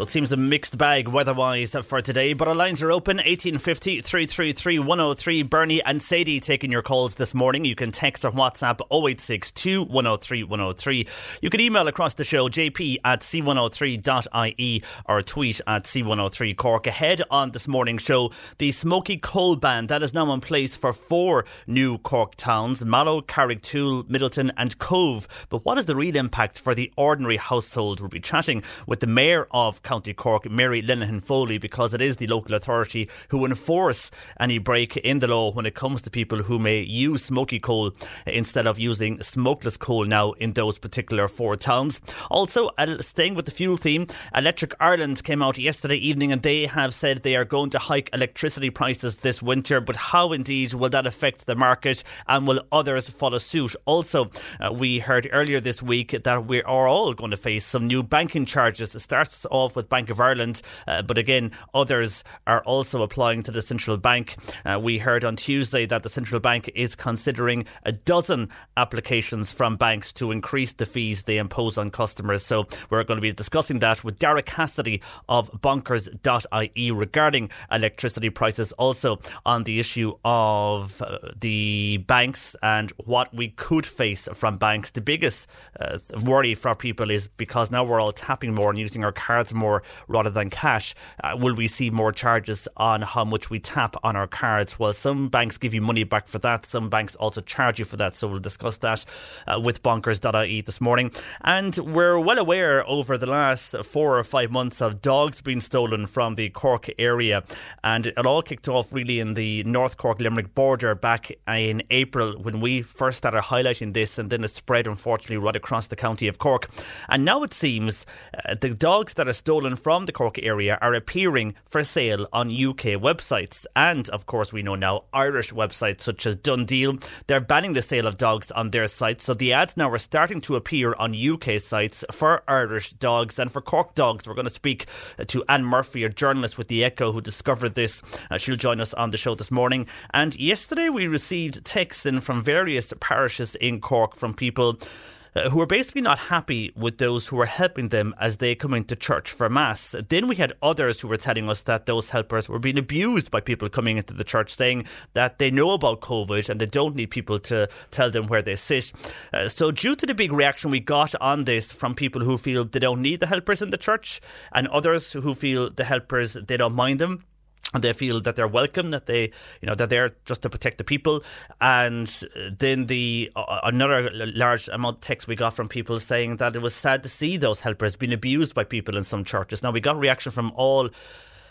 So it seems a mixed bag weather-wise for today, but our lines are open 1850 333 103. Bernie and Sadie taking your calls this morning. You can text or WhatsApp 0862 103 103. You can email across the show jp at c103.ie or tweet at c103 Cork. Ahead on this morning's show, the smoky coal ban that is now in place for four new Cork towns Mallow, Carrigtwohill, Midleton, and Cobh. But what is the real impact for the ordinary household? We'll be chatting with the Mayor of County Cork, Mary Linehan Foley, because it is the local authority who enforce any break in the law when it comes to people who may use smoky coal instead of using smokeless coal now in those particular four towns. Also, uh, staying with the fuel theme, Electric Ireland came out yesterday evening and they have said they are going to hike electricity prices this winter. But how indeed will that affect the market and will others follow suit? Also, uh, we heard earlier this week that we are all going to face some new banking charges. It starts off with Bank of Ireland, uh, but again, others are also applying to the central bank. Uh, we heard on Tuesday that the central bank is considering a dozen applications from banks to increase the fees they impose on customers. So we're going to be discussing that with Derek Cassidy of bonkers.ie regarding electricity prices, also on the issue of uh, the banks and what we could face from banks. The biggest uh, worry for people is because now we're all tapping more and using our cards more rather than cash. Uh, will we see more charges on how much we tap on our cards? Well, some banks give you money back for that. Some banks also charge you for that. So we'll discuss that uh, with bonkers.ie this morning. And we're well aware over the last four or five months of dogs being stolen from the Cork area. And it all kicked off really in the North Cork Limerick border back in April when we first started highlighting this. And then it spread, unfortunately, right across the county of Cork. And now it seems uh, the dogs that are stolen from the Cork area are appearing for sale on UK websites. And of course, we know now Irish websites such as DoneDeal, they're banning the sale of dogs on their sites. So the ads now are starting to appear on UK sites for Irish dogs and for Cork dogs. We're going to speak to Anne Murphy, a journalist with the Echo, who discovered this. Uh, she'll join us on the show this morning. And yesterday we received texts in from various parishes in Cork from people uh, who are basically not happy with those who are helping them as they come into church for Mass. Then we had others who were telling us that those helpers were being abused by people coming into the church, saying that they know about COVID and they don't need people to tell them where they sit. Uh, so, due to the big reaction we got on this from people who feel they don't need the helpers in the church and others who feel the helpers, they don't mind them, they feel that they're welcome, that they, you know, that they're just to protect the people. And then the uh, another large amount of text we got from people saying that it was sad to see those helpers being abused by people in some churches. Now we got reaction from all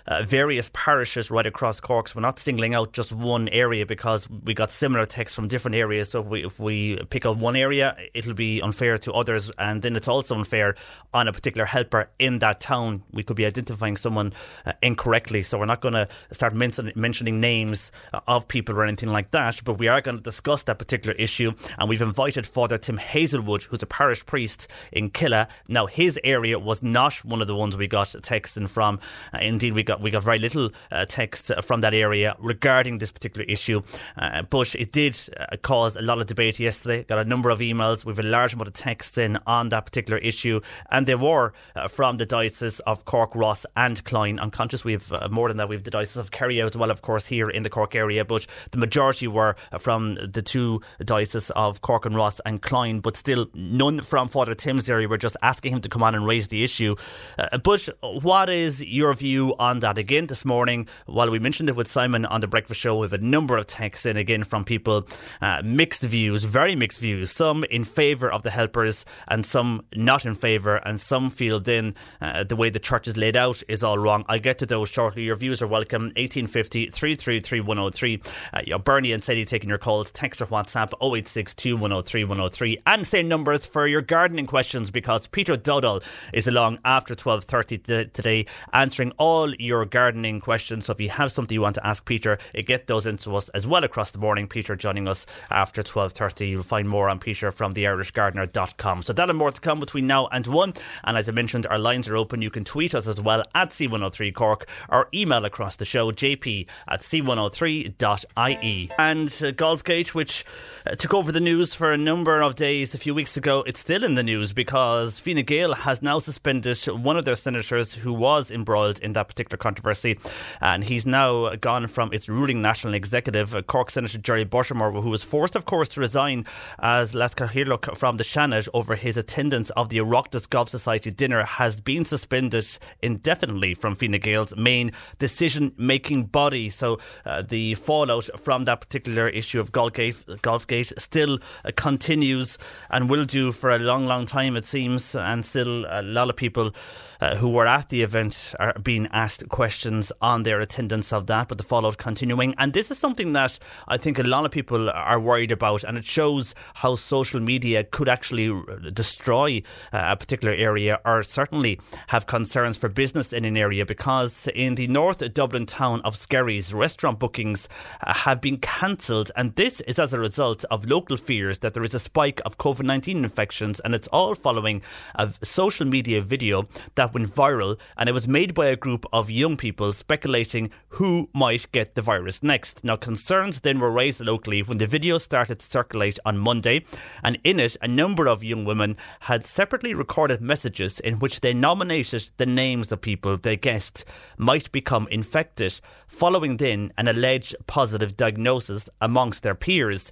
uh, various parishes right across Cork. So we're not singling out just one area because we got similar texts from different areas. So if we, if we pick out one area, it'll be unfair to others. And then it's also unfair on a particular helper in that town. We could be identifying someone uh, incorrectly. So we're not going to start men- mentioning names of people or anything like that. But we are going to discuss that particular issue. And we've invited Father Tim Hazelwood, who's a parish priest in Killeagh. Now, his area was not one of the ones we got texting from. Uh, indeed, we got we got very little uh, text from that area regarding this particular issue. Uh, but it did uh, cause a lot of debate yesterday. Got a number of emails. We've a large amount of text in on that particular issue, and they were uh, from the diocese of Cork, Ross, and Cloyne. I'm conscious we've uh, more than that. We've the diocese of Kerry as well, of course, here in the Cork area, but the majority were from the two dioceses of Cork and Ross and Cloyne, but still none from Father Tim's area. We're just asking him to come on and raise the issue. Uh, but what is your view on that? Again, this morning, while we mentioned it with Simon on the breakfast show, we have a number of texts in again from people, uh, mixed views, very mixed views. Some in favour of the helpers and some not in favour, and some feel then uh, the way the church is laid out is all wrong. I'll get to those shortly. Your views are welcome. 1850 333 103. Uh, you Bernie and Sadie taking your calls. Text or WhatsApp 0862 103 103. And same numbers for your gardening questions because Peter Dowdall is along after 12.30 today answering all your gardening questions. So if you have something you want to ask Peter, get those into us as well across the morning. Peter joining us after 12.30. You'll find more on Peter from theirishgardener.com. So that and more to come between now and 1. And as I mentioned, our lines are open. You can tweet us as well at C103 Cork or email across the show jp at c103.ie. And uh, Golfgate, which uh, took over the news for a number of days a few weeks ago, it's still in the news because Fine Gael has now suspended one of their senators who was embroiled in that particular controversy. And he's now gone from its ruling national executive, uh, Cork Senator Jerry Buttimer, who was forced, of course, to resign as Leas-Chathaoirleach from the Seanad over his attendance of the Oireachtas Golf Society dinner, has been suspended indefinitely from Fine Gael's main decision making body. So uh, the fallout from that particular issue of Golfgate, Golfgate still uh, continues and will do for a long, long time, it seems. And still, a lot of people uh, who were at the event are being asked questions on their attendance of that, but the fallout continuing. And this is something that I think a lot of people are worried about, and it shows how social media could actually destroy uh, a particular area or certainly have concerns for business in an area because in the North Dublin town of Skerries, restaurant bookings uh, have been cancelled, and this is as a result of local fears that there is a spike of COVID 19 infections, and it's all following a social media video that went viral, and it was made by a group of young people speculating who might get the virus next. Now, concerns then were raised locally when the video started to circulate on Monday, and in it, a number of young women had separately recorded messages in which they nominated the names of people they guessed might become infected, following then an alleged positive diagnosis amongst their peers.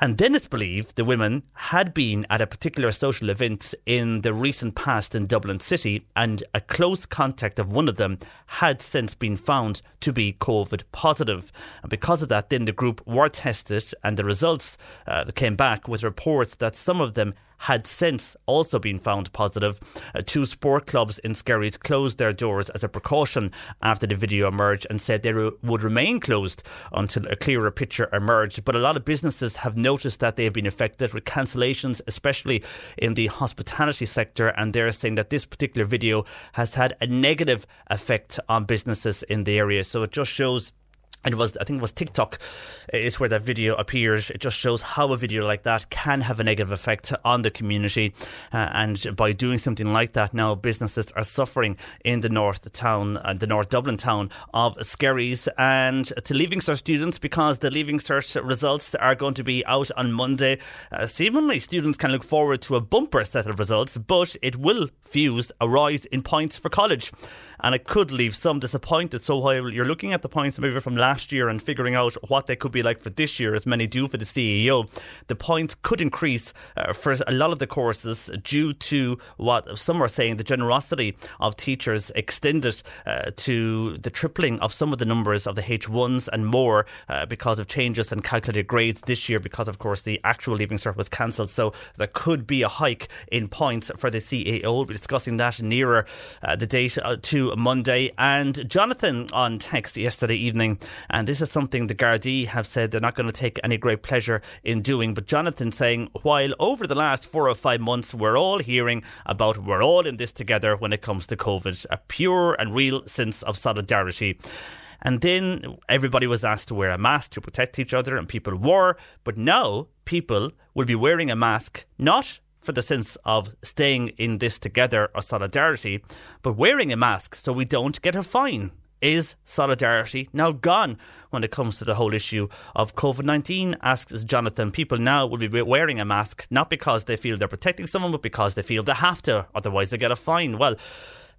And then it's believed the women had been at a particular social event in the recent past in Dublin City, and a close contact of one of them had since been found to be COVID positive. And because of that, then the group were tested, and the results uh, came back with reports that some of them had since also been found positive. Uh, two sport clubs in Skerries closed their doors as a precaution after the video emerged and said they re- would remain closed until a clearer picture emerged. But a lot of businesses have noticed that they have been affected with cancellations, especially in the hospitality sector, and they're saying that this particular video has had a negative effect on businesses in the area. So it just shows it was I think it was TikTok is where that video appears. It just shows how a video like that can have a negative effect on the community, uh, and by doing something like that, now businesses are suffering in the north town, uh, the North Dublin town of Skerries, and to Leaving Cert students because the Leaving Cert results are going to be out on Monday. Uh, seemingly, students can look forward to a bumper set of results, but it will fuse a rise in points for college and it could leave some disappointed. So while you're looking at the points maybe from last year and figuring out what they could be like for this year, as many do for the CAO, the points could increase uh, for a lot of the courses due to what some are saying the generosity of teachers extended uh, to the tripling of some of the numbers of the H1s and more uh, because of changes in calculated grades this year because of course the actual leaving cert was cancelled so there could be a hike in points for the CAO we'll be discussing that nearer uh, the date uh, to Monday. And Jonathan on text yesterday evening, and this is something the Gardaí have said they're not going to take any great pleasure in doing. But Jonathan saying, while over the last four or five months, we're all hearing about we're all in this together when it comes to COVID, a pure and real sense of solidarity. And then everybody was asked to wear a mask to protect each other, and people wore. But now people will be wearing a mask not for the sense of staying in this together or solidarity, but wearing a mask so we don't get a fine. Is solidarity now gone when it comes to the whole issue of COVID 19? Asks Jonathan. People now will be wearing a mask not because they feel they're protecting someone, but because they feel they have to, otherwise, they get a fine. Well,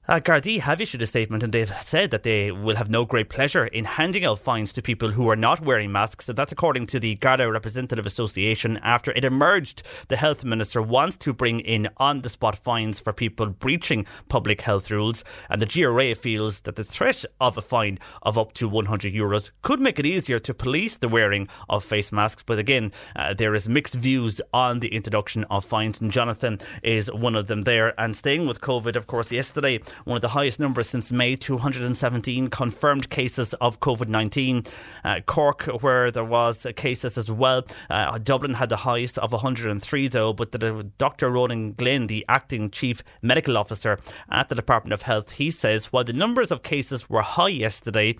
uh, Gardaí have issued a statement and they've said that they will have no great pleasure in handing out fines to people who are not wearing masks. That's according to the Garda Representative Association after it emerged the health minister wants to bring in on the spot fines for people breaching public health rules. And the GRA feels that the threat of a fine of up to 100 euros could make it easier to police the wearing of face masks. But again, uh, there is mixed views on the introduction of fines. And Jonathan is one of them there. And staying with COVID, of course, yesterday, one of the highest numbers since May 217 confirmed cases of COVID 19. Uh, Cork, where there was cases as well. Uh, Dublin had the highest of 103, though, but the, Dr. Ronan Glynn, the acting chief medical officer at the Department of Health, he says while the numbers of cases were high yesterday,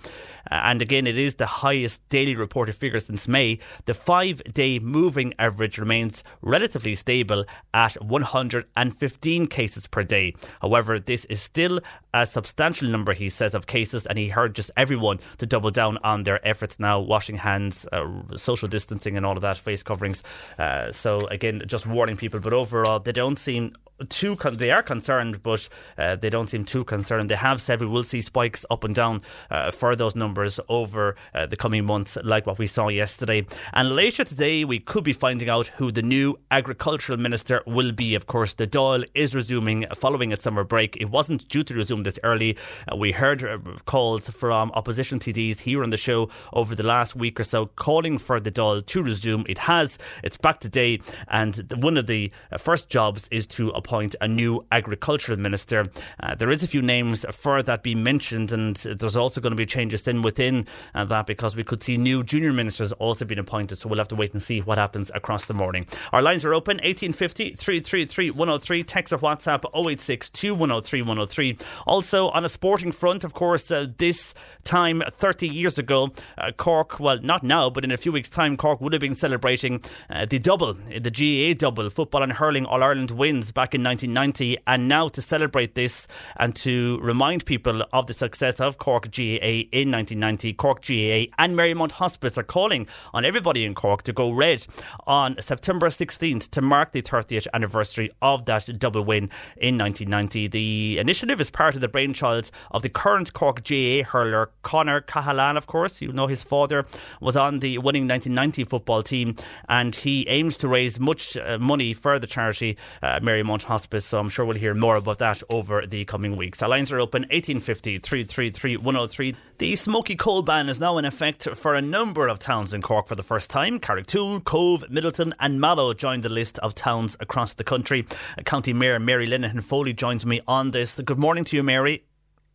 uh, and again, it is the highest daily reported figure since May, the five day moving average remains relatively stable at 115 cases per day. However, this is still still a substantial number, he says, of cases, and he heard just everyone to double down on their efforts now, washing hands, uh, social distancing, and all of that, face coverings. Uh, so, again, just warning people, but overall, they don't seem too con- they are concerned, but uh, they don't seem too concerned. They have said we will see spikes up and down uh, for those numbers over uh, the coming months, like what we saw yesterday. And later today, we could be finding out who the new agricultural minister will be. Of course, the Dáil is resuming following its summer break. It wasn't due to resume this early. Uh, we heard uh, calls from opposition TDs here on the show over the last week or so calling for the Dáil to resume. It has. It's back today, and one of the uh, first jobs is to appoint a new agricultural minister. Uh, there is a few names for that being mentioned, and there's also going to be changes in within uh, that because we could see new junior ministers also being appointed. So we'll have to wait and see what happens across the morning. Our lines are open 1850 333 103. Text or WhatsApp 086 103 103. Also on a sporting front, of course, uh, this time 30 years ago, uh, Cork, well, not now, but in a few weeks' time, Cork would have been celebrating uh, the double, the GAA double, football and hurling All Ireland wins back in 1990. And now to celebrate this and to remind people of the success of Cork GAA in 1990, Cork GAA and Marymount Hospice are calling on everybody in Cork to go red on September 16th to mark the 30th anniversary of that double win in 1990. The initiative is part of the brainchild of the current Cork GAA hurler Conor Cahalane, of course. You know his father was on the winning 1990 football team and he aims to raise much uh, money for the charity uh, Marymount Hospice. So I'm sure we'll hear more about that over the coming weeks. Our lines are open 1850 333 103. The smoky coal ban is now in effect for a number of towns in Cork for the first time. Carrigtwohill, Cobh, Midleton, and Mallow joined the list of towns across the country. County Mayor Mary Linehan Foley joins me on this. Good morning to you, Mary.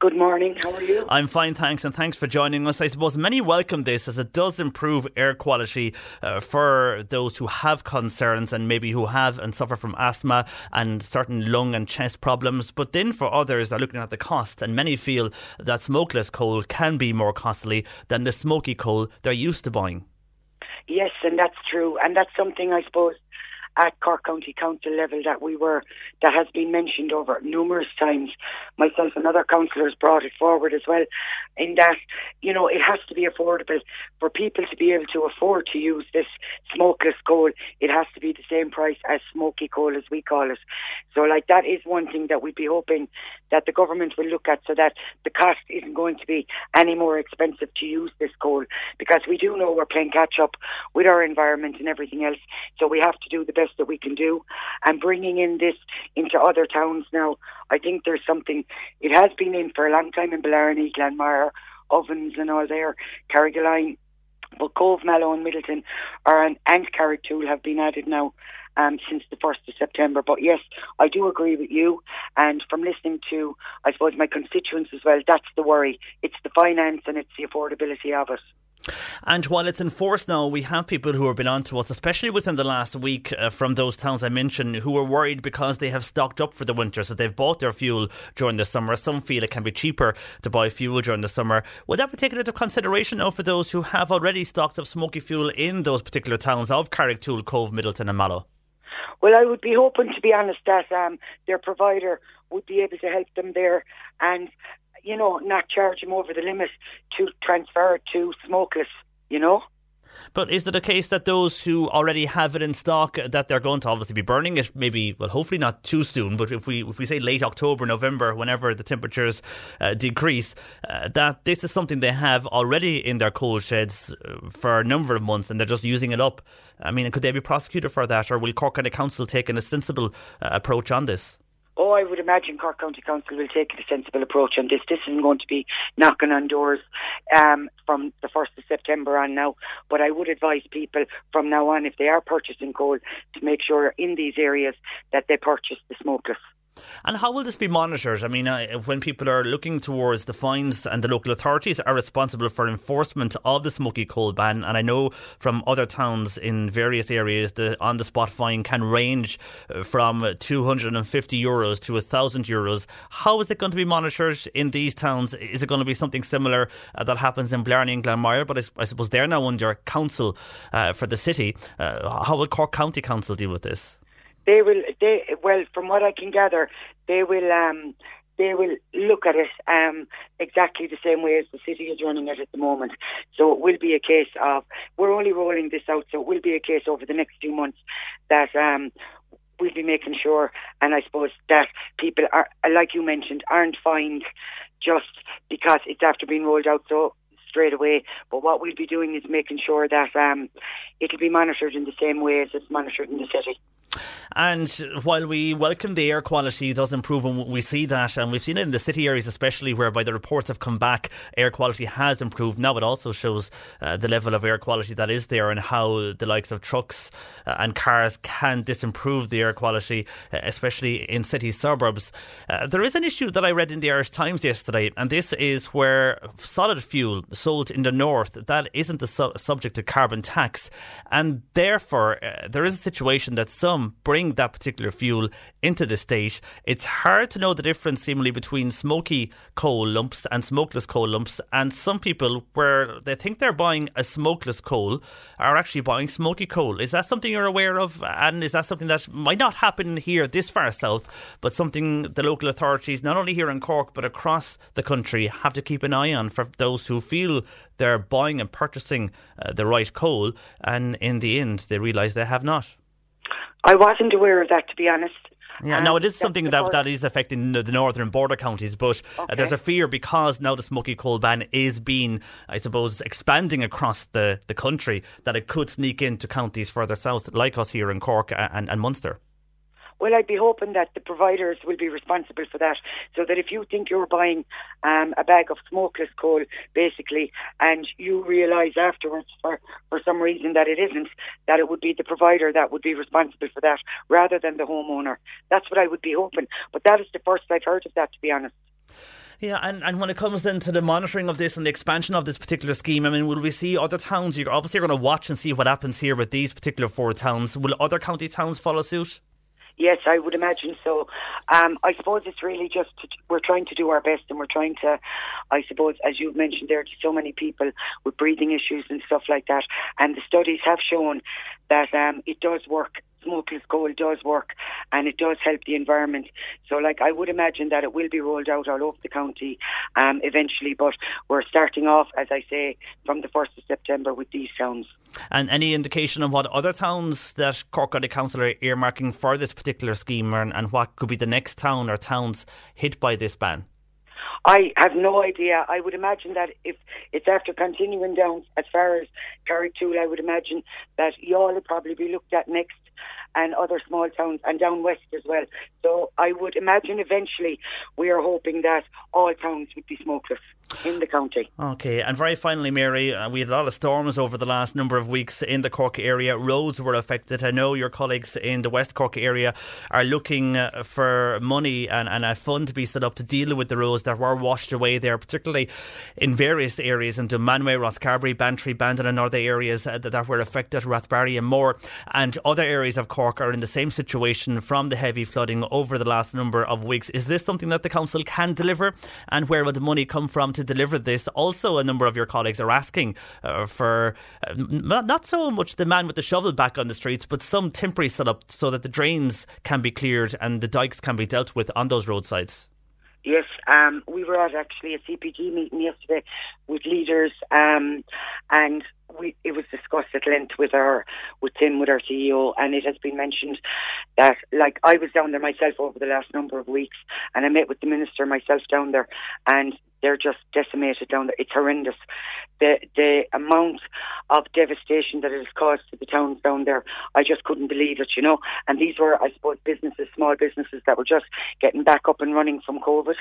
Good morning. How are you? I'm fine, thanks, and thanks for joining us. I suppose many welcome this as it does improve air quality uh, for those who have concerns and maybe who have and suffer from asthma and certain lung and chest problems. But then for others, they're looking at the cost, and many feel that smokeless coal can be more costly than the smoky coal they're used to buying. Yes, and that's true, and that's something I suppose at Cork County Council level that we were that has been mentioned over numerous times. Myself and other councillors brought it forward as well. In that, you know, it has to be affordable for people to be able to afford to use this smokeless coal. It has to be the same price as smoky coal, as we call it. So, like that is one thing that we'd be hoping that the government will look at, so that the cost isn't going to be any more expensive to use this coal, because we do know we're playing catch up with our environment and everything else. So we have to do the best that we can do. And bringing in this into other towns now, I think there's something, it has been in for a long time in Blarney, Glanmire, Ovens and all there, Carrigaline. But Cobh, Mallow and Midleton are an, and Carrigtwohill have been added now um, since the 1st of September. But yes, I do agree with you. And from listening to, I suppose, my constituents as well, that's the worry. It's the finance and it's the affordability of it. And while it's enforced now, we have people who have been on to us, especially within the last week uh, from those towns I mentioned, who are worried because they have stocked up for the winter. So they've bought their fuel during the summer. Some feel it can be cheaper to buy fuel during the summer. Would that be taken into consideration now for those who have already stocked up smoky fuel in those particular towns of Carrigtwohill, Cobh, Midleton, and Mallow? Well, I would be hoping, to be honest, that um, their provider would be able to help them there. And you know, not charge them over the limit to transfer to smokeless, you know. But is it a case that those who already have it in stock that they're going to obviously be burning it? Maybe, well, hopefully not too soon. But if we if we say late October, November, whenever the temperatures uh, decrease, uh, that this is something they have already in their coal sheds uh, for a number of months, and they're just using it up. I mean, could they be prosecuted for that, or will Cork County Council take a sensible uh, approach on this? Oh, I would imagine Cork County Council will take a sensible approach on this. This isn't going to be knocking on doors um, from the 1st of September on now, but I would advise people from now on, if they are purchasing coal, to make sure in these areas that they purchase the smokeless. And how will this be monitored? I mean, uh, when people are looking towards the fines and the local authorities are responsible for enforcement of the smoky coal ban, and I know from other towns in various areas the on the spot fine can range uh, from 250 euros to 1,000 euros. How is it going to be monitored in these towns? Is it going to be something similar uh, that happens in Blarney and Glanmire? But I, I suppose they're now under council uh, for the city. Uh, how will Cork County Council deal with this? They will they well from what I can gather they will um they will look at it um, exactly the same way as the city is running it at the moment. So it will be a case of we're only rolling this out, so it will be a case over the next few months that um, we'll be making sure, and I suppose that people are, like you mentioned, aren't fined just because it's after being rolled out so straight away. But what we'll be doing is making sure that um, it'll be monitored in the same way as it's monitored in the city. And while we welcome the air quality does improve, and we see that, and we've seen it in the city areas, especially whereby the reports have come back, air quality has improved. Now it also shows uh, the level of air quality that is there, and how the likes of trucks uh, and cars can disimprove the air quality, uh, especially in city suburbs. Uh, there is an issue that I read in the Irish Times yesterday, and this is where solid fuel sold in the north that isn't the su- subject to carbon tax, and therefore uh, there is a situation that some bring that particular fuel into the state. It's hard to know the difference, seemingly, between smoky coal lumps and smokeless coal lumps. And some people, where they think they're buying a smokeless coal, are actually buying smoky coal. Is that something you're aware of? And is that something that might not happen here this far south, but something the local authorities, not only here in Cork, but across the country, have to keep an eye on for those who feel they're buying and purchasing uh, the right coal, and in the end, they realise they have not? I wasn't aware of that, to be honest. Yeah, now it is something that that is affecting the, the northern border counties, but okay. uh, there's a fear because now the smoky coal ban is being, I suppose, expanding across the, the country that it could sneak into counties further south, like us here in Cork and, and Munster. Well, I'd be hoping that the providers will be responsible for that, so that if you think you're buying um, a bag of smokeless coal, basically, and you realise afterwards, for for some reason that it isn't, that it would be the provider that would be responsible for that, rather than the homeowner. That's what I would be hoping. But that is the first I've heard of that, to be honest. Yeah, and, and when it comes then to the monitoring of this and the expansion of this particular scheme, I mean, will we see other towns? You're obviously going to watch and see what happens here with these particular four towns. Will other county towns follow suit? Yes, I would imagine so. Um, I suppose it's really just to, we're trying to do our best, and we're trying to, I suppose, as you've mentioned, there are so many people with breathing issues and stuff like that, and the studies have shown that um, it does work smokeless coal does work and it does help the environment. So, like, I would imagine that it will be rolled out all over the county um, eventually, but we're starting off, as I say, from the 1st of September with these towns. And any indication of what other towns that Cork County Council are earmarking for this particular scheme and, and what could be the next town or towns hit by this ban? I have no idea. I would imagine that if it's after continuing down as far as Carrigtwohill, I would imagine that will probably be looked at next and other small towns and down west as well. So I would imagine eventually we are hoping that all towns would be smokeless in the county. Okay, and very finally, Mary, uh, we had a lot of storms over the last number of weeks in the Cork area. Roads were affected. I know your colleagues in the West Cork area are looking uh, for money and, and a fund to be set up to deal with the roads that were washed away there, particularly in various areas in Dunmanway, Rosscarbery, Bantry, Bandon, and other areas uh, that, that were affected, Rathbarry and more. And other areas of Cork are in the same situation from the heavy flooding over the last number of weeks. Is this something that the council can deliver? And where will the money come from to deliver this. Also, a number of your colleagues are asking uh, for uh, not so much the man with the shovel back on the streets, but some temporary setup so that the drains can be cleared and the dikes can be dealt with on those roadsides. Yes, um, we were at actually a CPG meeting yesterday with leaders, um, and we, it was discussed at length with our with Tim, with our CEO, and it has been mentioned that like I was down there myself over the last number of weeks, and I met with the minister myself down there, and they're just decimated down there. It's horrendous. The the amount of devastation that it has caused to the towns down there, I just couldn't believe it, you know. And these were, I suppose, businesses, small businesses that were just getting back up and running from COVID,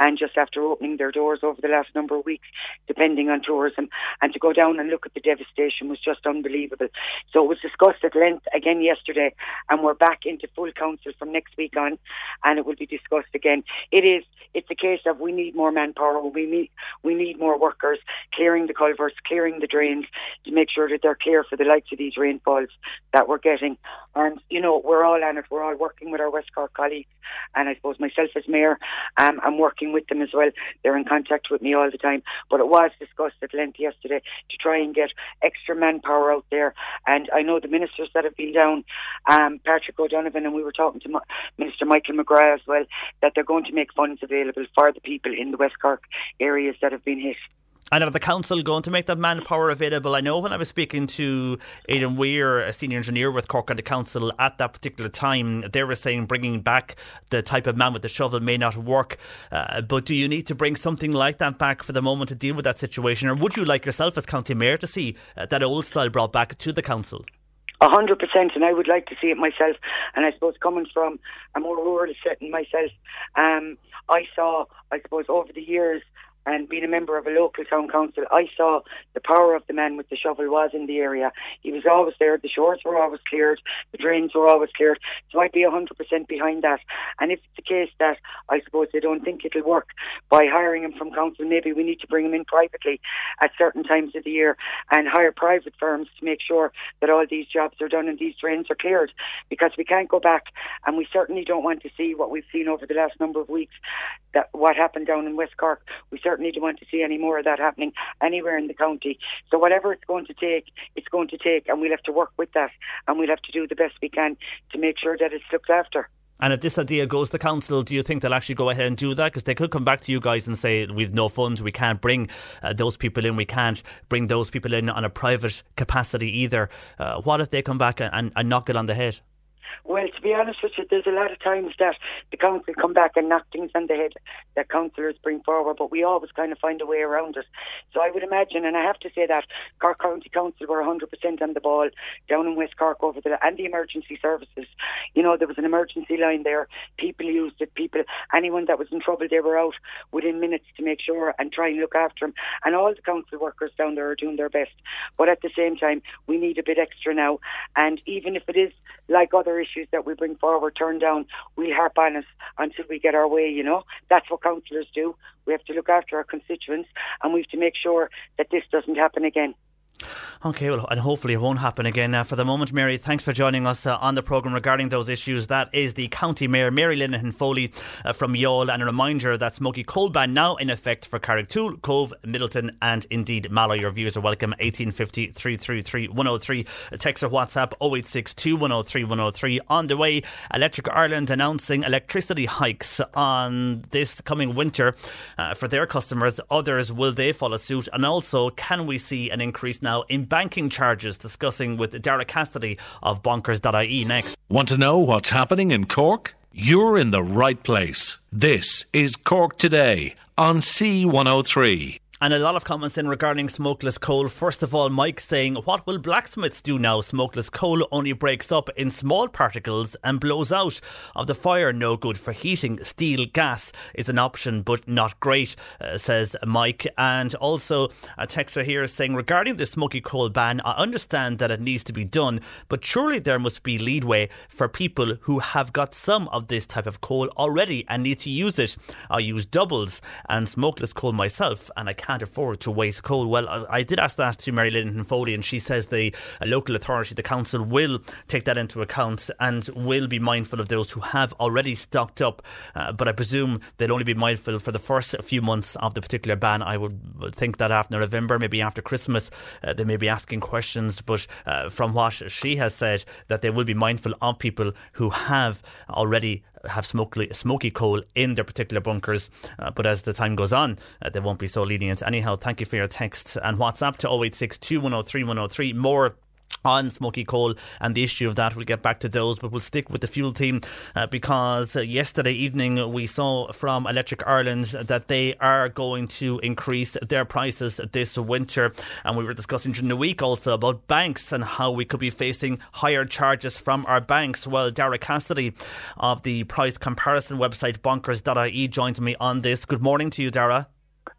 and just after opening their doors over the last number of weeks, depending on tourism, and to go down and look at the devastation was just unbelievable. So it was discussed at length again yesterday, and we're back into full council from next week on, and it will be discussed again. It is. It's a case of we need more manpower. We need we need more workers clearing the culverts, clearing the drains to make sure that they're clear for the likes of these rainfalls that we're getting. And you know we're all on it. We're all working with our West Cork colleagues, and I suppose myself as mayor, um, I'm working with them as well. They're in contact with me all the time. But it was discussed at length yesterday to try and get extra manpower out there. And I know the ministers that have been down, um, Patrick O'Donovan, and we were talking to Minister Michael McGrath as well, that they're going to make funds available for the people in the West Cork areas that have been hit. And are the council going to make that manpower available? I know when I was speaking to Aidan Weir, a senior engineer with Cork County Council at that particular time, they were saying bringing back the type of man with the shovel may not work. Uh, but do you need to bring something like that back for the moment to deal with that situation? Or would you like yourself as county mayor to see uh, that old style brought back to the council? A hundred percent, and I would like to see it myself. And I suppose coming from a more rural setting myself, um, I saw, I suppose, over the years and being a member of a local town council, I saw the power of the man with the shovel was in the area. He was always there. The shores were always cleared. The drains were always cleared. So I'd be 100% behind that. And if it's the case that I suppose they don't think it'll work by hiring him from council, maybe we need to bring him in privately at certain times of the year and hire private firms to make sure that all these jobs are done and these drains are cleared because we can't go back and we certainly don't want to see what we've seen over the last number of weeks that what happened down in West Cork. We certainly don't want to see any more of that happening anywhere in the county. So whatever it's going to take, it's going to take, and we'll have to work with that, and we'll have to do the best we can to make sure that it's looked after. And if this idea goes to council, do you think they'll actually go ahead and do that? Because they could come back to you guys and say, we've no funds, we can't bring uh, those people in, we can't bring those people in on a private capacity either. Uh, what if they come back and, and knock it on the head? Well, to be honest with you, there's a lot of times that the council come back and knock things on the head that councillors bring forward, but we always kind of find a way around it. So I would imagine, and I have to say that Cork County Council were 100% on the ball down in West Cork over the and the emergency services. You know, there was an emergency line there. People used it. People, anyone that was in trouble, they were out within minutes to make sure and try and look after them. And all the council workers down there are doing their best. But at the same time, we need a bit extra now. And even if it is like other issues that we bring forward, turn down, we'll harp on us until we get our way, you know. That's what councillors do. We have to look after our constituents and we have to make sure that this doesn't happen again. Okay, well, and hopefully it won't happen again. Uh, for the moment, Mary, thanks for joining us uh, on the programme regarding those issues. That is the County Mayor, Mary Linehan Foley uh, from Youghal. And a reminder that Smoky Coal Ban now in effect for Carrigtwohill, Cobh, Midleton, and indeed Mallow. Your views are welcome. 1850 333 103. Text or WhatsApp 0862 103 103. On the way, Electric Ireland announcing electricity hikes on this coming winter uh, for their customers. Others, will they follow suit? And also, can we see an increase now in banking charges? Discussing with Derek Cassidy of bonkers.ie next. Want to know what's happening in Cork? You're in the right place. This is Cork Today on C103. And a lot of comments in regarding smokeless coal. First of all, Mike saying, What will blacksmiths do now? Smokeless coal only breaks up in small particles and blows out of the fire. No good for heating. Steel gas is an option, but not great, uh, says Mike. And also, a texter here is saying, Regarding the smoky coal ban, I understand that it needs to be done, but surely there must be leadway for people who have got some of this type of coal already and need to use it. I use doubles and smokeless coal myself, and I can't afford to waste coal. Well, I, did ask that to Mary Lynn Foley, and she says the local authority, the council, will take that into account and will be mindful of those who have already stocked up. Uh, but I presume they'll only be mindful for the first few months of the particular ban. I would think that after November, maybe after Christmas, uh, they may be asking questions. But uh, from what she has said, that they will be mindful of people who have already have smoky, smoky coal in their particular bunkers. Uh, but as the time goes on, uh, they won't be so lenient. Anyhow, thank you for your text and WhatsApp to 086 2103 103. More on smoky coal and the issue of that. We'll get back to those, but we'll stick with the fuel team uh, because uh, yesterday evening we saw from Electric Ireland that they are going to increase their prices this winter. And we were discussing during the week also about banks and how we could be facing higher charges from our banks. Well, Daragh Cassidy of the price comparison website bonkers.ie joins me on this. Good morning to you, Dara.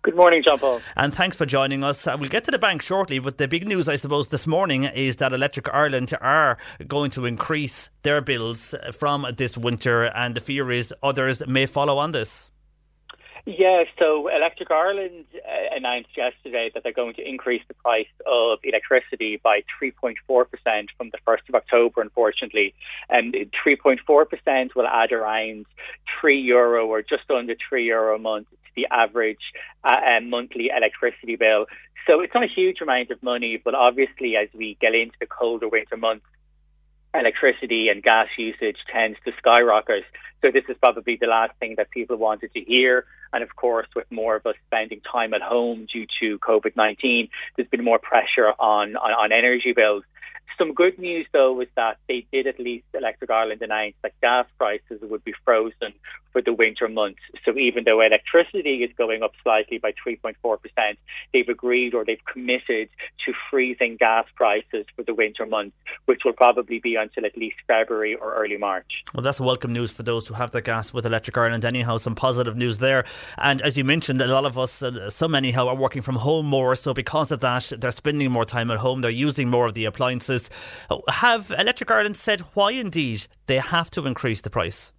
Good morning, John Paul. And thanks for joining us. Uh, we'll get to the bank shortly, but the big news, I suppose, this morning is that Electric Ireland are going to increase their bills from this winter, and the fear is others may follow on this. Yeah, so Electric Ireland uh, announced yesterday that they're going to increase the price of electricity by 3.4% from the 1st of October, unfortunately. And 3.4% will add around 3 euro or just under 3 euro a month the average uh, monthly electricity bill. So it's not a huge amount of money, but obviously, as we get into the colder winter months, electricity and gas usage tends to skyrocket. So this is probably the last thing that people wanted to hear. And of course, with more of us spending time at home due to COVID 19, there's been more pressure on, on, on energy bills. Some good news, though, was that they did at least Electric Ireland announce that gas prices would be frozen for the winter months. So even though electricity is going up slightly by 3.4%, they've agreed or they've committed to freezing gas prices for the winter months, which will probably be until at least February or early March. Well, that's welcome news for those who have their gas with Electric Ireland. Anyhow, some positive news there. And as you mentioned, a lot of us, uh, some anyhow, are working from home more. So because of that, they're spending more time at home. They're using more of the appliances. Have Electric Ireland said why indeed they have to increase the price?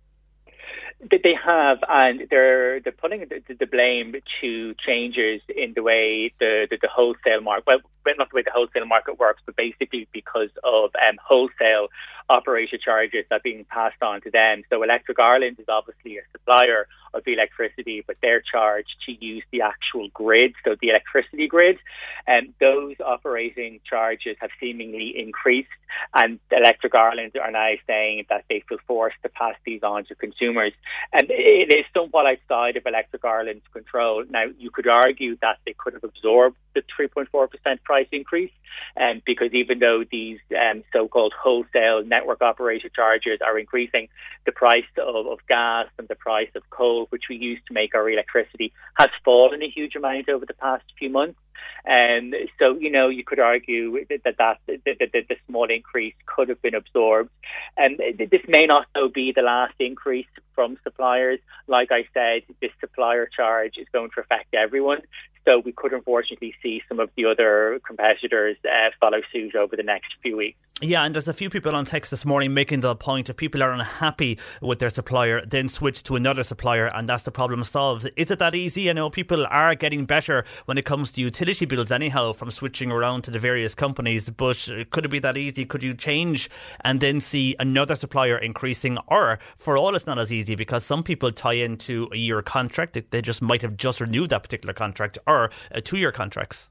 They have, and they're they're putting the, the blame to changes in the way the, the, the wholesale market, well, not the way the wholesale market works, but basically because of um, wholesale operator charges are being passed on to them. So Electric Ireland is obviously a supplier of the electricity, but they're charged to use the actual grid, so the electricity grid. And those operating charges have seemingly increased, and Electric Ireland are now saying that they feel forced to pass these on to consumers. And it is somewhat outside of Electric Ireland's control. Now, you could argue that they could have absorbed the 3.4% price increase, um, because even though these um, so-called wholesale network operator charges are increasing, the price of, of gas and the price of coal, which we use to make our electricity, has fallen a huge amount over the past few months. And um, so, you know, you could argue that that, that, that, that the small increase could have been absorbed. And um, this may not, though, be the last increase from suppliers. Like I said, this supplier charge is going to affect everyone. So we could unfortunately see some of the other competitors uh, follow suit over the next few weeks. Yeah, and there's a few people on text this morning making the point if people are unhappy with their supplier, then switch to another supplier, and that's the problem solved. Is it that easy? I know people are getting better when it comes to utility bills, anyhow, from switching around to the various companies. But could it be that easy? Could you change and then see another supplier increasing? Or for all, it's not as easy because some people tie into a year contract. They just might have just renewed that particular contract or a uh, two year contracts.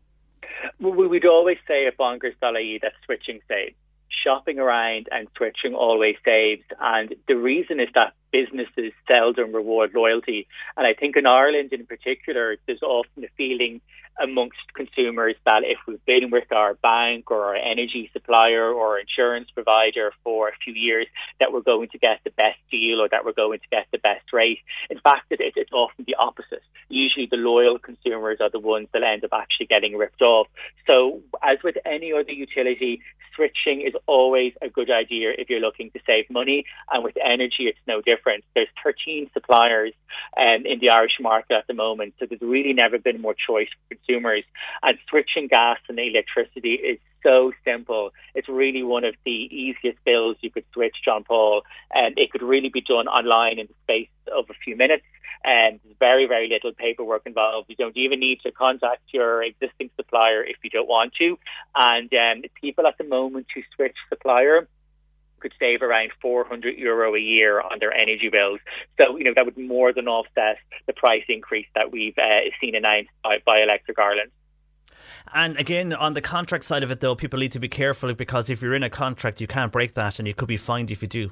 We would always say at bonkers.ie that switching saves shopping around and switching always saves. And the reason is that businesses seldom reward loyalty. And I think in Ireland in particular, there's often a feeling amongst consumers that if we've been with our bank or our energy supplier or insurance provider for a few years, that we're going to get the best deal or that we're going to get the best rate. In fact, it, it's often the opposite. Usually the loyal consumers are the ones that end up actually getting ripped off. So as with any other utility, switching is always a good idea if you're looking to save money. And with energy, it's no different. There's 13 suppliers um, in the Irish market at the moment. So there's really never been more choice for consumers. And switching gas and electricity is so simple. It's really one of the easiest bills you could switch, John Paul, and it could really be done online in the space of a few minutes. And there's very, very little paperwork involved. You don't even need to contact your existing supplier if you don't want to. And um, people at the moment who switch supplier could save around 400 euro a year on their energy bills. So, you know, that would more than offset the price increase that we've uh, seen announced by, by Electric Ireland. And again, on the contract side of it, though, people need to be careful because if you're in a contract, you can't break that and you could be fined if you do.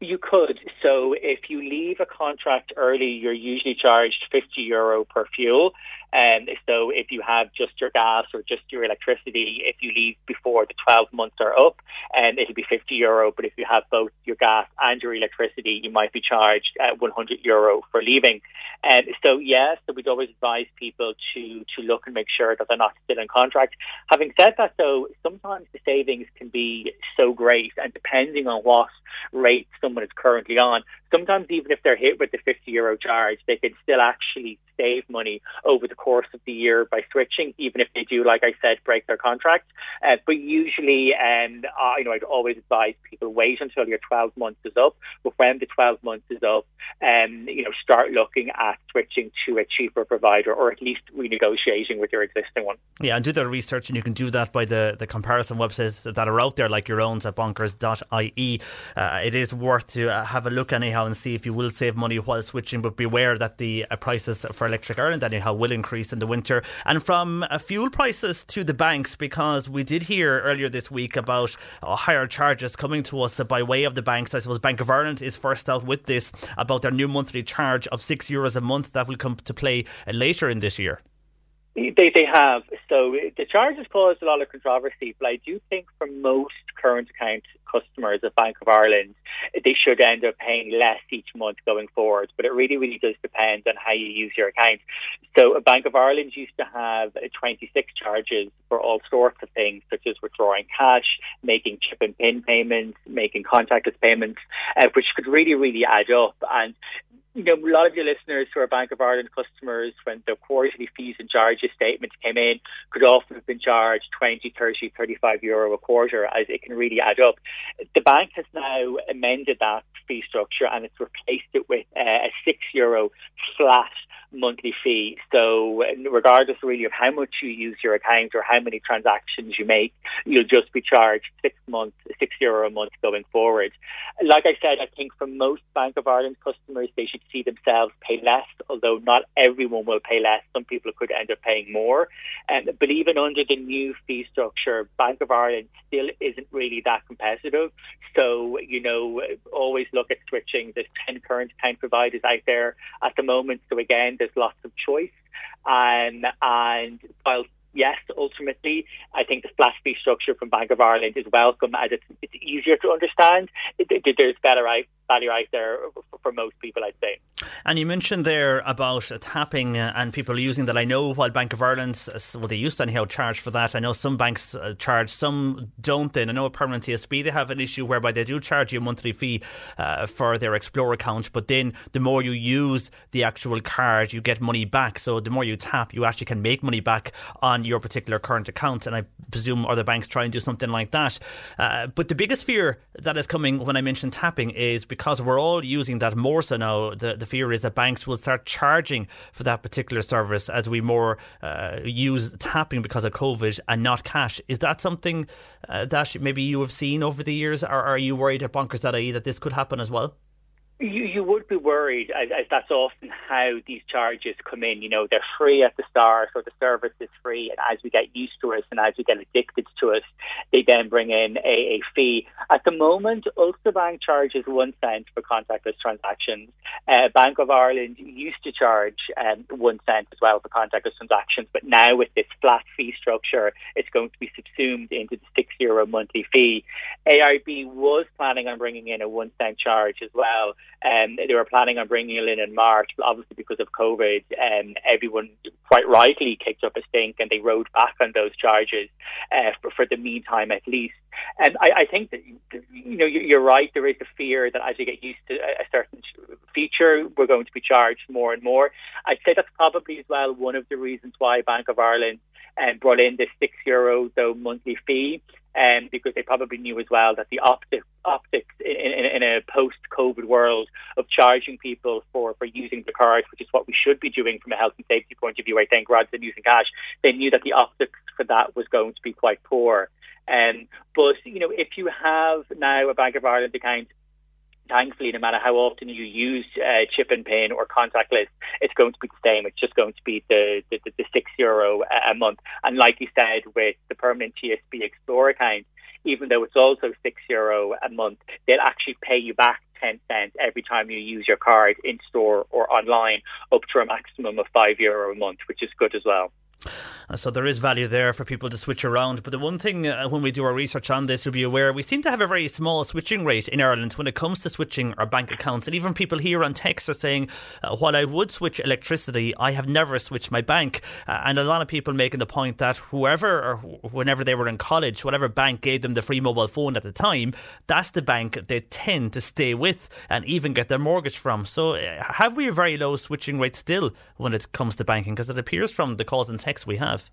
You could. So if you leave a contract early, you're usually charged 50 euro per fuel. And so if you have just your gas or just your electricity, if you leave before the 12 months are up, and it'll be 50 euro. But if you have both your gas and your electricity, you might be charged uh, 100 euro for leaving. And so yes, so we'd always advise people to to look and make sure that they're not still in contract. Having said that, though, sometimes the savings can be so great, and depending on what rate someone is currently on, sometimes even if they're hit with the 50 euro charge, they can still actually save money over the course of the year by switching, even if they do, like I said, break their contract. Uh, but usually, um, uh, you know, I'd always advise people wait until your 12 months is up. But when the 12 months is up, um, you know, start looking at switching to a cheaper provider or at least renegotiating with your existing one. Yeah, and do the research, and you can do that by the, the comparison websites that are out there, like your own at bonkers.ie. Uh, it is worth to uh, have a look anyhow and see if you will save money while switching, but beware that the uh, prices for Electric Ireland anyhow will increase in the winter. And from uh, fuel prices to the banks, because we did hear earlier this week about uh, higher charges coming to us by way of the banks. I suppose Bank of Ireland is first out with this about their new monthly charge of six euros a month that will come to play uh, later in this year. They they have. So the charge has caused a lot of controversy, but I do think for most current account customers of Bank of Ireland, they should end up paying less each month going forward. But it really, really does depend on how you use your account. So Bank of Ireland used to have 26 charges for all sorts of things, such as withdrawing cash, making chip and pin payments, making contactless payments, uh, which could really, really add up. And you know, a lot of your listeners who are Bank of Ireland customers, when the quarterly fees and charges statement came in, could often have been charged 20, 30, 35 euro a quarter, as it can really add up. The bank has now amended that fee structure and it's replaced it with uh, a six euro flat monthly fee. So, regardless really of how much you use your account or how many transactions you make, you'll just be charged six months, six euro a month going forward. Like I said, I think for most Bank of Ireland customers, they should see themselves pay less, although not everyone will pay less. Some people could end up paying more. Um, but even under the new fee structure, Bank of Ireland still isn't really that competitive. So, you know, always look at switching. There's 10 current account providers out there at the moment. So again, there's lots of choice. Um, and while yes, ultimately, I think the flat fee structure from Bank of Ireland is welcome as it's, it's easier to understand. There's better value out there for, most people, I'd say. And you mentioned there about tapping uh, and people using that. I know while Bank of Ireland, uh, well, they used to anyhow charge for that. I know some banks uh, charge, some don't. Then I know a permanent TSB they have an issue whereby they do charge you a monthly fee uh, for their Explore account, but then the more you use the actual card, you get money back. So the more you tap, you actually can make money back on your particular current account. And I presume other banks try and do something like that. Uh, but the biggest fear that is coming when I mention tapping is because we're all using that more so now. The the fear is that banks will start charging for that particular service as we more uh, use tapping because of COVID and not cash. Is that something uh, that maybe you have seen over the years, or are you worried at bonkers.ie that this could happen as well? You, you would be worried, as, as, that's often how these charges come in. You know, they're free at the start, so the service is free, and as we get used to it and as we get addicted to it, they then bring in a, a fee. At the moment, Ulster Bank charges one cent for contactless transactions. Uh, Bank of Ireland used to charge um, one cent as well for contactless transactions, but now with this flat fee structure, it's going to be subsumed into the six euro monthly fee. AIB was planning on bringing in a one cent charge as well. Um, they were planning on bringing it in in March, but obviously because of COVID, um, everyone quite rightly kicked up a stink and they rode back on those charges uh, for, for the meantime, at least. And I, I think that you know you're right. There is a fear that as you get used to a certain feature, we're going to be charged more and more. I'd say that's probably as well one of the reasons why Bank of Ireland um, brought in this six euro though monthly fee um, because they probably knew as well that the optic, optics in, in, in a post-COVID world of charging people for, for using the card, which is what we should be doing from a health and safety point of view, I think, rather than using cash, they knew that the optics for that was going to be quite poor. Um, but you know, if you have now a Bank of Ireland account thankfully, no matter how often you use uh, chip and pin or contactless, it's going to be the same. It's just going to be the, the, the six euro a month. And like you said, with the permanent TSB Explore account, even though it's also six euro a month, they'll actually pay you back 10 cents every time you use your card in store or online, up to a maximum of five euro a month, which is good as well. Uh, so there is value there for people to switch around. But the one thing uh, when we do our research on this, you'll be aware we seem to have a very small switching rate in Ireland when it comes to switching our bank accounts. And even people here on text are saying, uh, while I would switch electricity, I have never switched my bank. Uh, and a lot of people making the point that whoever or whenever they were in college, whatever bank gave them the free mobile phone at the time, that's the bank they tend to stay with and even get their mortgage from. So uh, have we a very low switching rate still when it comes to banking? Because it appears from the calls and we have.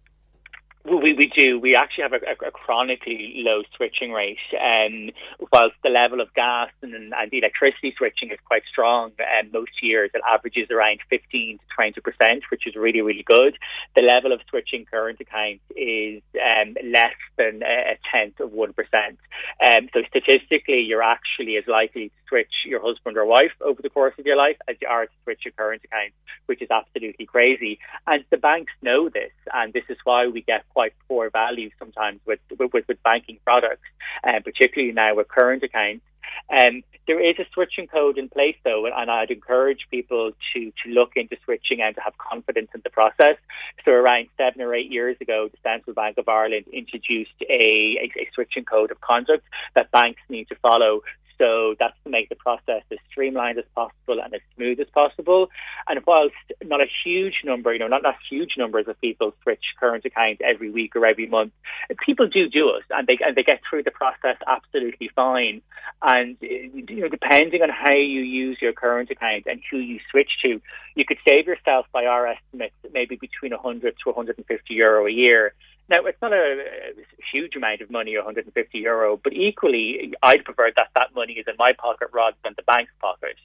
We, we do. We actually have a, a chronically low switching rate. Um, whilst the level of gas and, and electricity switching is quite strong, and um, most years it averages around 15 to 20 percent, which is really, really good. The level of switching current accounts is um, less than a tenth of 1%. Um, so statistically, you're actually as likely switch your husband or wife over the course of your life as you are to switch your current account, which is absolutely crazy. And the banks know this, and this is why we get quite poor value sometimes with with, with banking products, and uh, particularly now with current accounts. Um, there is a switching code in place though, and I'd encourage people to, to look into switching and to have confidence in the process. So around seven or eight years ago, the Central Bank of Ireland introduced a, a, a switching code of conduct that banks need to follow so that's to make the process as streamlined as possible and as smooth as possible. And whilst not a huge number, you know, not, not huge numbers of people switch current accounts every week or every month, people do do it and they, and they get through the process absolutely fine. And, you know, depending on how you use your current account and who you switch to, you could save yourself by our estimates maybe between 100 to 150 euro a year. Now, it's not a huge amount of money, 150 euro, but equally, I'd prefer that that money is in my pocket rather than the bank's pocket.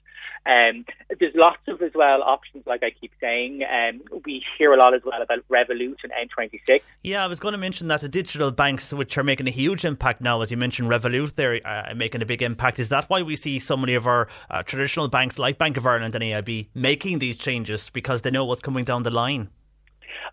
Um, there's lots of as well options, like I keep saying. Um, we hear a lot as well about Revolut and N26. Yeah, I was going to mention that the digital banks, which are making a huge impact now, as you mentioned, Revolut, they're uh, making a big impact. Is that why we see so many of our uh, traditional banks, like Bank of Ireland and AIB, making these changes because they know what's coming down the line?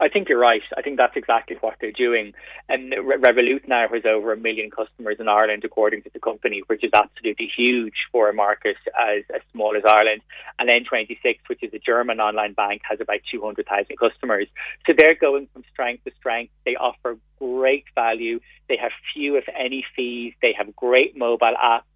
I think you're right. I think that's exactly what they're doing. And Revolut now has over a million customers in Ireland, according to the company, which is absolutely huge for a market as, as small as Ireland. And N26, which is a German online bank, has about 200,000 customers. So they're going from strength to strength. They offer great value. They have few, if any, fees. They have great mobile apps.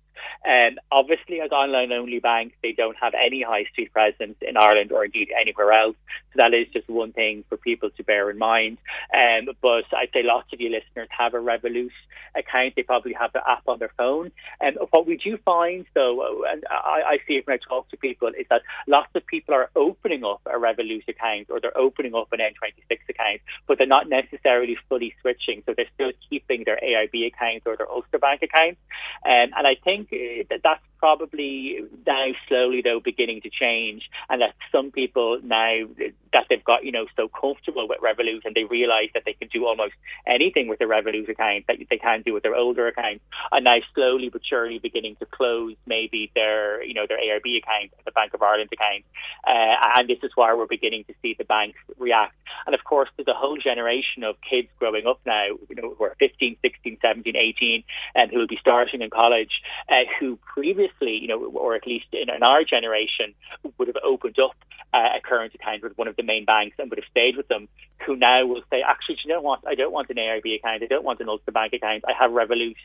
Um, obviously, as online only banks, they don't have any high street presence in Ireland or indeed anywhere else. So that is just one thing for people to bear in mind. Um, but I'd say lots of you listeners have a Revolut account. They probably have the app on their phone. And um, what we do find, though, and I, I see it when I talk to people, is that lots of people are opening up a Revolut account or they're opening up an N26 account, but they're not necessarily fully switching. So they're still keeping their AIB account or their Ulster Bank account. Um, and I think that that's probably now slowly though beginning to change and that some people now that they've got you know so comfortable with Revolut and they realise that they can do almost anything with the Revolut account that they can do with their older account are now slowly but surely beginning to close maybe their you know their AIB account the Bank of Ireland account. Uh, and this is why we're beginning to see the banks react. And of course there's a whole generation of kids growing up now you know who are 15 16 17 18 and who will be starting in college uh, who previously you know, or at least in, in our generation, would have opened up uh, a current account with one of the main banks and would have stayed with them, who now will say, actually, you know what? I don't want an AIB account. I don't want an Ulster Bank account. I have Revolut,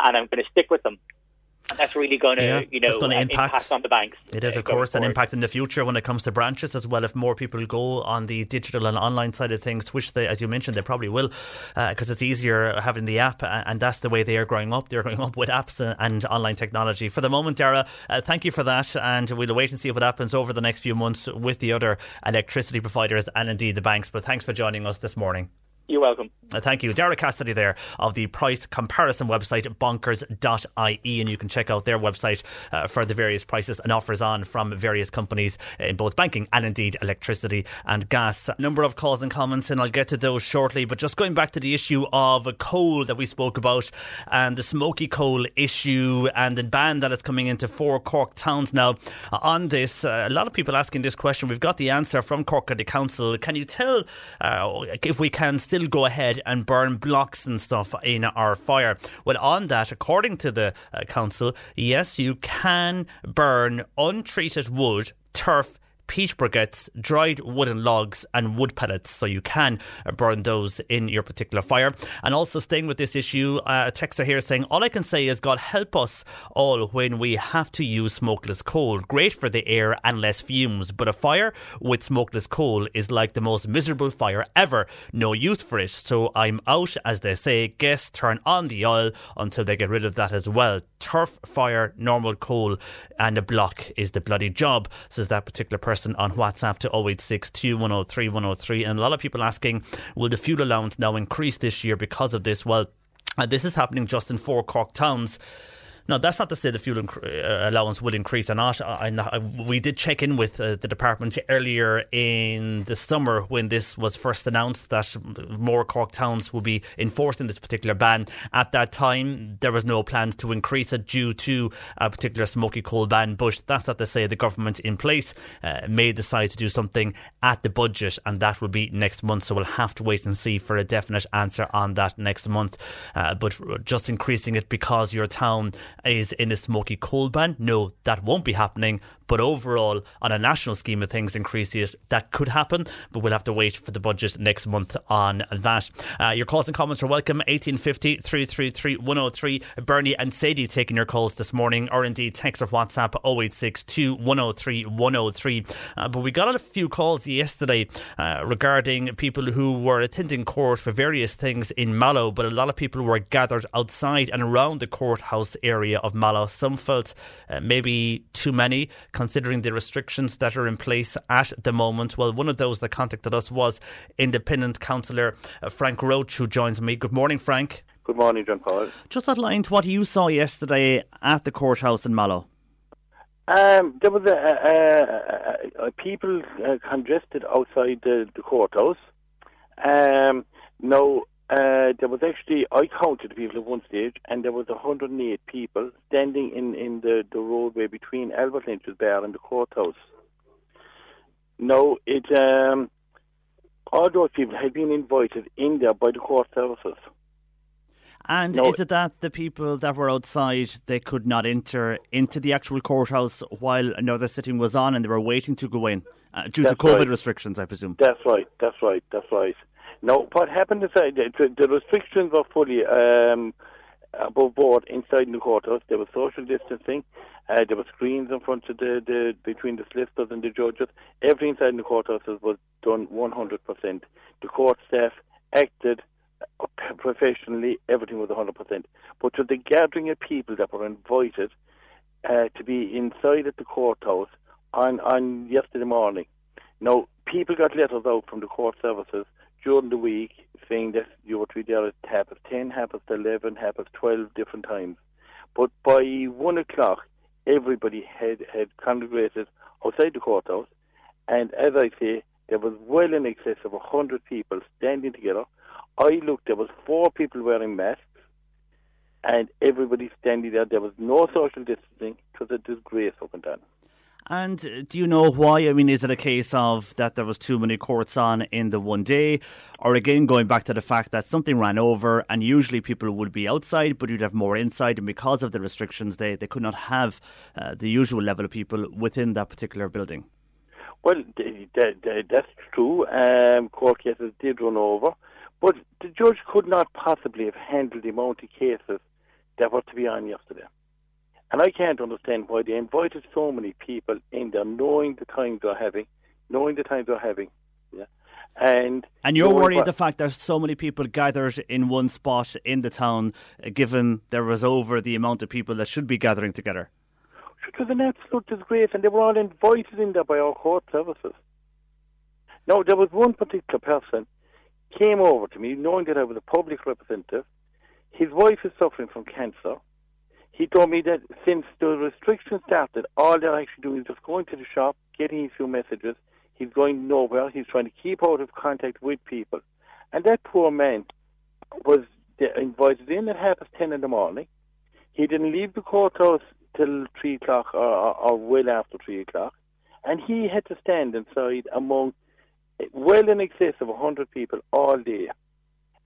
and I'm going to stick with them. And that's really going to, yeah, you know, going to impact. impact. on the banks. It is, of uh, course, an impact in the future when it comes to branches as well. If more people go on the digital and online side of things, which they, as you mentioned, they probably will, because uh, it's easier having the app, and that's the way they are growing up. They're growing up with apps and, and online technology. For the moment, Daragh, uh, thank you for that, and we'll wait and see what happens over the next few months with the other electricity providers and indeed the banks. But thanks for joining us this morning. You're welcome. Uh, thank you. Daragh Cassidy there of the price comparison website bonkers.ie and you can check out their website uh, for the various prices and offers on from various companies in both banking and indeed electricity and gas. Number of calls and comments and I'll get to those shortly but just going back to the issue of coal that we spoke about and the smoky coal issue and the ban that is coming into four Cork towns now. On this, uh, a lot of people asking this question. We've got the answer from Cork County Council. Can you tell uh, if we can still still go ahead and burn blocks and stuff in our fire. Well, on that, according to the uh, council, yes, you can burn untreated wood, turf, peat briquettes, dried wooden logs, and wood pellets. So you can burn those in your particular fire. And also staying with this issue, uh, a texter here saying, All I can say is God help us all when we have to use smokeless coal. Great for the air and less fumes, but a fire with smokeless coal is like the most miserable fire ever. No use for it. So I'm out, as they say. Guests turn on the oil until they get rid of that as well. Turf, fire, normal coal, and a block is the bloody job, says that particular person on WhatsApp to 086 2103 103. And a lot of people asking, will the fuel allowance now increase this year because of this? Well, uh, this is happening just in four Cork towns. No, that's not to say the fuel inc- uh, allowance will increase or not. I, I, we did check in with uh, the department earlier in the summer when this was first announced that more Cork towns will be enforcing this particular ban. At that time, there was no plans to increase it due to a particular smoky coal ban, but that's not to say the government in place uh, may decide to do something at the budget, and that will be next month. So we'll have to wait and see for a definite answer on that next month. Uh, but just increasing it because your town is in a smoky coal ban. No, that won't be happening. But overall, on a national scheme of things, increases that could happen. But we'll have to wait for the budget next month on that. Uh, your calls and comments are welcome. 1850 333 103. Bernie and Sadie taking your calls this morning, or indeed text or WhatsApp 0862 103 103. Uh, but we got a few calls yesterday uh, regarding people who were attending court for various things in Mallow, but a lot of people were gathered outside and around the courthouse area of Mallow. Some felt uh, maybe too many considering the restrictions that are in place at the moment. Well, one of those that contacted us was independent councillor uh, Frank Roach, who joins me. Good morning, Frank. Good morning, John Paul. Just outlined what you saw yesterday at the courthouse in Mallow. Um, there was a, a, a, people uh, congested outside the, the courthouse. Um, no, uh, there was actually I counted the people at one stage, and there was 108 people standing in, in the, the roadway between Albert Lynch's bar and the courthouse. No, it um, all those people had been invited in there by the court services. And No. is it that the people that were outside they could not enter into the actual courthouse while another sitting was on, and they were waiting to go in uh, due to COVID right. restrictions, I presume? That's right. That's right. That's right. Now, what happened is that the, the restrictions were fully um, above board inside the courthouse. There was social distancing. Uh, there were screens in front of the, the between the solicitors and the judges. Everything inside the courthouse was done 100%. The court staff acted uh, professionally. Everything was 100%. But to the gathering of people that were invited uh, to be inside at the courthouse on on yesterday morning. Now, people got letters out from the court services during the week saying that you were there at half past 10, half past 11, half past 12 different times. But by 1 o'clock, everybody had, had congregated outside the courthouse. And as I say, there was well in excess of 100 people standing together. I looked, there was four people wearing masks. And everybody standing there. There was no social distancing. It was a disgrace up and down. And uh, do you know why? I mean, is it a case of that there was too many courts on in the one day, or again going back to the fact that something ran over, and usually people would be outside, but you'd have more inside, and because of the restrictions, they they could not have uh, the usual level of people within that particular building. Well, th- th- th- that's true. Um, court cases did run over, but the judge could not possibly have handled the amount of cases that were to be on yesterday. And I can't understand why they invited so many people in there, knowing the times they're having, knowing the times they're having. Yeah, and And you're worried what- the fact there's so many people gathered in one spot in the town, uh, given there was over the amount of people that should be gathering together. It was an absolute disgrace, and they were all invited in there by our court services. Now, there was one particular person came over to me, knowing that I was a public representative. His wife is suffering from cancer. He told me that since the restrictions started, all they're actually doing is just going to the shop, getting a few messages. He's going nowhere. He's trying to keep out of contact with people. And that poor man was invited in at half past ten in the morning. He didn't leave the courthouse till three o'clock or, or, or well after three o'clock. And he had to stand inside among well in excess of a hundred people all day.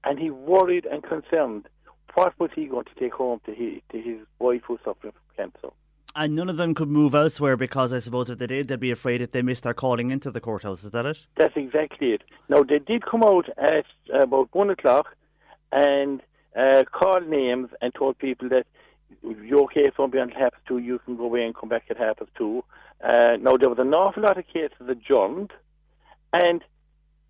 and he worried and concerned. What was he going to take home to his, to his wife who's suffering from cancer? And none of them could move elsewhere because I suppose if they did, they'd be afraid if they missed their calling into the courthouse. Is that it? That's exactly it. Now, they did come out at about one o'clock and uh, called names and told people that you're okay if somebody until half past two, you can go away and come back at half past two. Uh, now, there was an awful lot of cases adjourned, and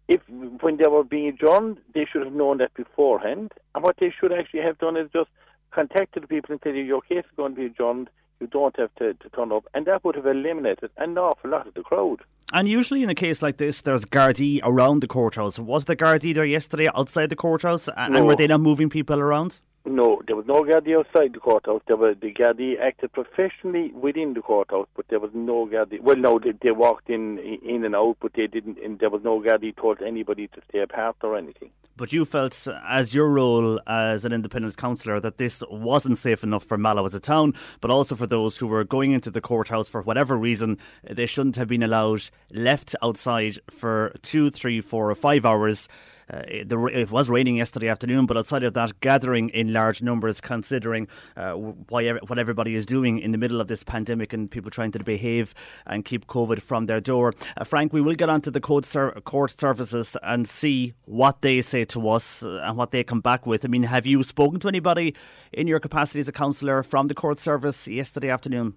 if when they were being adjourned, they should have known that beforehand. And what they should actually have done is just contacted the people and said, your case is going to be adjourned, you don't have to, to turn up. And that would have eliminated an awful lot of the crowd. And usually in a case like this, there's Gardaí around the courthouse. Was the Gardaí there yesterday outside the courthouse? And No. were they not moving people around? No, there was no Gardaí outside the courthouse. There were the Gardaí acted professionally within the courthouse, but there was no Gardaí. Well, no, they, they walked in in and out, but they didn't. And there was no Gardaí told anybody to stay apart or anything. But you felt, as your role as an independent councillor, that this wasn't safe enough for Mallow as a town, but also for those who were going into the courthouse for whatever reason. They shouldn't have been allowed left outside for two, three, four, or five hours. Uh, it, the, it was raining yesterday afternoon, but outside of that, gathering in large numbers, considering uh, why, what everybody is doing in the middle of this pandemic and people trying to behave and keep COVID from their door. Uh, Frank, we will get onto the court, ser- court services and see what they say to us uh, and what they come back with. I mean, have you spoken to anybody in your capacity as a councillor from the court service yesterday afternoon?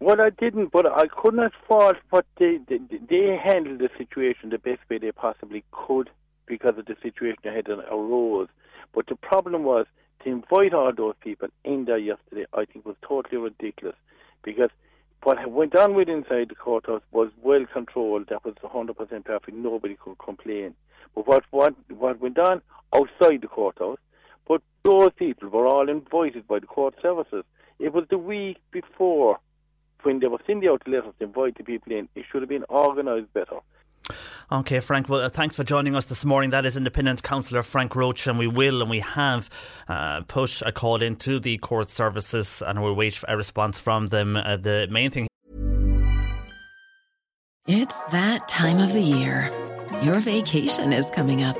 Well, I didn't, but I could not fault what they, they they handled the situation the best way they possibly could because of the situation that had arose. But the problem was to invite all those people in there yesterday. I think was totally ridiculous because what went on with inside the courthouse was well controlled. That was 100% perfect. Nobody could complain. But what what what went on outside the courthouse? But those people were all invited by the court services. It was the week before when they were sending out letters to invite the people in. It should have been organised better. Okay, Frank. Well, uh, thanks for joining us this morning. That is Independent Councillor Frank Roach, and we will and we have uh, put a call into the court services, and we'll wait for a response from them. Uh, the main thing. It's that time of the year. Your vacation is coming up.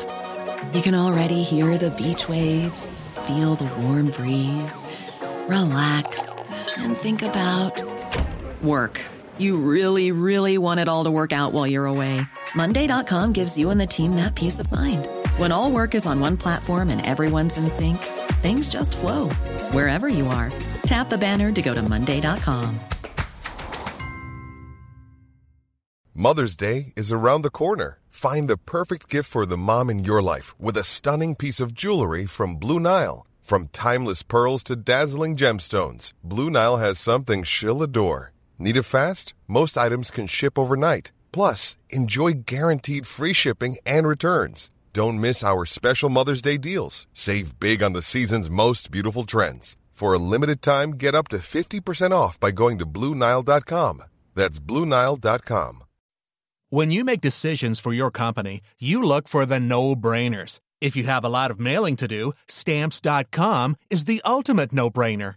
You can already hear the beach waves, feel the warm breeze, relax, and think about work. You really, really want it all to work out while you're away. Monday.com gives you and the team that peace of mind. When all work is on one platform and everyone's in sync, things just flow wherever you are. Tap the banner to go to Monday.com. Mother's Day is around the corner. Find the perfect gift for the mom in your life with a stunning piece of jewelry from Blue Nile. From timeless pearls to dazzling gemstones, Blue Nile has something she'll adore. Need it fast? Most items can ship overnight. Plus, enjoy guaranteed free shipping and returns. Don't miss our special Mother's Day deals. Save big on the season's most beautiful trends. For a limited time, get up to 50% off by going to BlueNile.com. That's BlueNile.com. When you make decisions for your company, you look for the no brainers. If you have a lot of mailing to do, stamps.com is the ultimate no brainer.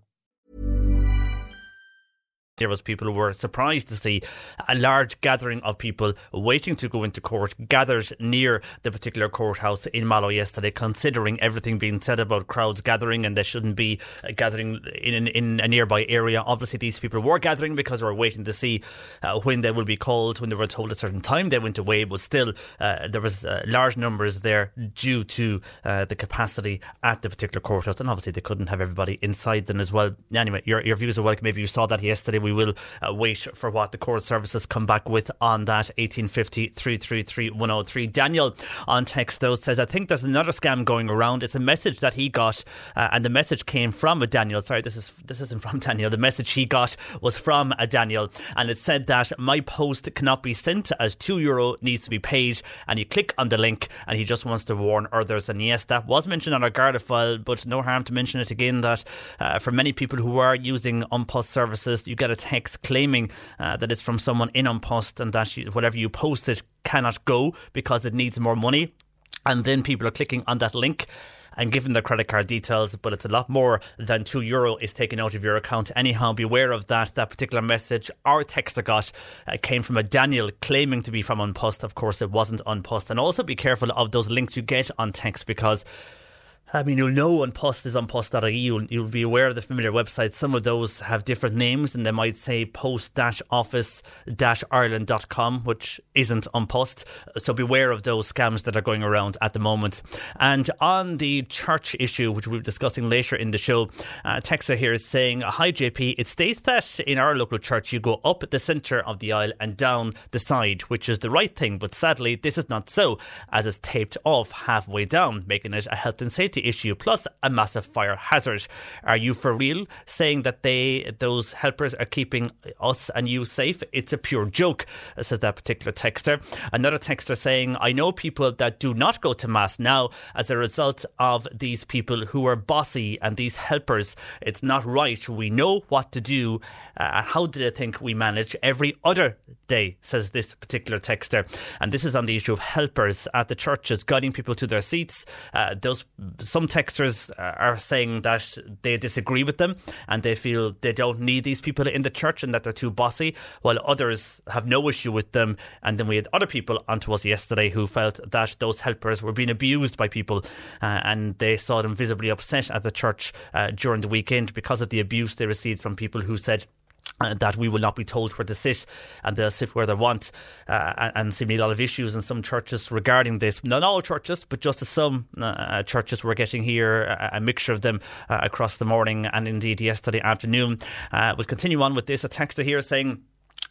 There was people who were surprised to see a large gathering of people waiting to go into court gathered near the particular courthouse in Mallow yesterday, considering everything being said about crowds gathering and they shouldn't be gathering in, in a nearby area. Obviously, these people were gathering because they were waiting to see uh, when they would be called, when they were told a certain time they went away, but still uh, there was uh, large numbers there due to uh, the capacity at the particular courthouse, and obviously they couldn't have everybody inside them as well. Anyway, your, your views are welcome. Maybe you saw that yesterday. We will uh, wait for what the court services come back with on that. 1850 333 103. Daniel on text though says, I think there's another scam going around. It's a message that he got, uh, and the message came from a Daniel. Sorry, this is this isn't from Daniel. The message he got was from a Daniel, and it said that my post cannot be sent as two euro needs to be paid. And you click on the link, and he just wants to warn others. And yes, that was mentioned on our Garda file, but no harm to mention it again that uh, for many people who are using An Post services, you get a text claiming uh, that it's from someone in An Post and that you, whatever you posted cannot go because it needs more money. And then people are clicking on that link and giving their credit card details, but it's a lot more than two euro is taken out of your account. Anyhow, beware of that. That particular message our text I got uh, came from a Daniel claiming to be from An Post. Of course, it wasn't An Post. And also be careful of those links you get on text because I mean, you'll know An Post is on post.ie. You'll, you'll be aware of the familiar websites. Some of those have different names and they might say post-office-ireland.com, which isn't An Post. So beware of those scams that are going around at the moment. And on the church issue, which we'll be discussing later in the show, uh, Texa here is saying, Hi JP, it states that in our local church you go up the centre of the aisle and down the side, which is the right thing. But sadly, this is not so, as it's taped off halfway down, making it a health and safety issue plus a massive fire hazard. Are you for real saying that they those helpers are keeping us and you safe? It's a pure joke, says that particular texter. Another texter saying, I know people that do not go to mass now as a result of these people who are bossy and these helpers. It's not right. We know what to do. Uh, how do they think we manage every other day? Says this particular texter. And this is on the issue of helpers at the churches guiding people to their seats. Uh, those some texters are saying that they disagree with them and they feel they don't need these people in the church and that they're too bossy, while others have no issue with them. And then we had other people onto us yesterday who felt that those helpers were being abused by people uh, and they saw them visibly upset at the church uh, during the weekend because of the abuse they received from people who said uh, that we will not be told where to sit and they'll sit where they want uh, and, seemingly a lot of issues in some churches regarding this. Not all churches but just some uh, churches we're getting here a, a mixture of them uh, across the morning and indeed yesterday afternoon. Uh, we'll continue on with this. A texter here saying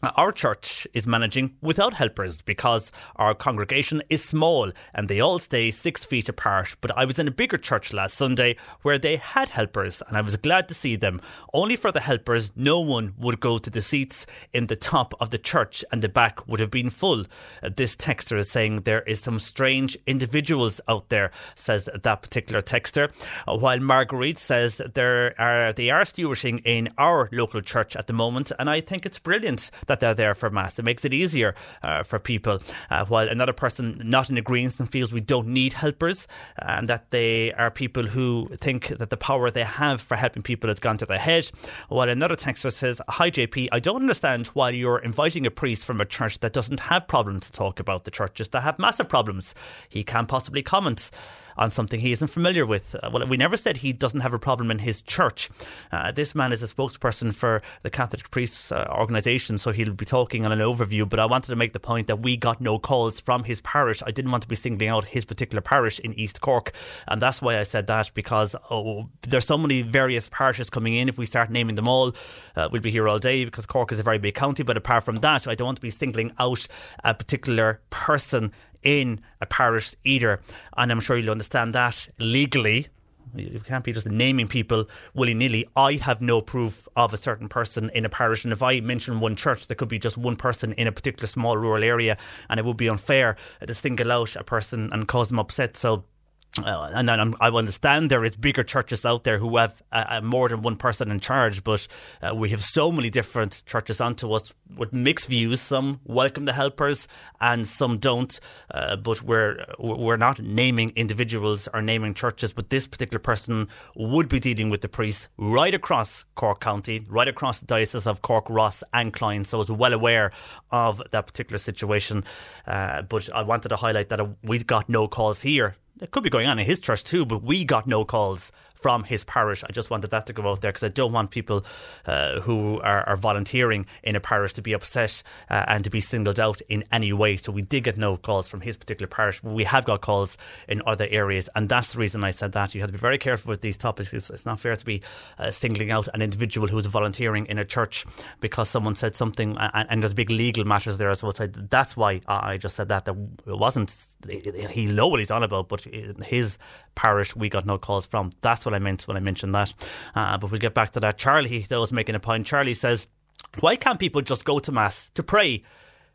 our church is managing without helpers because our congregation is small and they all stay six feet apart. But I was in a bigger church last Sunday where they had helpers and I was glad to see them. Only for the helpers, no one would go to the seats in the top of the church and the back would have been full. Uh, this texter is saying there is some strange individuals out there, says that particular texter. Uh, while Marguerite says there are they are stewarding in our local church at the moment, and I think it's brilliant that they're there for mass. It makes it easier uh, for people. Uh, while another person not in agreement feels we don't need helpers, and that they are people who think that the power they have for helping people has gone to their head. While another texter says, "Hi JP, I don't understand why you're inviting a priest from a church that doesn't have problems to talk about the churches that have massive problems. He can't possibly comment." On something he isn't familiar with. Uh, well, we never said he doesn't have a problem in his church. Uh, this man is a spokesperson for the Catholic Priests uh, organisation, so he'll be talking on an overview. But I wanted to make the point that we got no calls from his parish. I didn't want to be singling out his particular parish in East Cork, and that's why I said that because oh, there's so many various parishes coming in. If we start naming them all, uh, we'll be here all day because Cork is a very big county. But apart from that, I don't want to be singling out a particular person in a parish either. And I'm sure you'll understand that legally. You can't be just naming people willy nilly. I have no proof of a certain person in a parish. And if I mention one church, there could be just one person in a particular small rural area, and it would be unfair to single out a person and cause them upset. So uh, and then I understand there is bigger churches out there who have uh, uh, more than one person in charge, but uh, we have so many different churches onto us with mixed views. Some welcome the helpers, and some don't. Uh, but we're we're not naming individuals or naming churches. But this particular person would be dealing with the priests right across Cork County, right across the diocese of Cork, Ross, and Cloyne. So is well aware of that particular situation. Uh, but I wanted to highlight that we got no calls here it could be going on in his church too, but we got no calls from his parish. I just wanted that to go out there because I don't want people uh, who are, are, volunteering in a parish to be upset uh, and to be singled out in any way. So we did get no calls from his particular parish, but we have got calls in other areas, and that's the reason I said that. You have to be very careful with these topics. It's, it's not fair to be uh, singling out an individual who's volunteering in a church because someone said something, and, and there's big legal matters there as well. So that's why I just said that. That it wasn't he know what he's on about, but his parish we got no calls from. That's what I meant when I mentioned that. Uh, but we'll get back to that. Charlie, that was making a point. Charlie says, why can't people just go to mass to pray?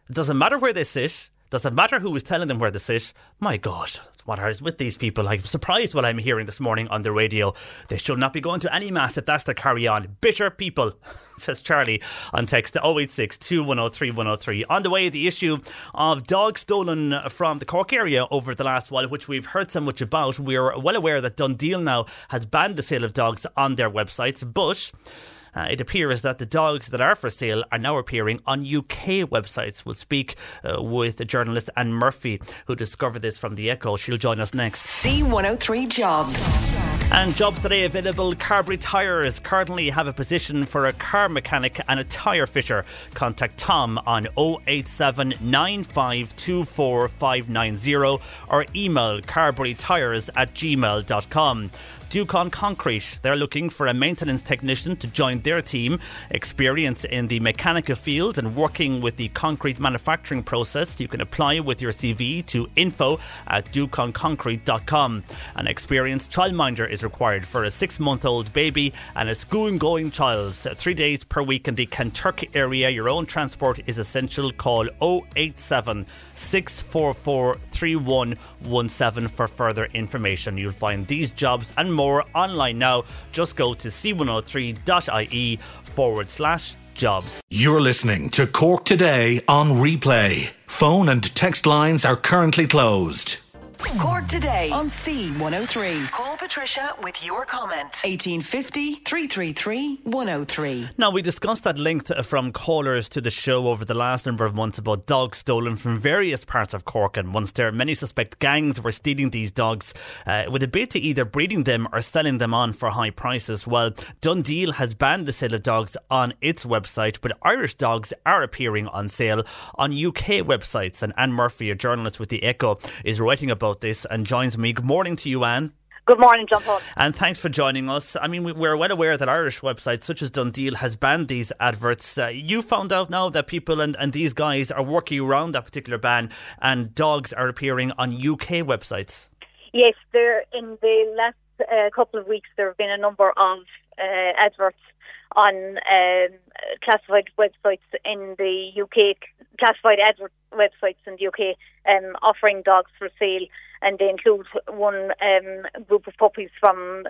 It doesn't matter where they sit. Does it matter who is telling them where to sit? My God, what is with these people? I'm surprised what I'm hearing this morning on the radio. They should not be going to any mass if that's to carry on. Bitter people, says Charlie on text to 086 2103 103. On the way, the issue of dogs stolen from the Cork area over the last while, which we've heard so much about. We're well aware that DoneDeal now has banned the sale of dogs on their websites, but uh, it appears that the dogs that are for sale are now appearing on UK websites. We'll speak uh, with journalist Anne Murphy, who discovered this from the Echo. She'll join us next. C103 Jobs. And jobs today available. Carberry Tyres currently have a position for a car mechanic and a tyre fitter. Contact Tom on 087 or email carberrytyres at gmail.com. Ducon Concrete. They're looking for a maintenance technician to join their team. Experience in the mechanical field and working with the concrete manufacturing process. You can apply with your CV to info at duconconcrete.com. An experienced childminder is required for a six month old baby and a school going child. Three days per week in the Kentucky area. Your own transport is essential. Call 087 644 3117 for further information. You'll find these jobs and more online now. Just go to c103.ie forward slash jobs. You're listening to Cork Today on replay. Phone and text lines are currently closed. Cork today on C103. Call Patricia with your comment. 1850 333 103. Now, we discussed at length from callers to the show over the last number of months about dogs stolen from various parts of Cork and Munster. Many suspect gangs were stealing these dogs uh, with a bid to either breeding them or selling them on for high prices. Well, DoneDeal has banned the sale of dogs on its website, but Irish dogs are appearing on sale on UK websites. And Anne Murphy, a journalist with The Echo, is writing about this and joins me. Good morning to you, Anne. Good morning, John Paul. And thanks for joining us. I mean, we- we're well aware that Irish websites such as DoneDeal has banned these adverts. Uh, you found out now that people and, and these guys are working around that particular ban and dogs are appearing on UK websites. Yes, there in the last uh, couple of weeks there have been a number of uh, adverts on um, classified websites in the UK, classified advert websites in the UK, um, offering dogs for sale, and they include one um, group of puppies from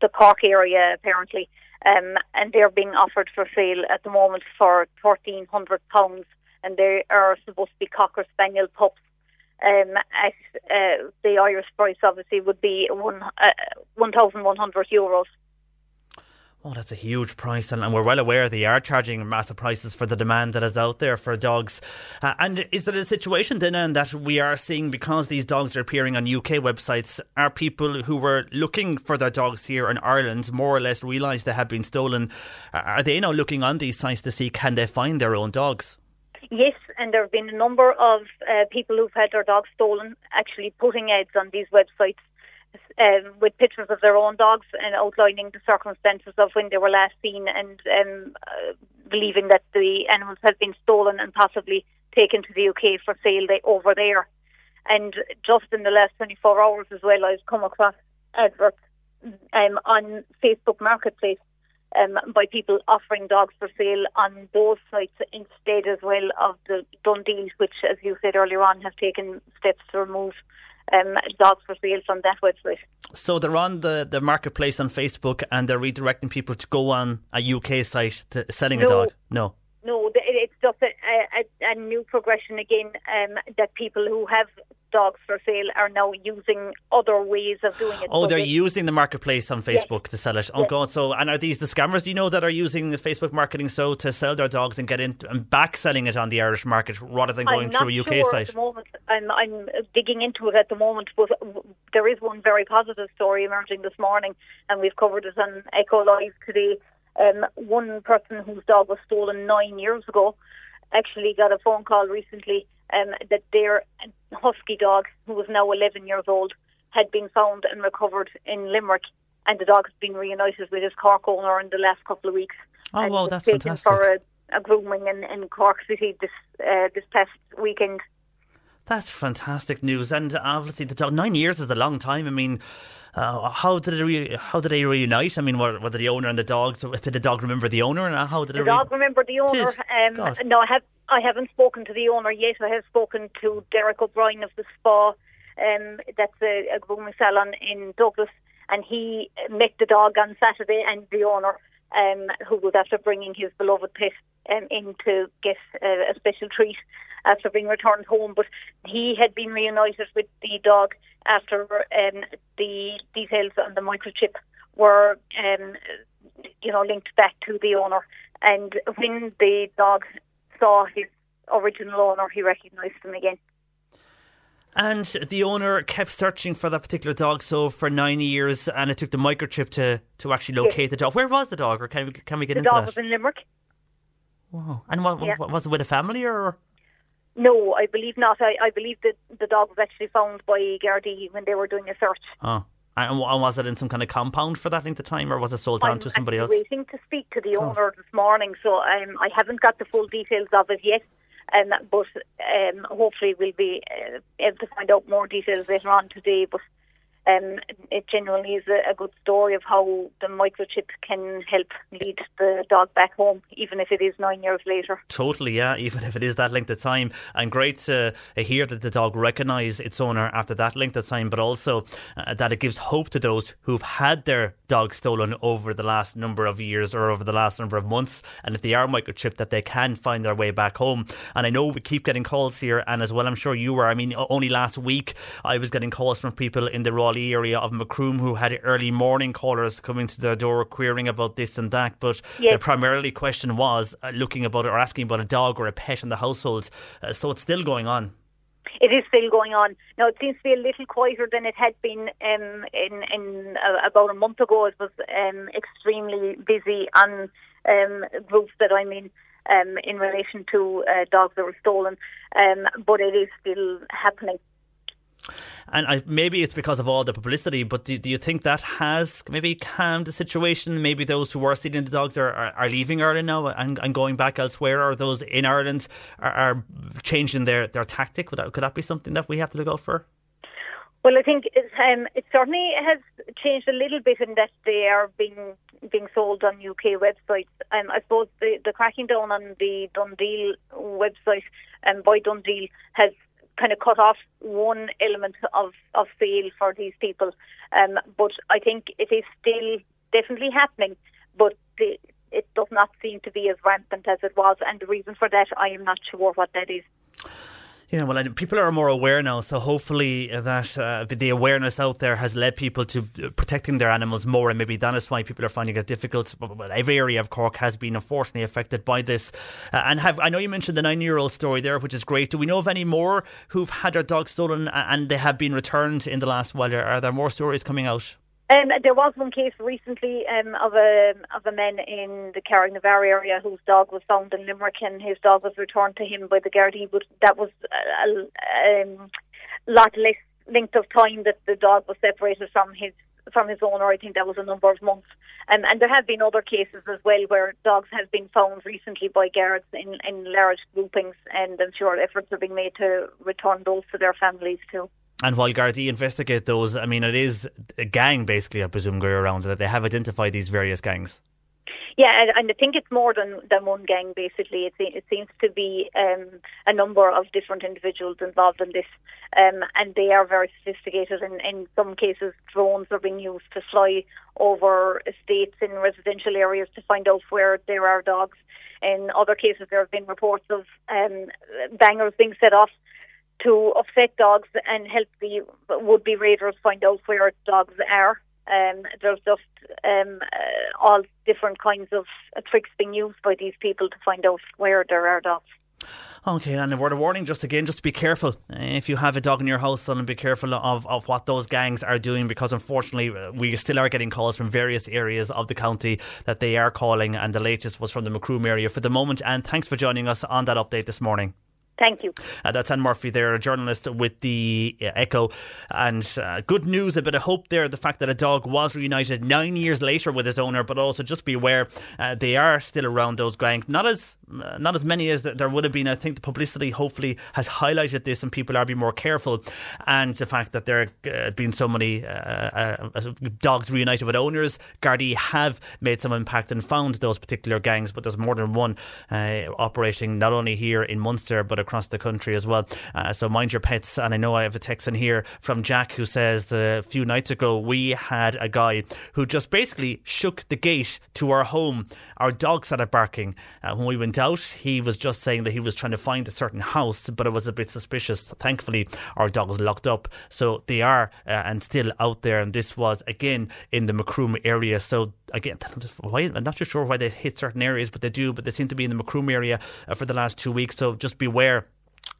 the Cork area, apparently, um, and they're being offered for sale at the moment for thirteen hundred pounds, and they are supposed to be cocker spaniel pups um, uh, the Irish price obviously would be one uh, one thousand one hundred euros. Oh, that's a huge price, and, and we're well aware they are charging massive prices for the demand that is out there for dogs. Uh, and is it a situation then that we are seeing because these dogs are appearing on UK websites? Are people who were looking for their dogs here in Ireland more or less realise they have been stolen? Are- Are they now looking on these sites to see can they find their own dogs? Yes, and there have been a number of uh, people who've had their dogs stolen actually putting ads on these websites um, with pictures of their own dogs and outlining the circumstances of when they were last seen and um, uh, believing that the animals have been stolen and possibly taken to the UK for sale they, over there. And just in the last 24 hours as well, I've come across adverts um, on Facebook Marketplace um, by people offering dogs for sale on those sites instead as well of the DoneDeal, which, as you said earlier on, have taken steps to remove um, dogs for sale from that website. So they're on the, the marketplace on Facebook and they're redirecting people to go on a UK site to selling a dog. No. No, it's just a, a, a new progression again um, that people who have dogs for sale are now using other ways of doing it. Oh, So they're they- using the marketplace on Facebook to sell it. Oh Yes. God! So, and are these the scammers? Do you know that are using the Facebook marketing so to sell their dogs and get in and back selling it on the Irish market rather than going through a UK sure site? At the moment, I'm, I'm digging into it at the moment, but there is one very positive story emerging this morning, and we've covered it on Echo Live today. Um, one person whose dog was stolen nine years ago actually got a phone call recently um, that their husky dog, who was now 11 years old, had been found and recovered in Limerick, and the dog has been reunited with his Cork owner in the last couple of weeks. Oh, and wow, that's fantastic. for a, a grooming in, in Cork City this uh, this past weekend. That's fantastic news. And obviously, the dog nine years is a long time. I mean. Uh, how did they re- how did they reunite? I mean, were, were the owner and the dog? Did the dog remember the owner? And how did The it? Re- dog remember the owner. Um, no, I have I haven't spoken to the owner yet. I have spoken to Derek O'Brien of the Spa. Um, that's a, a grooming salon in Douglas, and he met the dog on Saturday and the owner, um, who was after bringing his beloved pet um, in to get uh, a special treat after being returned home. But he had been reunited with the dog after um, the details on the microchip were, um, you know, linked back to the owner. And when the dog saw his original owner, he recognised him again. And the owner kept searching for that particular dog so for nine years, and it took the microchip to, to actually locate Yes. the dog. Where was the dog, or can we can we get the into dog was in Limerick. Wow. And what, Yeah. what was it with a family or? No, I believe not. I, I believe that the dog was actually found by Gardaí when they were doing a search. Oh. And wa- was it in some kind of compound for that length of time, or was it sold on to somebody else? I'm waiting to speak to the owner this morning, so um, I haven't got the full details of it yet. Um, but um, hopefully we'll be uh, able to find out more details later on today. But um, it generally is a, a good story of how the microchip can help lead the dog back home, even if it is nine years later. Totally, yeah, even if it is that length of time. And great to uh, hear that the dog recognise its owner after that length of time, but also uh, that it gives hope to those who've had their dog stolen over the last number of years or over the last number of months. And if they are microchipped, that they can find their way back home. And I know we keep getting calls here, and as well, I'm sure you were. I mean, only last week I was getting calls from people in the Area of Macroom who had early morning callers coming to their door querying about this and that. But Yes. the primarily question was uh, looking about or asking about a dog or a pet in the household. Uh, so it's still going on. It is still going on. Now, it seems to be a little quieter than it had been um, in, in uh, about a month ago. It was um, extremely busy on um, groups that I'm in um, in relation to uh, dogs that were stolen, um, but it is still happening. And I, maybe it's because of all the publicity, but do, do you think that has maybe calmed the situation? Maybe those who were stealing the dogs are, are, are leaving Ireland now and, and going back elsewhere, or those in Ireland are, are changing their, their tactic? That, could that be something that we have to look out for? Well, I think it's, um, it certainly has changed a little bit in that they are being being sold on UK websites. Um, I suppose the, the cracking down on the DoneDeal website um, by DoneDeal has kind of cut off one element of, of sale for these people. Um, but I think it is still definitely happening, but the, it does not seem to be as rampant as it was. And the reason for that, I am not sure what that is. Yeah, well, people are more aware now, so hopefully that uh, the awareness out there has led people to uh, protecting their animals more, and maybe that is why people are finding it difficult. But every area of Cork has been unfortunately affected by this. Uh, and have I know you mentioned the nine-year-old story there, which is great. Do we know of any more who've had their dogs stolen and they have been returned in the last while? Are there more stories coming out? Um, there was one case recently um, of a of a man in the Carrignavar area whose dog was found in Limerick, and his dog was returned to him by the Gardaí. But that was a, a um, lot less length of time that the dog was separated from his from his owner. I think that was a number of months. Um, and there have been other cases as well where dogs have been found recently by guards in, in large groupings, and I'm sure efforts are being made to return those to their families too. And while Gardaí investigate those, I mean, it is a gang basically, I presume, going around that they have identified these various gangs. Yeah, and, I think it's more than, than one gang. Basically, it, it seems to be um, a number of different individuals involved in this, um, and they are very sophisticated. In some cases, drones are being used to fly over estates in residential areas to find out where there are dogs. In other cases, there have been reports of um, bangers being set off to upset dogs and help the would-be raiders find out where dogs are. Um, there's just um, uh, all different kinds of uh, tricks being used by these people to find out where there are dogs. Okay, and a word of warning, just again, just be careful uh, if you have a dog in your house, and be careful of, of what those gangs are doing because unfortunately uh, we still are getting calls from various areas of the county that they are calling, and the latest was from the Macroom area for the moment. And thanks for joining us on that update this morning. Thank you. Uh, that's Anne Murphy there, a journalist with the uh, Echo. And uh, good news, a bit of hope there, the fact that a dog was reunited nine years later with his owner, but also just be aware uh, they are still around those gangs. Not as uh, not as many as there would have been. I think the publicity hopefully has highlighted this, and people are being more careful. And the fact that there have uh, been so many dogs reunited with owners, Gardaí have made some impact and found those particular gangs. But there's more than one operating not only here in Munster but across the country as well. so mind your pets. And I know I have a text in here from Jack who says a few nights ago we had a guy who just basically shook the gate to our home. Our dog started barking. Uh, when we went out, he was just saying that he was trying to find a certain house, but it was a bit suspicious. Thankfully, our dog was locked up. So they are uh, and still out there. And this was again in the Macroom area. So again, why, I'm not too sure why they hit certain areas, but they do. But they seem to be in the Macroom area uh, for the last two weeks. So just beware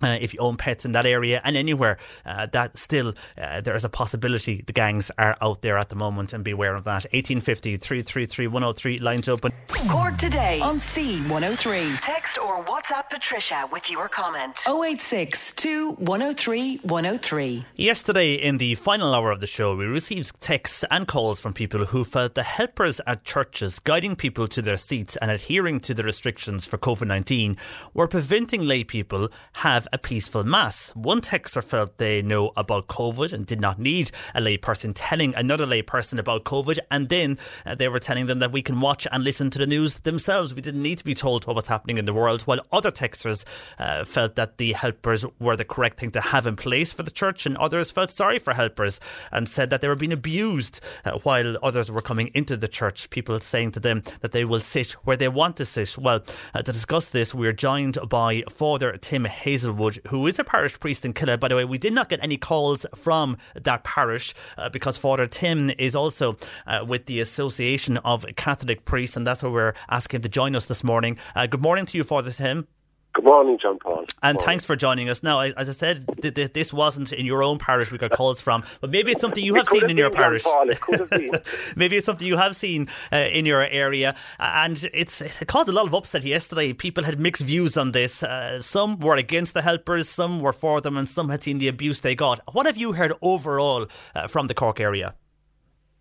uh, if you own pets in that area and anywhere, uh, that still uh, there is a possibility the gangs are out there at the moment and be aware of that. 1850 333 103 lines open. Cork today on C103. Text or WhatsApp Patricia with your comment. 086 103 103. Yesterday, in the final hour of the show, we received texts and calls from people who felt the helpers at churches guiding people to their seats and adhering to the restrictions for COVID 19 were preventing lay people having have a peaceful mass. One texter felt they know about COVID and did not need a layperson telling another layperson about COVID, and then uh, they were telling them that we can watch and listen to the news themselves. We didn't need to be told what was happening in the world. While other texters uh, felt that the helpers were the correct thing to have in place for the church, and others felt sorry for helpers and said that they were being abused, uh, while others were coming into the church. People saying to them that they will sit where they want to sit. Well, uh, to discuss this, we're joined by Father Tim Hazel. Hazelwood, who is a parish priest in Killeagh. By the way, we did not get any calls from that parish uh, because Father Tim is also uh, with the Association of Catholic Priests, and that's why we're asking him to join us this morning. Uh, good morning to you, Father Tim. Good morning, John Paul. And thanks for joining us. Now, as I said, th- th- this wasn't in your own parish we got calls from, but maybe it's something you have seen in your parish. Paul, it could have been. maybe it's something you have seen uh, in your area. And it's it caused a lot of upset yesterday. People had mixed views on this. Uh, some were against the helpers, some were for them, and some had seen the abuse they got. What have you heard overall uh, from the Cork area?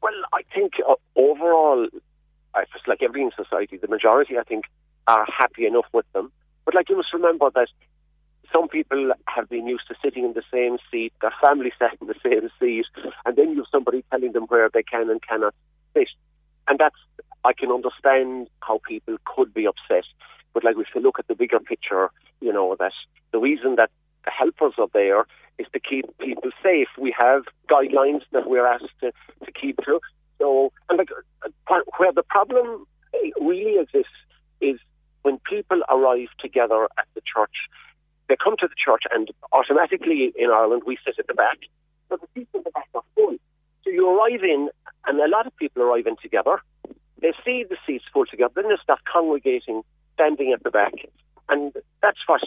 Well, I think uh, overall, just like every in society, the majority, I think, are happy enough with them but like you must remember that some people have been used to sitting in the same seat, their family sat in the same seat, and then you have somebody telling them where they can and cannot sit. And that's, I can understand how people could be upset. But like if you look at the bigger picture, you know, that the reason that the helpers are there is to keep people safe. We have guidelines that we're asked to, to keep to. So, and like, uh, where the problem really exists is when people arrive together at the church, they come to the church and automatically in Ireland we sit at the back, but the seats in the back are full. So you arrive in, and a lot of people arrive in together. They see the seats full together, then they start congregating, standing at the back, and that's what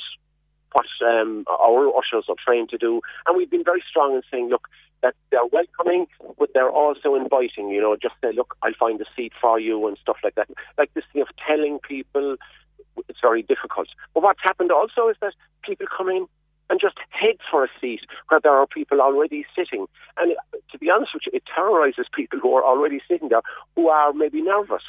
what um, our ushers are trained to do. And we've been very strong in saying, look, that they're welcoming, but they're also inviting. You know, just say, look, I'll find a seat for you and stuff like that. Like this thing of telling people it's very difficult. But what's happened also is that people come in and just head for a seat where there are people already sitting. And to be honest with you, it terrorizes people who are already sitting there who are maybe nervous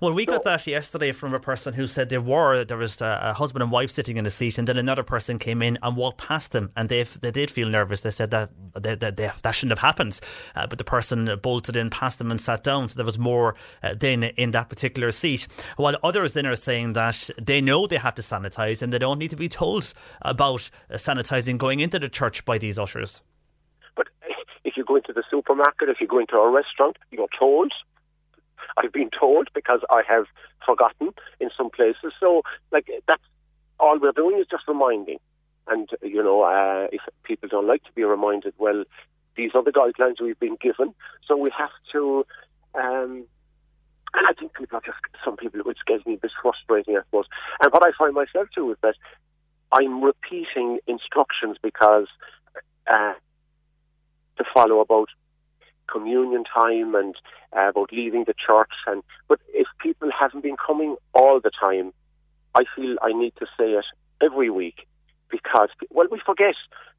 well, we got that yesterday from a person who said they were there was a, husband and wife sitting in a seat, and then another person came in and walked past them, and they they did feel nervous. They said that they, they, they, that shouldn't have happened, uh, but the person bolted in past them and sat down, so there was more uh, then in that particular seat. While others then are saying that they know they have to sanitise and they don't need to be told about uh, sanitising going into the church by these ushers. But if you go into the supermarket, if you go into a restaurant, you're told I've been told because I have forgotten in some places. So, like, that's all we're doing is just reminding. And, you know, uh, if people don't like to be reminded, well, these are the guidelines we've been given. So we have to, um, and I think people are just, some people, which gets me a bit frustrating, I suppose. And what I find myself too is that I'm repeating instructions because uh, to follow about communion time and uh, about leaving the church. And but if people haven't been coming all the time, I feel I need to say it every week because well we forget.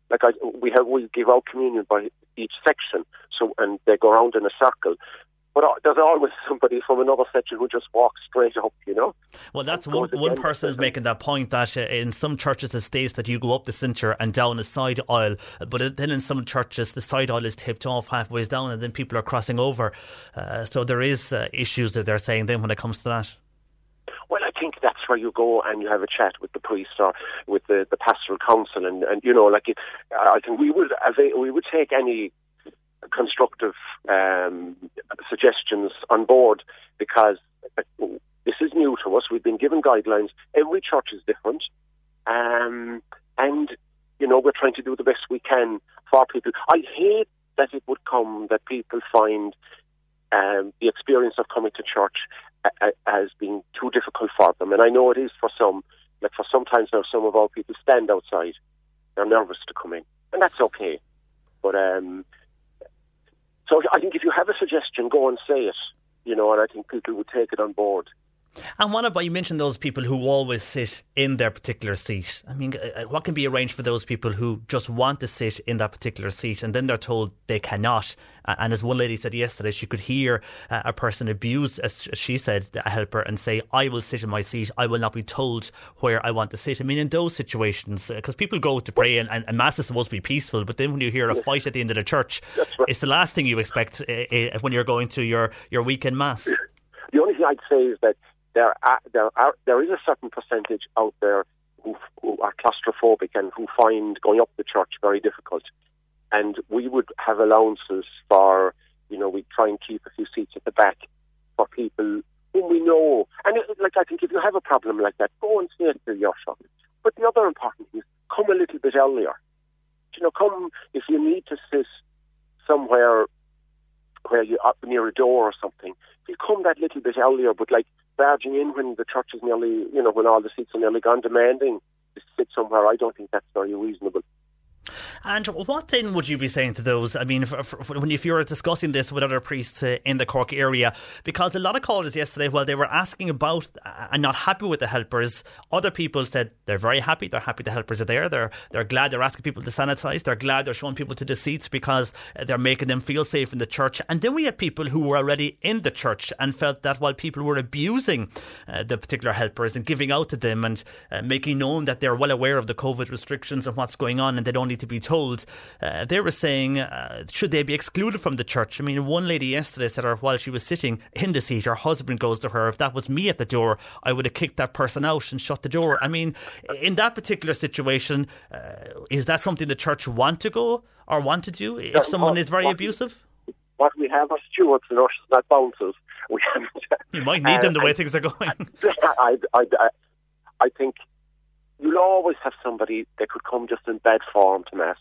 Like I, we have, we give out communion by each section, so and they go around in a circle. But there's always somebody from another section who just walks straight up, you know. Well, that's one, one person is making that point that uh, in some churches it states that you go up the centre and down a side aisle, but then in some churches the side aisle is tipped off halfway down and then people are crossing over. Uh, so there is uh, issues that they're saying then when it comes to that. Well, I think that's where you go and you have a chat with the priest or with the, the pastoral council, and, and you know, like I think we would we would take any constructive um, suggestions on board because this is new to us. We've been given guidelines. Every church is different, um, and you know we're trying to do the best we can for people. I hate that it would come that people find um, the experience of coming to church as being too difficult for them, and I know it is for some. Like for sometimes now, some of our people stand outside; they're nervous to come in, and that's okay. But um, so I think if you have a suggestion, go and say it, you know, and I think people would take it on board. And what about you mentioned those people who always sit in their particular seat? I mean, uh, what can be arranged for those people who just want to sit in that particular seat and then they're told they cannot? And as one lady said yesterday, she could hear uh, a person abuse, as she said, a helper, and say, I will sit in my seat. I will not be told where I want to sit. I mean, in those situations, because uh, people go to pray and, and, Mass is supposed to be peaceful, but then when you hear a fight at the end of the church, right. it's the last thing you expect uh, when you're going to your, your weekend Mass. The only thing I'd say is that there are, there are there is a certain percentage out there who, who are claustrophobic and who find going up the church very difficult. And we would have allowances for, you know, we try and keep a few seats at the back for people whom we know. And it, like I think if you have a problem like that, go and say it to your shop. But the other important thing is come a little bit earlier. You know, come if you need to sit somewhere where you're up near a door or something. You come that little bit earlier, but like barging in when the church is nearly, you know, when all the seats are nearly gone, demanding to sit somewhere. I don't think that's very reasonable. And what then would you be saying to those? I mean, when if you're discussing this with other priests uh, in the Cork area, because a lot of callers yesterday, while they were asking about uh, and not happy with the helpers, other people said they're very happy. They're happy the helpers are there. They're they're glad they're asking people to sanitise. They're glad they're showing people to the seats because they're making them feel safe in the church. And then we had people who were already in the church and felt that while people were abusing uh, the particular helpers and giving out to them and uh, making known that they're well aware of the COVID restrictions and what's going on and they don't need to be told told, uh, they were saying, uh, should they be excluded from the church? I mean, one lady yesterday said her while she was sitting in the seat, her husband goes to her, if that was me at the door, I would have kicked that person out and shut the door. I mean, in that particular situation, uh, is that something the church want to go or want to do if someone is very abusive? What we have are stewards and ushers, not bouncers. We you might need them the way things are going. I, I, I, I think you'll always have somebody that could come just in bad form to mass,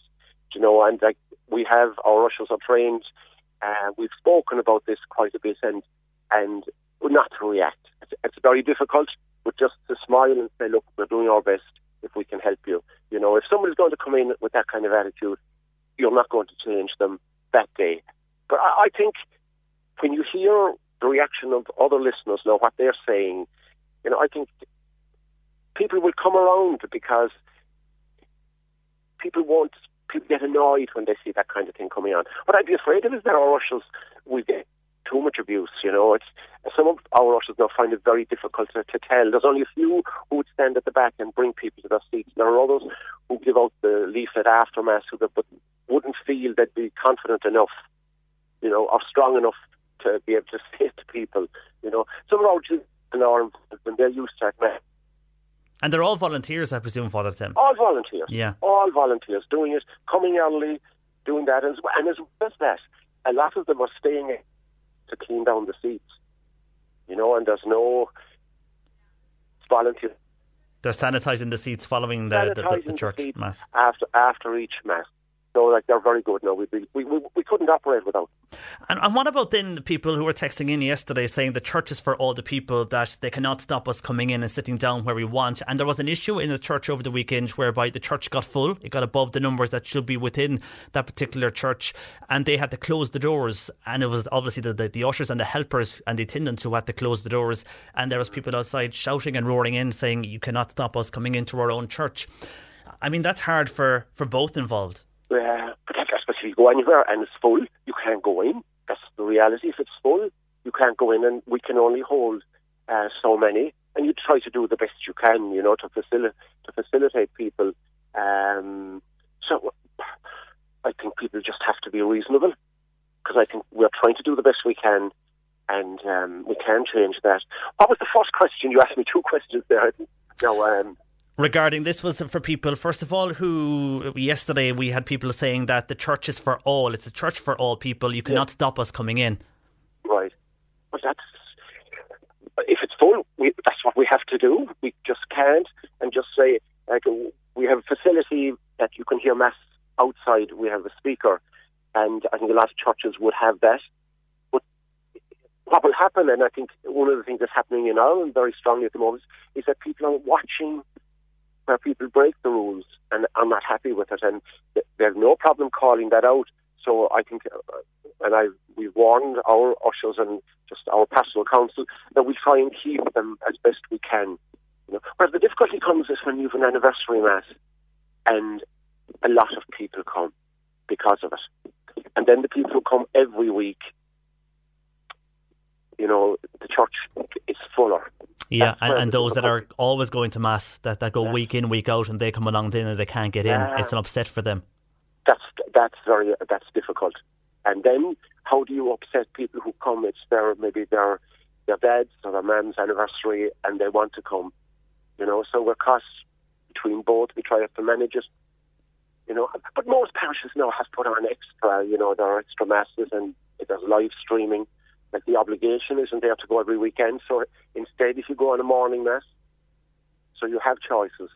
you know. And like we have our ushers are trained. Uh, we've spoken about this quite a bit, and and not to react. It's, it's very difficult, but just to smile and say, "Look, we're doing our best. If we can help you, you know, if somebody's going to come in with that kind of attitude, you're not going to change them that day." But I, I think when you hear the reaction of other listeners now, what they're saying, you know, I think people will come around because people won't people get annoyed when they see that kind of thing coming on. What I'd be afraid of is that our ushers will get too much abuse. You know, it's some of our ushers now find it very difficult to, to tell. There's only a few who would stand at the back and bring people to their seats. There are others who give out the leaflet after mass, who but wouldn't feel they'd be confident enough, you know, or strong enough to be able to say to people. You know, some of our children are when they're used to it, and they're all volunteers, I presume, Father Tim. All volunteers. Yeah. All volunteers doing it, coming early, doing that. And as well as that, a lot of them are staying in to clean down the seats. You know, and there's no volunteer. They're sanitising the seats following the, the, the, the church mass. After, after each mass. So like they're very good now. We, we, we, we couldn't operate without. And, and what about then the people who were texting in yesterday saying the church is for all the people that they cannot stop us coming in and sitting down where we want? And there was an issue in the church over the weekend whereby the church got full. It got above the numbers that should be within that particular church, and they had to close the doors. And it was obviously the, the, the ushers and the helpers and the attendants who had to close the doors. And there was people outside shouting and roaring in saying, "You cannot stop us coming into our own church." I mean, that's hard for, for both involved. Uh, especially if you go anywhere and it's full, you can't go in. That's the reality. If it's full, you can't go in, and we can only hold uh, so many. And you try to do the best you can, you know, to facilitate to facilitate people. Um, so I think people just have to be reasonable because I think we're trying to do the best we can, and um, we can change that. What was the first question? You asked me two questions there. Now, um, regarding this was for people first of all who yesterday we had people saying that the church is for all. It's a church for all people. You cannot stop us coming in. Right. But that's if it's full we, that's what we have to do. We just can't and just say like we have a facility that you can hear mass outside. We have a speaker. And I think a lot of churches would have that. But what will happen and I think one of the things that's happening in Ireland very strongly at the moment is that people are watching where people break the rules and are not happy with it, and there's no problem calling that out. So I think, uh, and I we've warned our ushers and just our pastoral council that we try and keep them as best we can. You know, where the difficulty comes is when you have an anniversary mass, and a lot of people come because of it, and then the people who come every week, you know, the church is fuller yeah, and, and, those that are always going to mass, that, that go yeah. week in, week out, and they come along then and they can't get in. It's an upset for them. That's that's very that's difficult. And then how do you upset people who come? It's their maybe their their dad's or their man's anniversary, and they want to come. You know, so we're caught between both. We try to manage it. You know, but most parishes now have put on extra. You know, there are extra masses and there's live streaming like the obligation isn't there to go every weekend. So instead, if you go on a morning mass, so you have choices.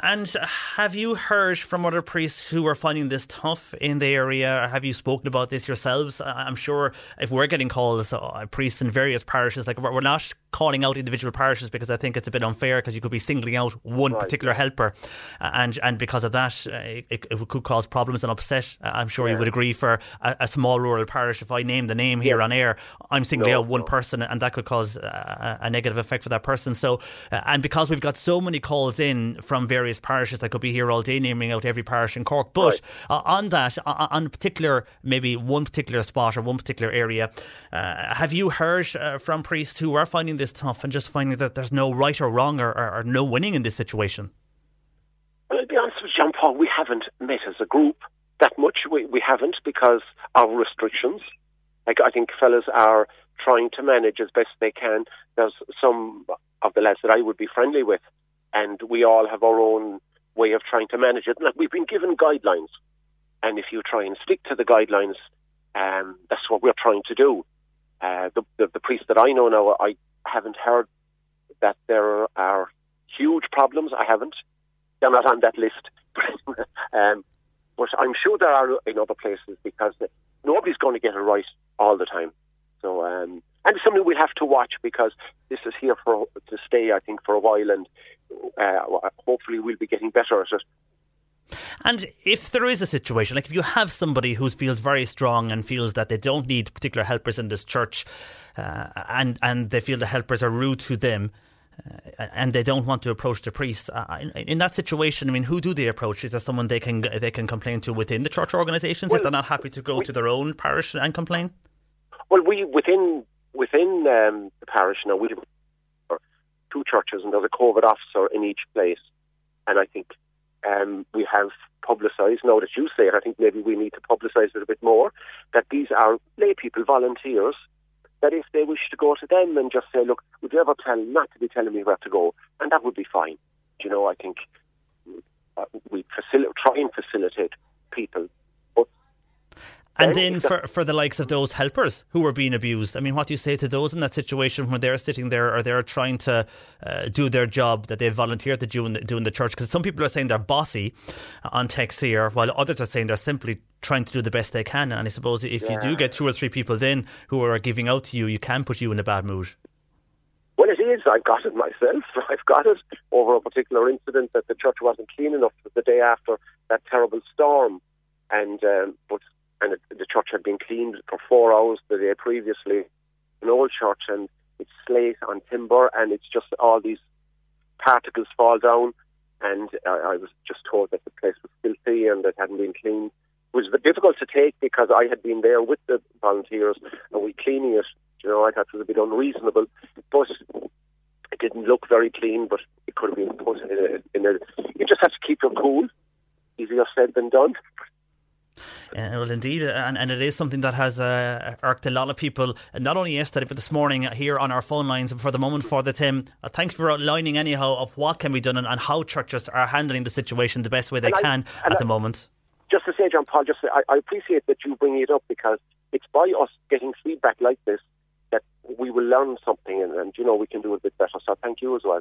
And have you heard from other priests who are finding this tough in the area? Have you spoken about this yourselves? I'm sure if we're getting calls, uh, priests in various parishes, like we're not calling out individual parishes because I think it's a bit unfair because you could be singling out one right. particular helper, and and because of that, uh, it, it, could cause problems and upset. Uh, I'm sure yeah. you would agree for a, a, small rural parish. If I name the name here yeah. on air, I'm singling no, out one no. person, and that could cause a, a, negative effect for that person. So, and because we've got so many calls in from various parishes. I could be here all day naming out every parish in Cork. But right. uh, on that, uh, on particular, maybe one particular spot or one particular area, uh, have you heard uh, from priests who are finding this tough and just finding that there's no right or wrong or, or, or no winning in this situation? Well, to be honest with John Paul, we haven't met as a group that much. We, we haven't because of restrictions. Like I think fellas are trying to manage as best they can. There's some of the lads that I would be friendly with and we all have our own way of trying to manage it. Like we've been given guidelines, and if you try and stick to the guidelines, um, that's what we're trying to do. Uh, the, the, the priest that I know now, I haven't heard that there are huge problems. I haven't. They're not on that list, um, but I'm sure there are in other places because nobody's going to get it right all the time. So um, and it's something we'll have to watch because this is here for to stay, I think, for a while, and uh, hopefully we'll be getting better at it. And if there is a situation, like if you have somebody who feels very strong and feels that they don't need particular helpers in this church, uh, and and they feel the helpers are rude to them, uh, and they don't want to approach the priest, uh, in, in, that situation, I mean, who do they approach? Is there someone they can they can complain to within the church organisations well, if they're not happy to go we, to their own parish and complain? Well, we within within um, the parish now we have two churches and there's a COVID officer in each place, and I think um, we have publicised now that you say it. I think maybe we need to publicise it a bit more that these are lay people, volunteers. That if they wish to go to them and just say, "Look, would you ever tell not to be telling me where to go?" and that would be fine. You know, I think uh, we facil- try and facilitate people and then for, for the likes of those helpers who are being abused, I mean, what do you say to those in that situation when they're sitting there or they're trying to uh, do their job that they've volunteered to do in the, do in the church? Because some people are saying they're bossy on text here, while others are saying they're simply trying to do the best they can. And I suppose if yeah. you do get two or three people then who are giving out to you, you can put you in a bad mood. Well, it is. I've got it myself. I've got it over a particular incident that the church wasn't clean enough the day after that terrible storm. And um, but and it, the church had been cleaned for four hours the day previously, an old church, and it's slate on timber, and it's just all these particles fall down. And I, I was just told that the place was filthy and it hadn't been cleaned. It was difficult to take because I had been there with the volunteers and we cleaning it You know, I thought it was a bit unreasonable, but it didn't look very clean. But it could have been put in a. In a you just have to keep your cool. Easier said than done. Uh, well, indeed, and, and it is something that has uh, irked a lot of people, not only yesterday but this morning here on our phone lines. For the moment, Father Tim, uh, thanks for outlining anyhow of what can be done and, and, how churches are handling the situation the best way they and can I, at I, the moment. Just to say, John Paul, just I, I appreciate that you bring it up because it's by us getting feedback like this we will learn something and, and, you know we can do a bit better. So thank you as well.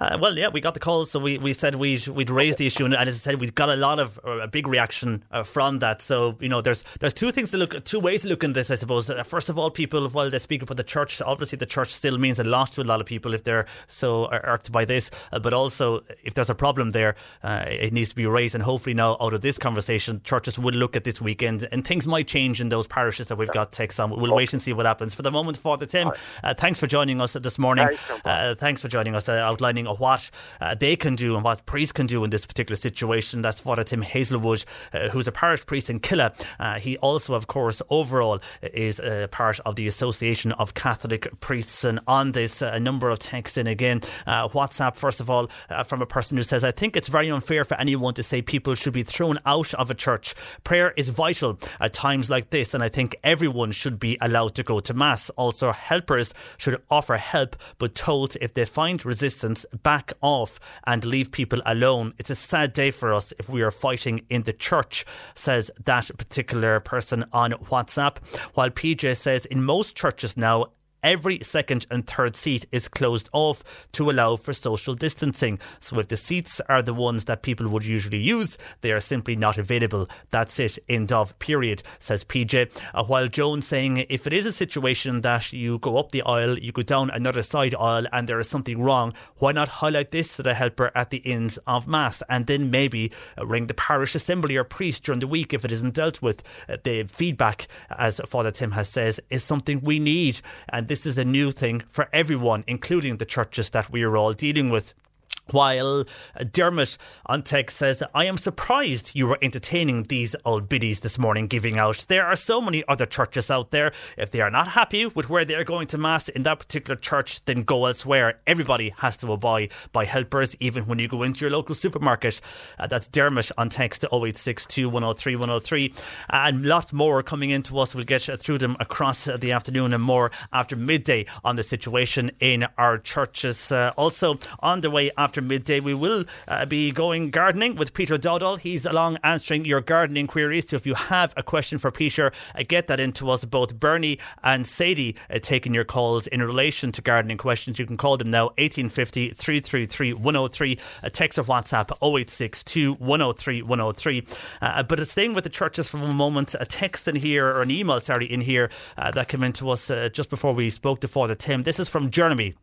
Uh, well, yeah, we got the calls, so we, we said we'd we'd raise the issue, and as I said, we've got a lot of uh, a big reaction uh, from that. So you know, there's there's two things to look, two ways to look in this, I suppose. Uh, first of all, people while they speak about the church, obviously the church still means a lot to a lot of people if they're so irked by this. Uh, but also, if there's a problem there, uh, it needs to be raised, and hopefully now out of this conversation, churches will look at this weekend, and things might change in those parishes that we've got takes on. We'll okay. wait and see what happens. For the moment, Father Tim. Uh, thanks for joining us this morning. Uh, thanks for joining us, uh, outlining what uh, they can do and what priests can do in this particular situation. That's Father Tim Hazelwood, uh, who's a parish priest in Killeagh. Uh, he also, of course, overall is a part of the Association of Catholic Priests. And on this, a number of texts in again. WhatsApp, first of all, from a person who says, I think it's very unfair for anyone to say people should be thrown out of a church. Prayer is vital at times like this, and I think everyone should be allowed to go to Mass. Also, helpers should offer help, but told if they find resistance, back off and leave people alone. It's a sad day for us if we are fighting in the church, says that particular person on WhatsApp. While PJ says in most churches now, every second and third seat is closed off to allow for social distancing. So if the seats are the ones that people would usually use, they are simply not available. That's it. End of period, says PJ. Uh, while Jones saying if it is a situation that you go up the aisle, you go down another side aisle, and there is something wrong, why not highlight this to the helper at the ends of mass, and then maybe uh, ring the parish assembly or priest during the week if it isn't dealt with. Uh, the feedback, as Father Tim has says, is something we need, and this is a new thing for everyone, including the churches that we are all dealing with. While Dermot on text says, I am surprised you were entertaining these old biddies this morning giving out. There are so many other churches out there. If they are not happy with where they are going to Mass in that particular church, then go elsewhere. Everybody has to abide by helpers, even when you go into your local supermarket. Uh, that's Dermot on text to 0862 103 103. And lots more coming into us. We'll get through them across the afternoon and more after midday on the situation in our churches. Uh, also, on the way after after midday, we will uh, be going gardening with Peter Dowdall. He's along answering your gardening queries. So if you have a question for Peter, uh, get that into us. Both Bernie and Sadie uh, taking your calls in relation to gardening questions. You can call them now 1850 333 103. A text or WhatsApp 0862 103 103. Uh, but it's staying with the churches for a moment, a text in here, or an email, sorry, in here uh, that came into us uh, just before we spoke to Father Tim. This is from Jeremy.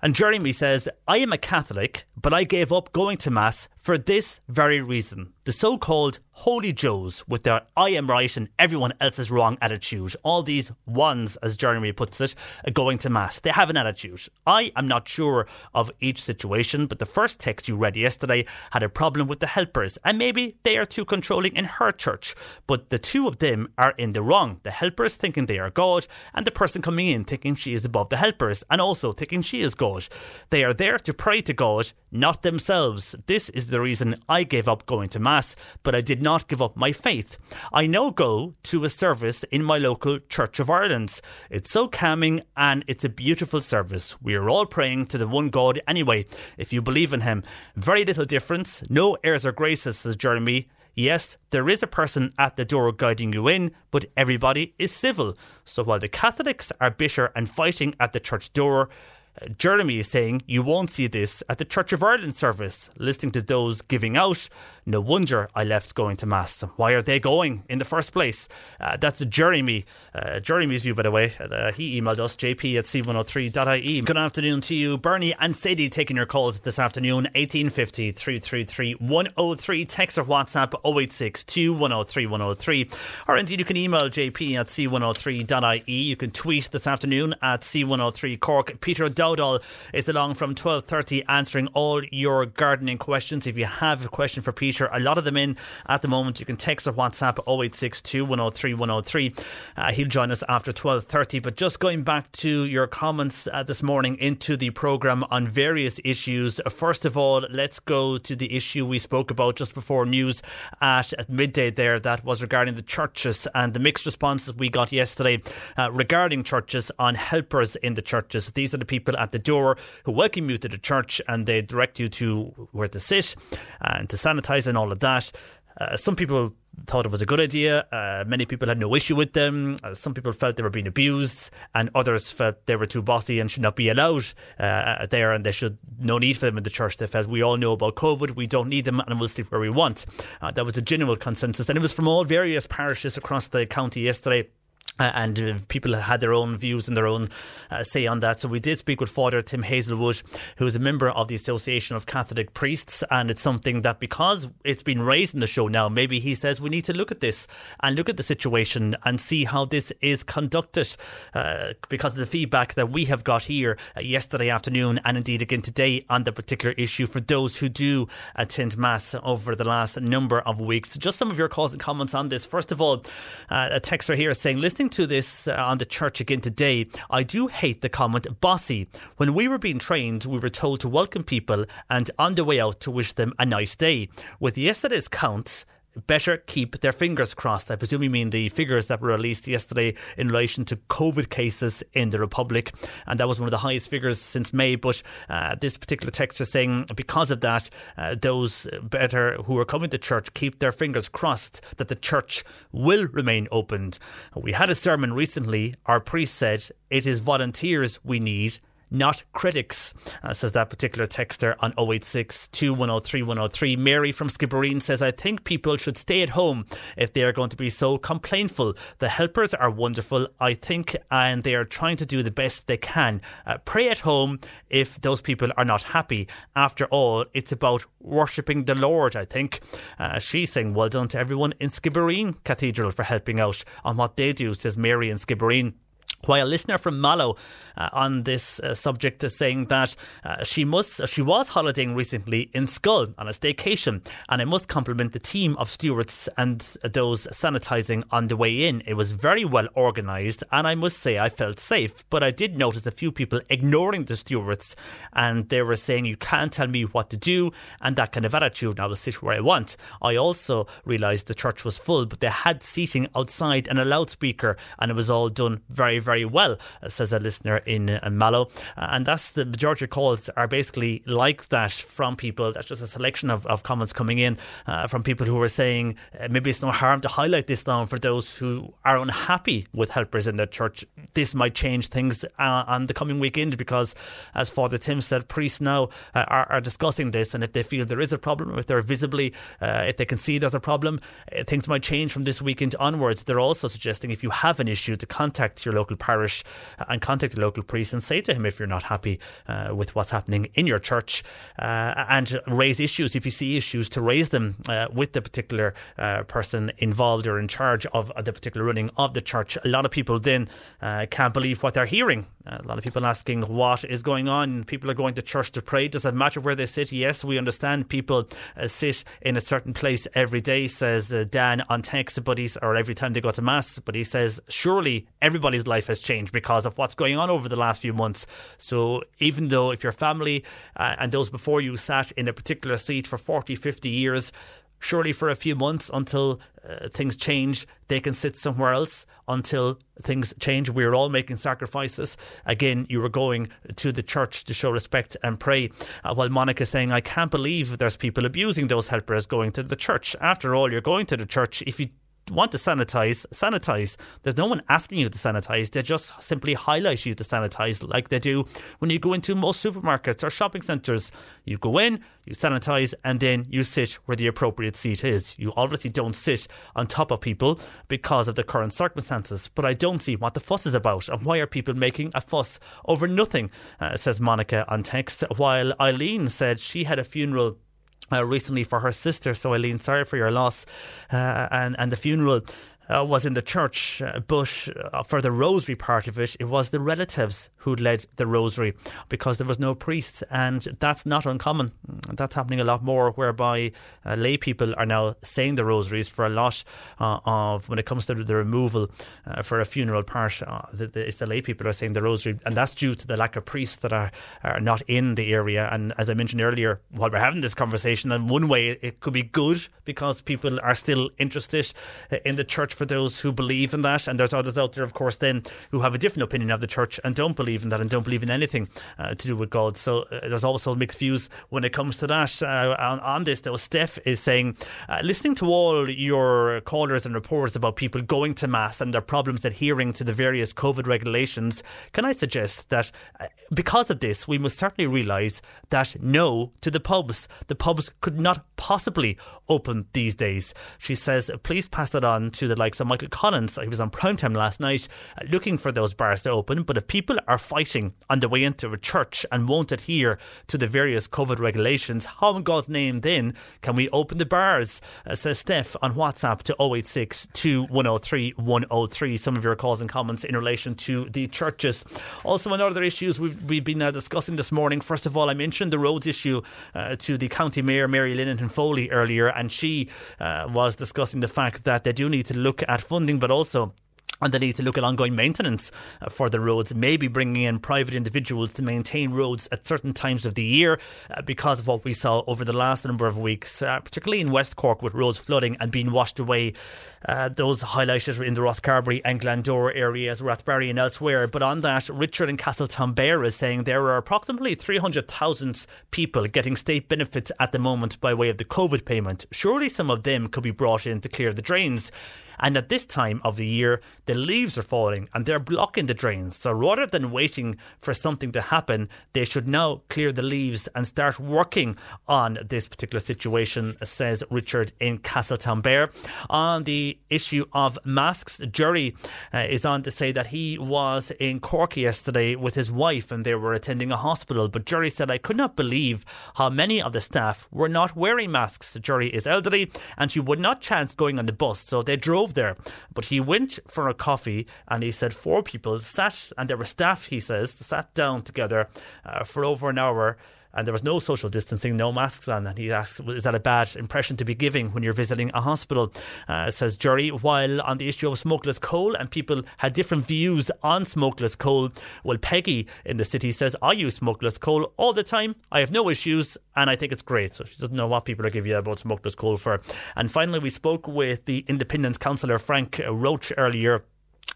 And Jeremy says, I am a Catholic, but I gave up going to Mass for this very reason. The so called Holy Joes with their I am right and everyone else is wrong attitude. All these ones, as Jeremy puts it, going to Mass. They have an attitude. I am not sure of each situation, but the first text you read yesterday had a problem with the helpers, and maybe they are too controlling in her church. But the two of them are in the wrong. The helpers thinking they are God, and the person coming in thinking she is above the helpers, and also thinking she is God. They are there to pray to God, not themselves. This is the reason I gave up going to Mass, but I did not not give up my faith. I now go to a service in my local Church of Ireland. It's so calming and it's a beautiful service. We are all praying to the one God anyway, if you believe in Him. Very little difference, no airs or graces, says Jeremy. Yes, there is a person at the door guiding you in, but everybody is civil. So while the Catholics are bitter and fighting at the church door, Jeremy is saying you won't see this at the Church of Ireland service. Listening to those giving out, no wonder I left going to Mass. Why are they going in the first place? Uh, that's Jeremy. Uh, Jeremy's view, by the way. Uh, he emailed us, jp at c103.ie. Good afternoon to you, Bernie and Sadie, taking your calls this afternoon, 1850 333 103. Text or WhatsApp 086 103 103. Or indeed, you can email jp at c103.ie. You can tweet this afternoon at c103 Cork. Peter Dow Dowdall is along from 12.30 answering all your gardening questions. If you have a question for Peter, a lot of them in at the moment. You can text or WhatsApp 0862 103 103. Uh, he'll join us after 12.30. But just going back to your comments uh, this morning into the programme on various issues. First of all, let's go to the issue we spoke about just before news at, at midday there. That was regarding the churches and the mixed responses we got yesterday uh, regarding churches on helpers in the churches. These are the people at the door who welcome you to the church and they direct you to where to sit and to sanitize and all of that. Uh, some people thought it was a good idea. Uh, many people had no issue with them. Uh, some people felt they were being abused, and others felt they were too bossy and should not be allowed uh, there, and they should no need for them in the church. They felt we all know about COVID, we don't need them, and we'll sleep where we want. Uh, that was a general consensus, and it was from all various parishes across the county yesterday. Uh, and uh, people had their own views and their own uh, say on that. So we did speak with Father Tim Hazelwood, who is a member of the Association of Catholic Priests, and it's something that because it's been raised in the show now, maybe he says we need to look at this and look at the situation and see how this is conducted, uh, because of the feedback that we have got here uh, yesterday afternoon and indeed again today on the particular issue for those who do attend mass over the last number of weeks. Just some of your calls and comments on this. First of all, uh, a texter here saying, listening listening to this uh, on the church again today, I do hate the comment bossy. When we were being trained, we were told to welcome people and on the way out to wish them a nice day. With yesterday's count, better keep their fingers crossed. I presume you mean the figures that were released yesterday in relation to COVID cases in the Republic. And that was one of the highest figures since May. But uh, this particular text is saying because of that, uh, those better who are coming to church keep their fingers crossed that the church will remain opened. We had a sermon recently. Our priest said it is volunteers we need not critics, uh, says that particular texter on 086 2103 103. Mary from Skibbereen says, I think people should stay at home if they are going to be so complainful. The helpers are wonderful, I think, and they are trying to do the best they can. Uh, pray at home if those people are not happy. After all, it's about worshipping the Lord, I think. Uh, she's saying, Well done to everyone in Skibbereen Cathedral for helping out on what they do, says Mary in Skibbereen. While a listener from Mallow uh, on this uh, subject is saying that uh, she must she was holidaying recently in Schull on a staycation, and I must compliment the team of stewards and those sanitising on the way in. It was very well organised, and I must say I felt safe. But I did notice a few people ignoring the stewards, and they were saying, "You can't tell me what to do," and that kind of attitude. I will sit where I want. I also realised the church was full, but they had seating outside and a loudspeaker, and it was all done very very well, says a listener in uh, Mallow. Uh, and that's the majority of calls are basically like that from people. That's just a selection of, of comments coming in uh, from people who are saying uh, maybe it's no harm to highlight this now for those who are unhappy with helpers in their church. This might change things uh, on the coming weekend because, as Father Tim said, priests now are, are, discussing this. And if they feel there is a problem, if they're visibly, if they can see there's a problem, things might change from this weekend onwards. They're also suggesting if you have an issue to contact your local parish and contact the local priest and say to him if you're not happy uh, with what's happening in your church uh, and raise issues if you see issues to raise them uh, with the particular uh, person involved or in charge of the particular running of the church. A lot of people then uh, can't believe what they're hearing. A lot of people asking what is going on. People are going to church to pray. Does it matter where they sit? Yes, we understand people uh, sit in a certain place every day, says Dan on text, but he's, or every time they go to Mass. But he says, surely everybody's life has changed because of what's going on over the last few months. So even though if your family uh, and those before you sat in a particular seat for 40, 50 years, surely for a few months until uh, things change, they can sit somewhere else until things change. We're all making sacrifices. Again, you were going to the church to show respect and pray. Uh, while Monica is saying, I can't believe there's people abusing those helpers going to the church. After all, you're going to the church. If you want to sanitize, sanitize. There's no one asking you to sanitize. They just simply highlight you to sanitize, like they do when you go into most supermarkets or shopping centres. You go in, you sanitize, and then you sit where the appropriate seat is. You obviously don't sit on top of people because of the current circumstances. But I don't see what the fuss is about and why are people making a fuss over nothing, uh, says Monica on text. While Eileen said she had a funeral uh, recently for her sister. So, Eileen, sorry for your loss. Uh, and, and the funeral uh, was in the church, uh, but uh, for the rosary part of it, it was the relatives who led the rosary because there was no priest, and that's not uncommon. That's happening a lot more, whereby uh, lay people are now saying the rosaries for a lot uh, of when it comes to the removal uh, for a funeral part. Uh, the, the, it's the lay people are saying the rosary, and that's due to the lack of priests that are, are not in the area. And as I mentioned earlier, while we're having this conversation, in one way it could be good because people are still interested uh, in the church for those who believe in that, and there's others out there, of course, then who have a different opinion of the church and don't believe in that and don't believe in anything uh, to do with God. So uh, there's also mixed views when it comes to that. Uh, on, on, this, though, Steph is saying, uh, listening to all your callers and reports about people going to Mass and their problems adhering to the various COVID regulations, can I suggest that uh, because of this, we must certainly realise that no to the pubs. The pubs could not possibly open these days. She says, please pass that on to the likes of Michael Collins. He was on primetime last night uh, looking for those bars to open. But if people are fighting on the way into a church and won't adhere to the various COVID regulations, how in God's name then can we open the bars? Uh, says Steph on WhatsApp to 086 2103 103. Some of your calls and comments in relation to the churches. Also, on other issues we've, we've been uh, discussing this morning. First of all, I mentioned the roads issue uh, to the County Mayor, Mary Linehan Foley, earlier, and she uh, was discussing the fact that they do need to look at funding, but also and the need to look at ongoing maintenance uh, for the roads, maybe bringing in private individuals to maintain roads at certain times of the year uh, because of what we saw over the last number of weeks, uh, particularly in West Cork with roads flooding and being washed away. Uh, those highlighted were in the Rosscarbery and Glandore areas, Rathbarry and elsewhere. But on that, Richard in Castletownbere is saying there are approximately 300,000 people getting state benefits at the moment by way of the COVID payment. Surely some of them could be brought in to clear the drains. And at this time of the year, the leaves are falling and they're blocking the drains. So rather than waiting for something to happen, they should now clear the leaves and start working on this particular situation, says Richard in Castletownbere. On the issue of masks, Jerry uh, is on to say that he was in Cork yesterday with his wife and they were attending a hospital. But Jerry said, I could not believe how many of the staff were not wearing masks. Jerry is elderly and she would not chance going on the bus, so they drove there. But he went for a coffee and he said four people sat, and there were staff, he says, sat down together uh, for over an hour and there was no social distancing, no masks on. And he asks, is that a bad impression to be giving when you're visiting a hospital? Uh, says Jerry. While on the issue of smokeless coal, and people had different views on smokeless coal, well, Peggy in the city says, I use smokeless coal all the time. I have no issues, and I think it's great. So she doesn't know what people are giving you about smokeless coal for. And finally, we spoke with the Independence councillor Frank Roche, earlier.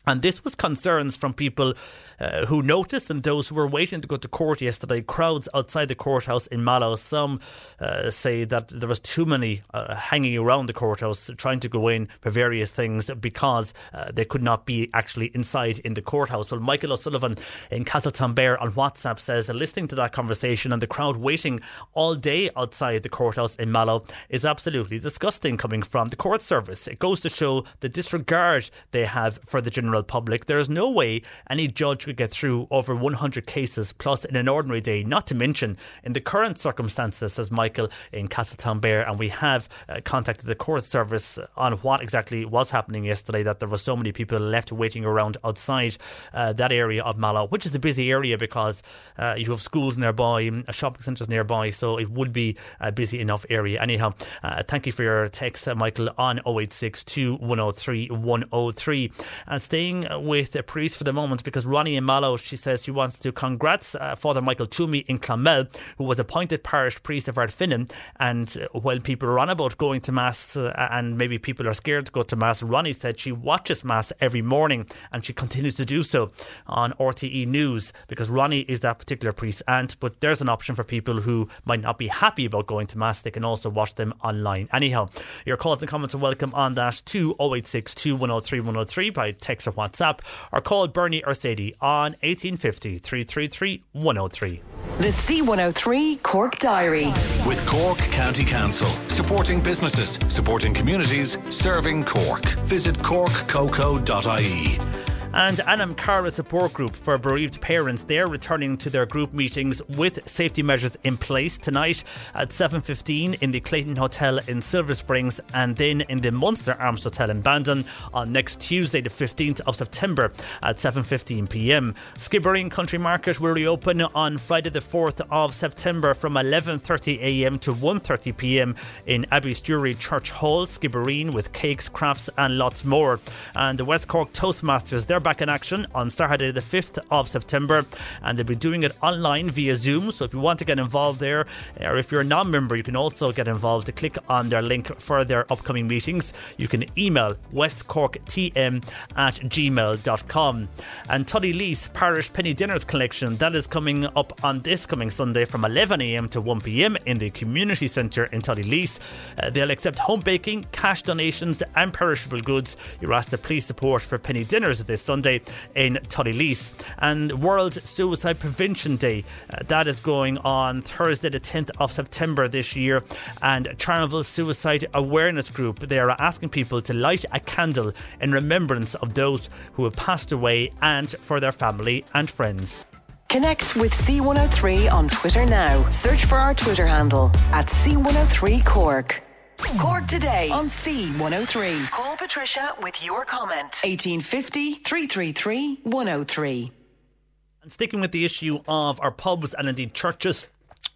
And this was concerns from people uh, who noticed and those who were waiting to go to court yesterday. Crowds outside the courthouse in Mallow. Some uh, say that there was too many uh, hanging around the courthouse trying to go in for various things because uh, they could not be actually inside in the courthouse. Well, Michael O'Sullivan in Castletownbere on WhatsApp says, listening to that conversation and the crowd waiting all day outside the courthouse in Mallow is absolutely disgusting coming from the court service. It goes to show the disregard they have for the general public. There is no way any judge could get through over 100 cases plus in an ordinary day, not to mention in the current circumstances, says Michael in Castletownbere. And we have uh, contacted the court service on what exactly was happening yesterday, that there were so many people left waiting around outside uh, that area of Mallow, which is a busy area because uh, you have schools nearby, shopping centres nearby, so it would be a busy enough area. Anyhow, uh, thank you for your text, uh, Michael, on 086 103 103. And staying with the priest for the moment because Ronnie in Mallow, she says she wants to congrats uh, Father Michael Toomey in Clonmel, who was appointed parish priest of Ardfinnan. And uh, while people are on about going to Mass uh, and maybe people are scared to go to Mass, Ronnie said she watches Mass every morning and she continues to do so on RTE News because Ronnie is that particular priest. And but there's an option for people who might not be happy about going to Mass. They can also watch them online. Anyhow, your calls and comments are welcome on that to 086 103 103 by text or WhatsApp or call Bernie or Sadie on 1850 333 103. The C103 Cork Diary. With Cork County Council, supporting businesses, supporting communities, serving Cork. Visit corkcoco.ie. And Anam Cara Support Group for bereaved parents, they're returning to their group meetings with safety measures in place tonight at 7.15 in the Clayton Hotel in Silver Springs and then in the Munster Arms Hotel in Bandon on next Tuesday the 15th of September at 7.15pm. Skibbereen Country Market will reopen on Friday the 4th of September from 11.30am to 1.30pm in Abbeystrewry Church Hall, Skibbereen with cakes, crafts and lots more. And the West Cork Toastmasters, they're back in action on Saturday, the 5th of September, and they'll be doing it online via Zoom. So if you want to get involved there, or if you're a non member, you can also get involved. To click on their link for their upcoming meetings, you can email westcorktm at gmail.com. And Tullylease Parish Penny Dinners Collection, that is coming up on this coming Sunday from 11am to 1pm in the Community Centre in Tullylease. Uh, they'll accept home baking, cash donations, and perishable goods. You're asked to please support for Penny Dinners this Sunday in Tullylease. And World Suicide Prevention Day, uh, that is going on Thursday, the 10th of September this year. And Charleville Suicide Awareness Group, they are asking people to light a candle in remembrance of those who have passed away and for their family and friends. Connect with C103 on Twitter now. Search for our Twitter handle at C103 Cork. Cork today on C103. Call Patricia with your comment. 1850 333 103. And sticking with the issue of our pubs and indeed churches,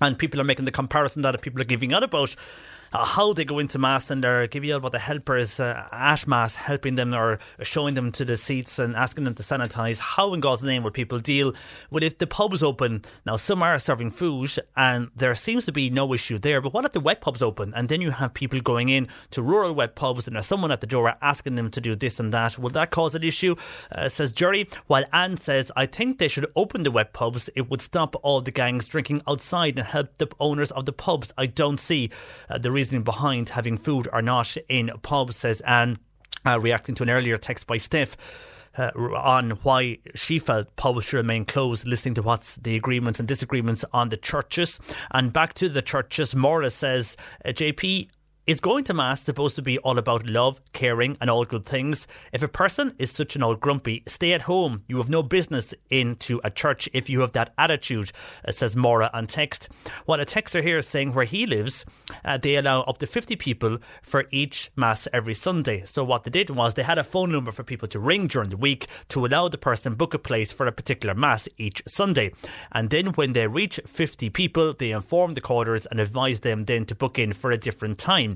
and people are making the comparison that people are giving out about uh, how they go into mass and they're giving out about the helpers uh, at mass helping them or showing them to the seats and asking them to sanitize. How in God's name will people deal with if the pubs open? Now some are serving food and there seems to be no issue there. But what if the wet pubs open and then you have people going in to rural wet pubs and there's someone at the door asking them to do this and that? Will that cause an issue? Uh, says Jerry. While Anne says I think they should open the wet pubs. It would stop all the gangs drinking outside and help the owners of the pubs. I don't see uh, the reasoning behind having food or not in pubs, says Anne, uh, reacting to an earlier text by Steph. Uh, on why she felt pubs should remain closed, listening to what's the agreements and disagreements on the churches. And back to the churches, Morris says, uh, JP, is going to Mass supposed to be all about love, caring, and all good things? If a person is such an old grumpy, stay at home. You have no business into a church if you have that attitude, uh, says Mora on text. What a texter here is saying where he lives, uh, they allow up to 50 people for each Mass every Sunday. So what they did was they had a phone number for people to ring during the week to allow the person book a place for a particular Mass each Sunday. And then when they reach 50 people, they inform the callers and advise them then to book in for a different time.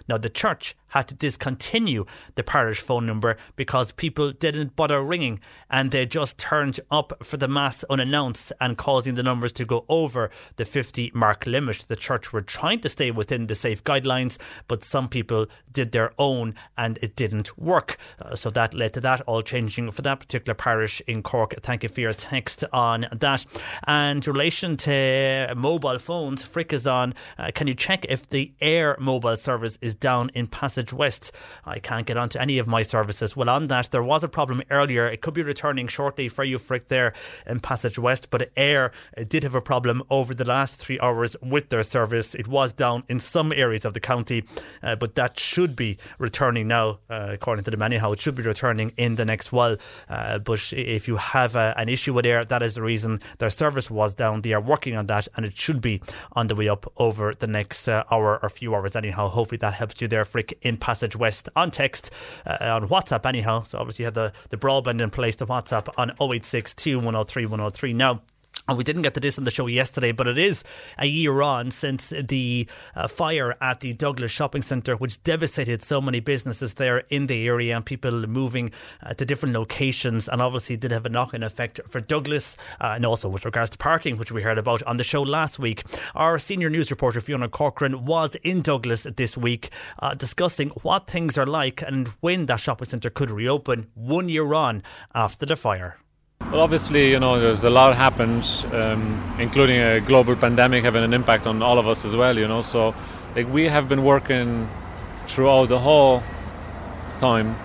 Now, the church had to discontinue the parish phone number because people didn't bother ringing and they just turned up for the Mass unannounced and causing the numbers to go over the 50 mark limit. The church were trying to stay within the safe guidelines, but some people did their own and it didn't work. Uh, so that led to that all changing for that particular parish in Cork. Thank you for your text on that. And relation to mobile phones, Frick is on. Uh, can you check if the eir mobile service is down in Passage? West. I can't get onto any of my services. Well, on that, there was a problem earlier. It could be returning shortly for you, Frick, there in Passage West. But Eir did have a problem over the last three hours with their service. It was down in some areas of the county, uh, but that should be returning now, uh, according to them anyhow. It should be returning in the next while. Uh, but if you have uh, an issue with Eir, that is the reason their service was down. They are working on that, and it should be on the way up over the next uh, hour or few hours anyhow. Hopefully that helps you there, Frick, in Passage West on text, uh, on WhatsApp anyhow. So obviously you have the, the broadband in place to WhatsApp on 086 103 103. Now, and we didn't get to this on the show yesterday, but it is a year on since the uh, fire at the Douglas Shopping Centre, which devastated so many businesses there in the area and people moving uh, to different locations, and obviously did have a knock on effect for Douglas, uh, and also with regards to parking, which we heard about on the show last week. Our senior news reporter, Fiona Corcoran, was in Douglas this week uh, discussing what things are like and when that shopping centre could reopen one year on after the fire. Well, obviously, you know, there's a lot happened, um, including a global pandemic having an impact on all of us as well. You know, so like we have been working throughout the whole time,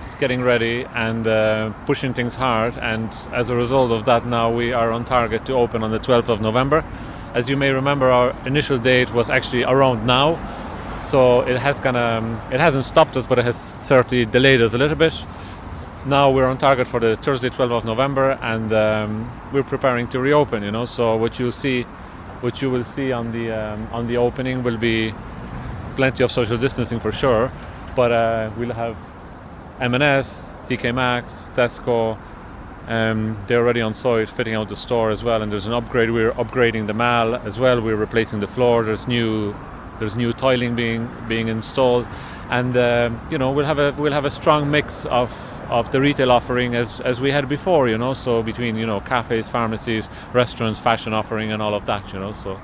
just getting ready and uh, pushing things hard. And as a result of that, now we are on target to open on the 12th of November. As you may remember, our initial date was actually around now, so it has kind of it hasn't stopped us, but it has certainly delayed us a little bit. Now we're on target for the Thursday, 12th of November, and um, we're preparing to reopen. You know, so what you'll see, what you will see on the um, on the opening will be plenty of social distancing for sure, but uh, we'll have M&S, TK Maxx, Tesco. Um, they're already on site fitting out the store as well, and there's an upgrade. We're upgrading the mall as well. We're replacing the floor. There's new there's new tiling being being installed, and um, you know we'll have a we'll have a strong mix of of the retail offering as as we had before. You know, so between you know cafes, pharmacies, restaurants, fashion offering, and all of that. You know, so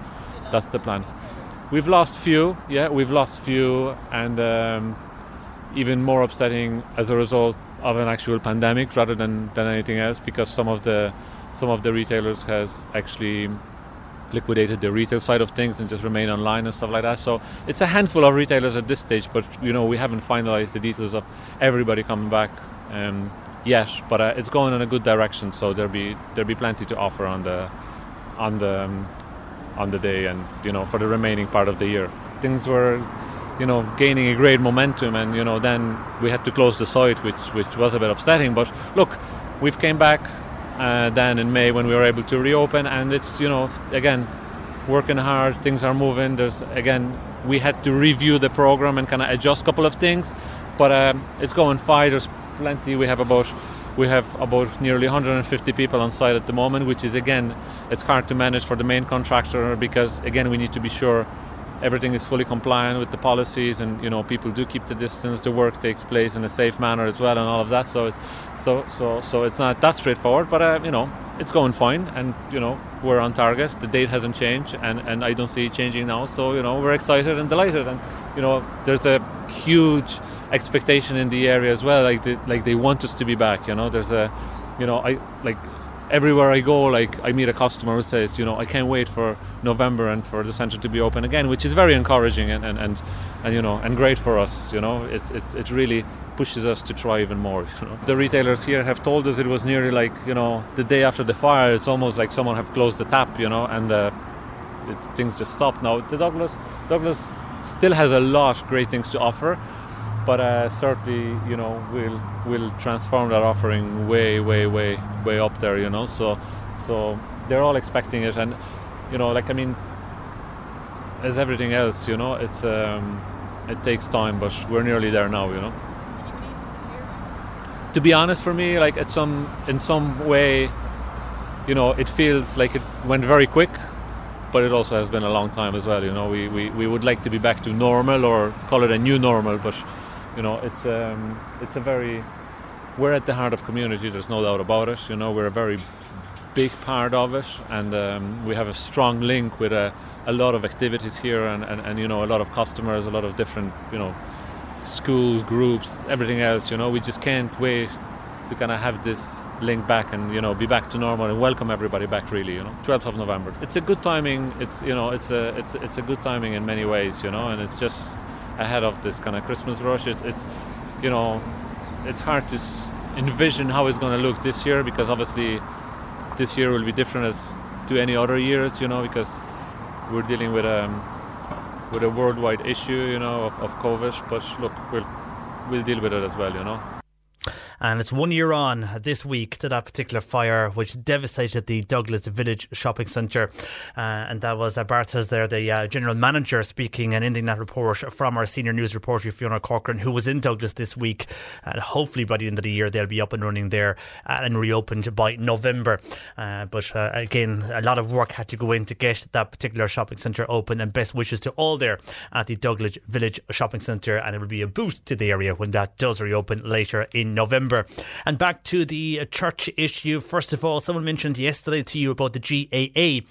that's the plan. We've lost few, yeah, we've lost few, and um, even more upsetting as a result of an actual pandemic rather than, than anything else because some of the some of the retailers has actually liquidated the retail side of things and just remain online and stuff like that. So it's a handful of retailers at this stage, but you know we haven't finalized the details of everybody coming back um, yet. But uh, it's going in a good direction, so there'll be there'll be plenty to offer on the on the um, on the day and you know for the remaining part of the year. Things were you know gaining a great momentum and you know then we had to close the site which which was a bit upsetting but look we've came back uh, then in May when we were able to reopen and it's you know again working hard things are moving there's again we had to review the program and kind of adjust a couple of things but um, it's going fine there's plenty. We have about we have about nearly 150 people on site at the moment which is again it's hard to manage for the main contractor because again we need to be sure everything is fully compliant with the policies and you know people do keep the distance the work takes place in a safe manner as well and all of that. So it's so so so it's not that straightforward but uh, you know it's going fine and you know we're on target. The date hasn't changed and and I don't see it changing now. So you know we're excited and delighted and you know there's a huge expectation in the area as well like they, like they want us to be back you know there's a you know I like everywhere I go, like I meet a customer who says, you know, I can't wait for November and for the centre to be open again, which is very encouraging and, and, and, and you know and great for us. You know, it's, it's it really pushes us to try even more. You know? The retailers here have told us it was nearly like you know the day after the fire. It's almost like someone have closed the tap, you know, and uh, it's, things just stopped. Now the Douglas Douglas still has a lot great things to offer but uh, certainly you know we'll we'll transform that offering way way way way up there you know? So so they're all expecting it. And you know like I mean as everything else you know it's um, it takes time but we're nearly there now you know? To be honest for me like at some in some way you know it feels like it went very quick but it also has been a long time as well you know? We, we, we would like to be back to normal or call it a new normal but you know it's um, it's a very we're at the heart of community there's no doubt about it you know we're a very big part of it and um, we have a strong link with a, a lot of activities here and, and, and you know a lot of customers a lot of different you know schools groups everything else you know we just can't wait to kind of have this link back and you know be back to normal and welcome everybody back really you know 12th of november. It's a good timing it's you know it's a it's it's a good timing in many ways you know and it's just ahead of this kind of christmas rush. It's it's you know it's hard to envision how it's going to look this year because obviously this year will be different as to any other years you know because we're dealing with um with a worldwide issue you know of, of covid. But look we'll we'll deal with it as well you know And it's one year on this week to that particular fire which devastated the Douglas Village Shopping Centre. Uh, and that was uh, Bartas there, the uh, general manager, speaking and ending that report from our senior news reporter, Fiona Corcoran, who was in Douglas this week. And hopefully by the end of the year, they'll be up and running there and reopened by November. Uh, but uh, again, a lot of work had to go in to get that particular shopping centre open. And best wishes to all there at the Douglas Village Shopping Centre. And it will be a boost to the area when that does reopen later in November. And back to the uh, church issue. First of all, someone mentioned yesterday to you about the GAA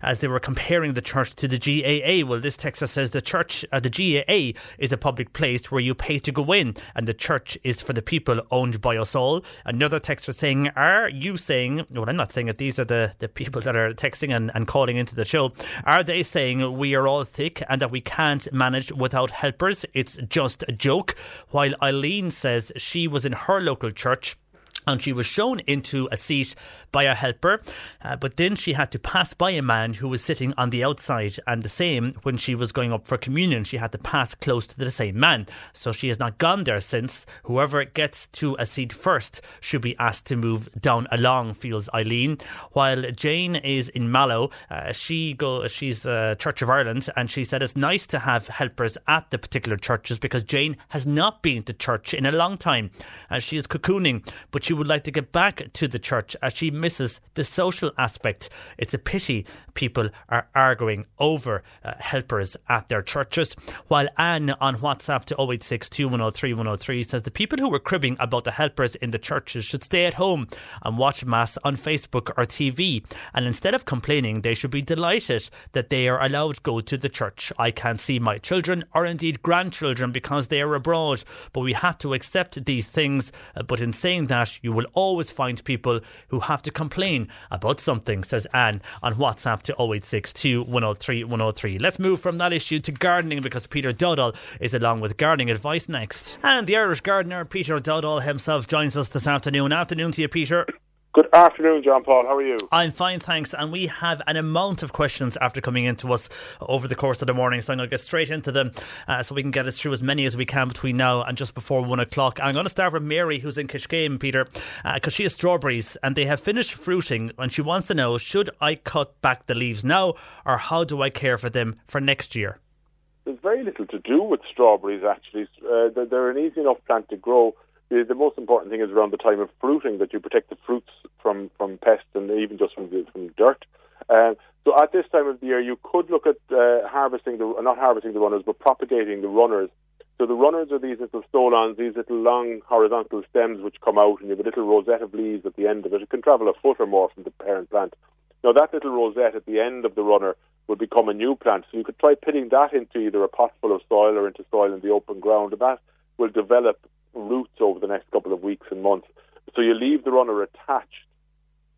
as they were comparing the church to the GAA. Well, this texter says the church, uh, the GAA, is a public place where you pay to go in, and the church is for the people owned by us all. Another text texter saying, Are you saying, well, I'm not saying it, these are the, the people that are texting and, and calling into the show. Are they saying we are all thick and that we can't manage without helpers? It's just a joke. While Eileen says she was in her local church and she was shown into a seat by a helper, uh, but then she had to pass by a man who was sitting on the outside, and the same when she was going up for communion, she had to pass close to the same man. So she has not gone there since. Whoever gets to a seat first should be asked to move down along, feels Eileen. While Jane is in Mallow, uh, she go she's uh, Church of Ireland, and she said it's nice to have helpers at the particular churches because Jane has not been to church in a long time, as she is cocooning, but she would like to get back to the church as she misses the social aspect. It's a pity people are arguing over uh, helpers at their churches. While Anne on WhatsApp to 0862 103 103 says the people who were cribbing about the helpers in the churches should stay at home and watch Mass on Facebook or TV. And instead of complaining, they should be delighted that they are allowed to go to the church. I can't see my children or indeed grandchildren because they are abroad, but we have to accept these things. Uh, but in saying that, you will always find people who have to complain about something, says Anne on WhatsApp to 0862 103 103. Let's move from that issue to gardening because Peter Dowdall is along with gardening advice next. And the Irish gardener, Peter Dowdall himself, joins us this afternoon. Afternoon to you, Peter. Good afternoon, John Paul. How are you? I'm fine, thanks. And we have an amount of questions after coming into us over the course of the morning. So I'm going to get straight into them uh, so we can get us through as many as we can between now and just before one o'clock. I'm going to start with Mary, who's in Kiskeam, Peter, because uh, she has strawberries and they have finished fruiting. And she wants to know should I cut back the leaves now or how do I care for them for next year? There's very little to do with strawberries, actually. Uh, they're an easy enough plant to grow the, most important thing is around the time of fruiting that you protect the fruits from, from pests and even just from from dirt. Uh, so at this time of the year, you could look at uh, harvesting the not harvesting the runners, but propagating the runners. So the runners are these little stolons, these little long horizontal stems which come out, and you have a little rosette of leaves at the end of it. It can travel a foot or more from the parent plant. Now that little rosette at the end of the runner will become a new plant. So you could try pitting that into either a pot full of soil or into soil in the open ground, and that will develop roots over the next couple of weeks and months. So you leave the runner attached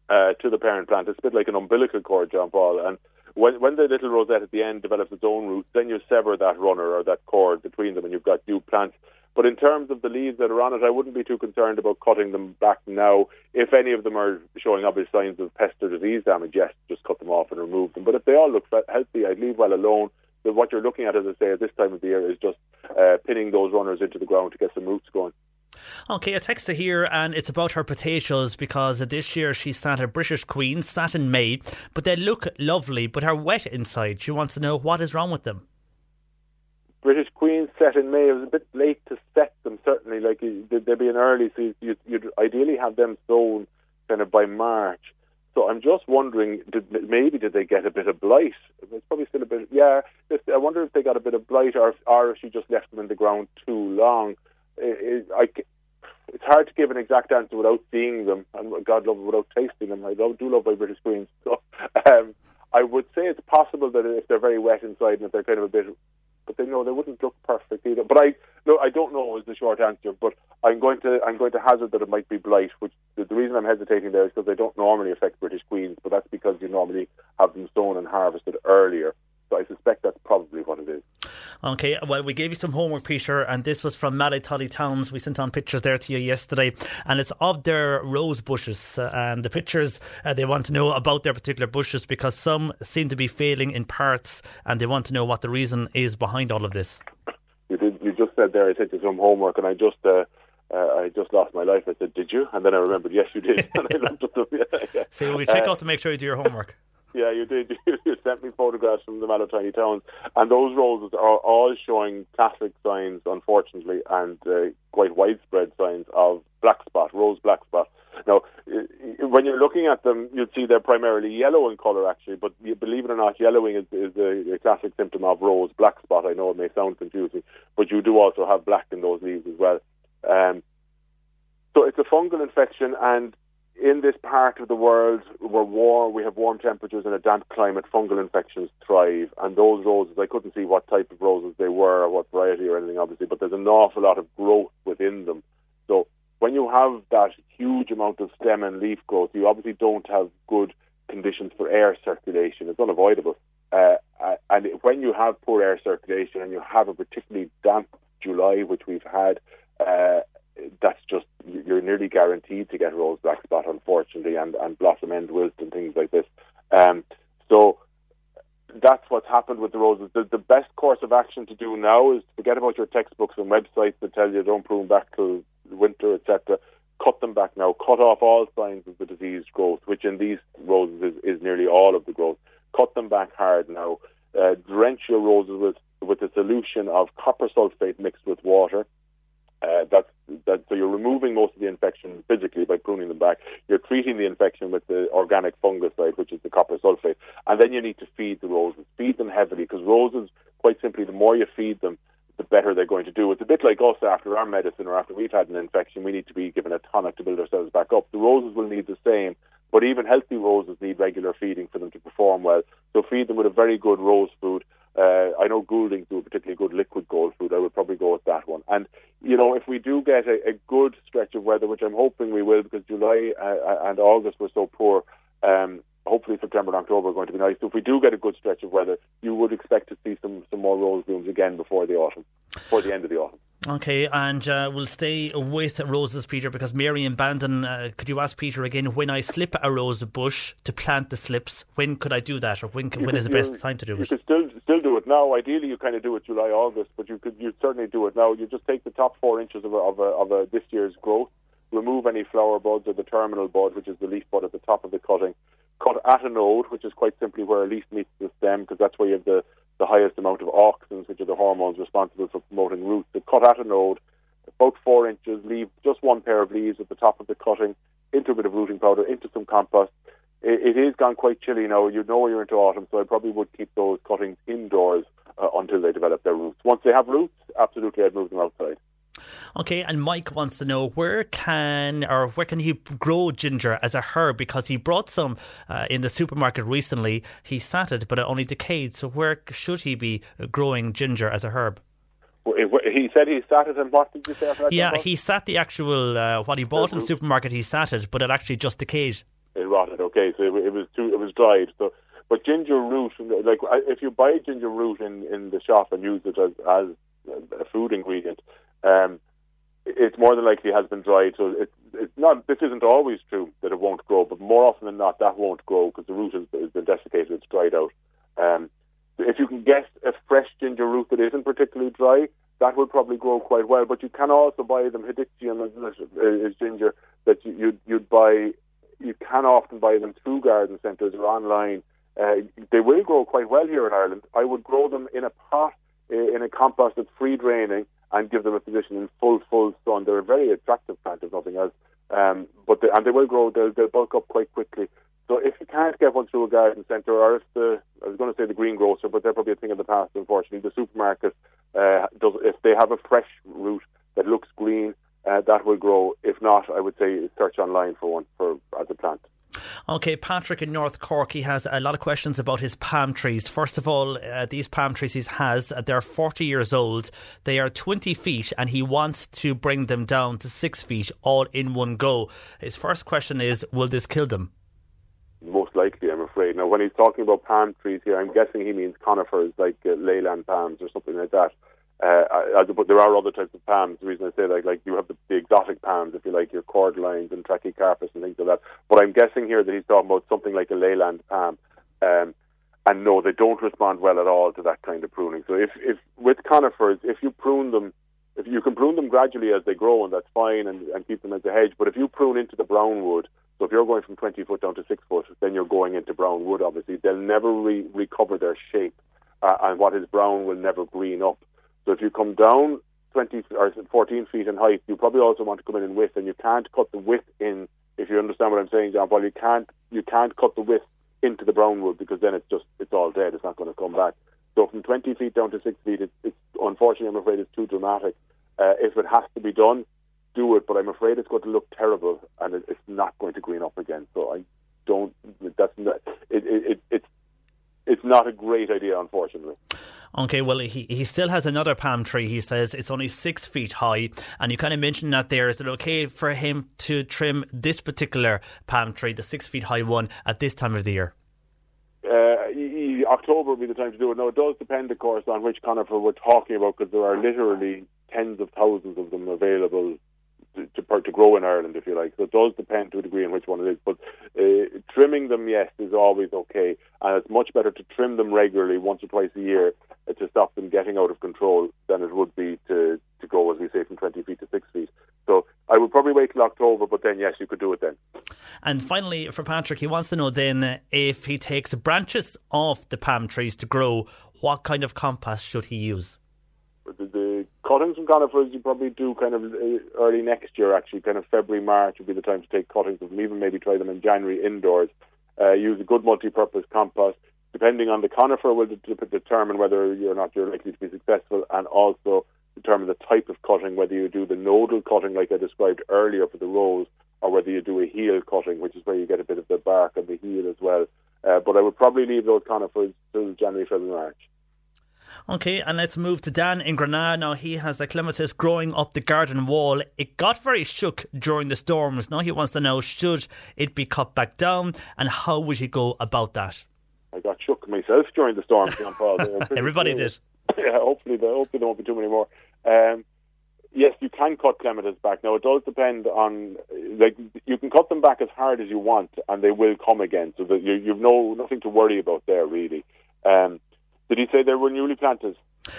uh, to the parent plant. It's a bit like an umbilical cord, John Paul. And when, when the little rosette at the end develops its own roots, then you sever that runner or that cord between them and you've got new plants. But in terms of the leaves that are on it, I wouldn't be too concerned about cutting them back now. If any of them are showing obvious signs of pest or disease damage, yes, just cut them off and remove them. But if they all look healthy, I'd leave well alone that what you're looking at, as I say, at this time of the year is just uh, pinning those runners into the ground to get some roots going. Okay, a text to here, and it's about her potatoes because this year she sat a British Queen, sat in May, but they look lovely, but are wet inside. She wants to know what is wrong with them. British Queen set in May. It was a bit late to set them, certainly. Like, they'd be an early, so you'd, you'd ideally have them sown kind of by March. So I'm just wondering, did, maybe did they get a bit of blight? It's probably still a bit. Yeah, I wonder if they got a bit of blight, or, or if she just left them in the ground too long. It, it, I, it's hard to give an exact answer without seeing them, and God love it, without tasting them. I do love my British Queens. So um, I would say it's possible that if they're very wet inside and if they're kind of a bit but they know they wouldn't look perfect either. But I no, I don't know is the short answer. But I'm going to I'm going to hazard that it might be blight. Which the, the reason I'm hesitating there is because they don't normally affect British queens, but that's because you normally have them sown and harvested earlier. So I suspect that's probably what it is. Okay, well, we gave you some homework, Peter, and this was from Mallow Tidy Towns. We sent on pictures there to you yesterday, and it's of their rose bushes. Uh, and the pictures, uh, they want to know about their particular bushes because some seem to be failing in parts, and they want to know what the reason is behind all of this. You did. You just said there. I sent you some homework, and I just. Uh, uh, I just lost my life. I said, "Did you?" And then I remembered, "Yes, you did." and I looked at them. Yeah, yeah. So we check uh, out to make sure you do your homework. Yeah, you did. You sent me photographs from the Mallow Towns, and those roses are all showing classic signs, unfortunately, and uh, quite widespread signs of black spot, rose black spot. Now, when you're looking at them, you'd see they're primarily yellow in colour, actually, but believe it or not, yellowing is, is a, a, classic symptom of rose black spot. I know it may sound confusing, but you do also have black in those leaves as well. Um, so it's a fungal infection, and in this part of the world, we're warm, we have warm temperatures and a damp climate, fungal infections thrive. And those roses, I couldn't see what type of roses they were or what variety or anything, obviously, but there's an awful lot of growth within them. So when you have that huge amount of stem and leaf growth, you obviously don't have good conditions for air circulation. It's unavoidable. Uh, and when you have poor air circulation and you have a particularly damp July, which we've had, uh, that's just you're nearly guaranteed to get rose black spot, unfortunately, and and blossom end wilt and things like this. Um, so that's what's happened with the roses. The, the best course of action to do now is to forget about your textbooks and websites that tell you don't prune back till winter, etc. Cut them back now. Cut off all signs of the diseased growth, which in these roses is, is nearly all of the growth. Cut them back hard now. Uh, drench your roses with with a solution of copper sulfate mixed with water. Uh, that's that, so you're removing most of the infection physically by pruning them back. You're treating the infection with the organic fungicide, which is the copper sulfate, and then you need to feed the roses. Feed them heavily because roses, quite simply, the more you feed them, the better they're going to do. It's a bit like us after our medicine or after we've had an infection. We need to be given a tonic to build ourselves back up. The roses will need the same, but even healthy roses need regular feeding for them to perform well. So feed them with a very good rose food. Uh, I know Gouldings do a particularly good liquid gold food. I would probably go with that one. And you know, if we do get a, a good stretch of weather, which I'm hoping we will, because July uh, and August were so poor, um, hopefully September and October are going to be nice. So if we do get a good stretch of weather, you would expect to see some some more rose blooms again before the autumn, before the end of the autumn. Okay, and uh, we'll stay with roses, Peter, because Mary and Bandon, uh, could you ask Peter again, when I slip a rose bush to plant the slips, when could I do that, or when, when could, is the best time to do you it? could still still do it now. Ideally, you kind of do it July, August, but you could you certainly do it now. You just take the top four inches of a, of, a, of a, this year's growth, remove any flower buds or the terminal bud, which is the leaf bud at the top of the cutting. Cut at a node, which is quite simply where a leaf meets the stem, because that's where you have the, the highest amount of auxins, which are the hormones responsible for promoting roots. So cut at a node, about four inches, leave just one pair of leaves at the top of the cutting, into a bit of rooting powder, into some compost. It, it is gone quite chilly now. You know you're into autumn, so I probably would keep those cuttings indoors uh, until they develop their roots. Once they have roots, absolutely, I'd move them outside. Okay, and Mike wants to know where can or where can he grow ginger as a herb because he brought some uh, in the supermarket recently. He sat it, but it only decayed. So where should he be growing ginger as a herb? He said he sat it, and what did you say? Yeah, he sat the actual uh, what he bought in the supermarket. He sat it, but it actually just decayed. it rotted. Okay, so it, it was too, it was dried. So, but ginger root, like if you buy ginger root in, in the shop and use it as as a food ingredient, um, it's more than likely has been dried. So it, it's not. This isn't always true that it won't grow, but more often than not, that won't grow because the root has, has been desiccated. It's dried out. Um, if you can get a fresh ginger root that isn't particularly dry, that will probably grow quite well. But you can also buy them Hedychium is, is ginger that you, you'd, you'd buy. You can often buy them through garden centres or online. Uh, they will grow quite well here in Ireland. I would grow them in a pot uh, in a compost that's free draining and give them a position in full full sun. They're a very attractive plant, if nothing else. Um, but they, and they will grow. They'll, they'll bulk up quite quickly. So if you can't get one through a garden centre, or if the I was going to say the greengrocer, but they're probably a thing of the past. Unfortunately, the supermarket uh, does if they have a fresh root that looks green, uh, that will grow. If not, I would say search online for one for as a plant. Okay, Patrick in North Cork, he has a lot of questions about his palm trees. First of all, uh, these palm trees he has, uh, they're 40 years old. They are 20 feet and he wants to bring them down to 6 feet all in one go. His first question is, will this kill them? Most likely, I'm afraid. Now, when he's talking about palm trees here, I'm guessing he means conifers like uh, leyland palms or something like that. Uh, I, I, but there are other types of palms. The reason I say that, like you have the, the exotic palms, if you like, your cordylines and trachycarpus and things like that. But I'm guessing here that he's talking about something like a leyland palm. Um, and no, they don't respond well at all to that kind of pruning. So if, if with conifers, if you prune them, if you can prune them gradually as they grow, and that's fine, and, and keep them as a hedge. But if you prune into the brown wood, so if you're going from 20 foot down to 6 foot, then you're going into brown wood, obviously. They'll never re- recover their shape, uh, and what is brown will never green up. So if you come down 20 or 14 feet in height, you probably also want to come in in width, and you can't cut the width in. If you understand what I'm saying, John Paul, you can't you can't cut the width into the brown wood because then it's just it's all dead. It's not going to come back. So from 20 feet down to six feet, it's, it's unfortunately I'm afraid it's too dramatic. Uh, if it has to be done, do it. But I'm afraid it's going to look terrible, and it, it's not going to green up again. So I don't. That's not. It, it, it, it's it's not a great idea, unfortunately. Okay, well, he, he still has another palm tree. He says it's only six feet high. And you kind of mentioned that there. Is it okay for him to trim this particular palm tree, the six feet high one, at this time of the year? uh, e- October would be the time to do it. Now, it does depend, of course, on which conifer we're talking about, because there are literally tens of thousands of them available to, to, to grow in Ireland, if you like. So it does depend to a degree on which one it is. But uh, trimming them, yes, is always okay, and it's much better to trim them regularly, once or twice a year, uh, to stop them getting out of control than it would be to to go, as we say, from 20 feet to six feet. So I would probably wait till October, but then yes, you could do it then. And finally, for Patrick, he wants to know then if he takes branches off the palm trees to grow, what kind of compost should he use? The, the cuttings from conifers you probably do kind of uh, early next year. Actually, kind of February, March would be the time to take cuttings of them. Even maybe try them in January indoors. Uh, use a good multi-purpose compost. Depending on the conifer, will de- determine whether you're not you're likely to be successful, and also determine the type of cutting, whether you do the nodal cutting like I described earlier for the rose, or whether you do a heel cutting, which is where you get a bit of the bark and the heel as well. Uh, but I would probably leave those conifers till January, February, March. Okay, and let's move to Dan in Granada. Now he has the clematis growing up the garden wall. It got very shook during the storms. Now he wants to know should it be cut back down and how would he go about that? I got shook myself during the storm, John Paul. Everybody did. Yeah, hopefully there, hopefully there won't be too many more. Um, yes, you can cut clematis back. Now it does depend on like you can cut them back as hard as you want, and they will come again. So that you, you've no nothing to worry about there really. Um, did he say they were newly planted?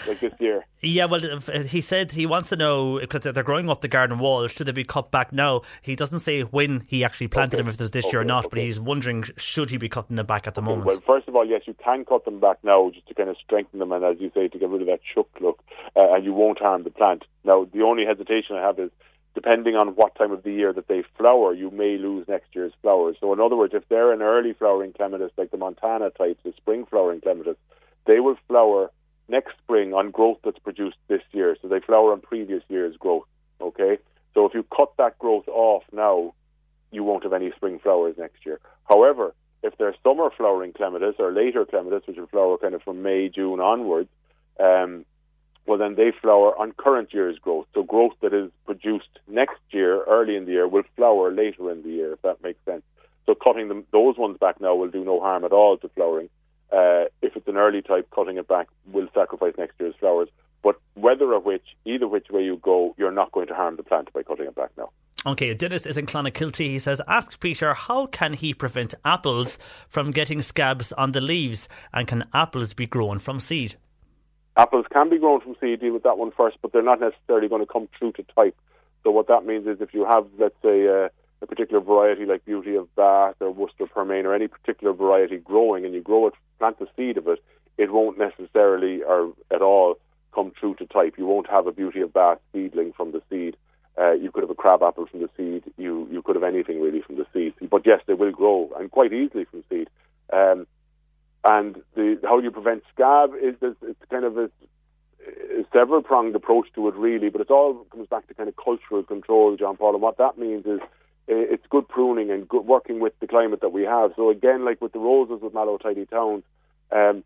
Like this year? Yeah, well, he said he wants to know because they're growing up the garden wall. Should they be cut back now? He doesn't say when he actually planted Okay. them, if it was this Okay, year or not. But he's wondering should he be cutting them back at the moment. Well, first of all, yes, you can cut them back now just to kind of strengthen them and, as you say, to get rid of that shook look, uh, and you won't harm the plant. Now, the only hesitation I have is depending on what time of the year that they flower, you may lose next year's flowers. So, in other words, if they're an early flowering clematis like the Montana types, the spring flowering clematis, they will flower next spring on growth that's produced this year. So they flower on previous year's growth. Okay, so if you cut that growth off now, you won't have any spring flowers next year. However, if they're summer flowering clematis or later clematis, which will flower kind of from May, June onwards, um, well, then they flower on current year's growth. So growth that is produced next year, early in the year, will flower later in the year, if that makes sense. So cutting them, those ones back now will do no harm at all to flowering. Uh, if it's an early type, cutting it back will sacrifice next year's flowers. But whether or which, either which way you go, you're not going to harm the plant by cutting it back now. Okay, Dennis is in Clonakilty. He says, Ask Peter, how can he prevent apples from getting scabs on the leaves? And can apples be grown from seed? Apples can be grown from seed, deal with that one first, but they're not necessarily going to come true to type. So what that means is if you have, let's say, uh, a particular variety like Beauty of Bath or Worcester Pearmain or any particular variety growing and you grow it, plant the seed of it, it won't necessarily or at all come true to type. You won't have a Beauty of Bath seedling from the seed. Uh, you could have a crab apple from the seed. You you could have anything really from the seed. But yes, they will grow and quite easily from seed. Um, and the how you prevent scab is is- it's kind of a, a several pronged approach to it really, but it all comes back to kind of cultural control, John Paul. And what that means is it's good pruning and good working with the climate that we have. So again, like with the roses with Mallow Tidy Towns, um,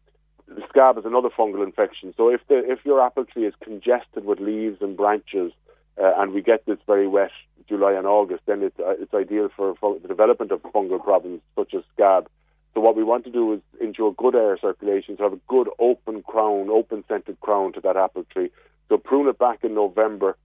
the scab is another fungal infection. So if the if your apple tree is congested with leaves and branches, uh, and we get this very wet July and August, then it's uh, it's ideal for, the development of fungal problems such as scab. So what we want to do is ensure good air circulation, so have a good open crown, open scented crown to that apple tree. So prune it back in November,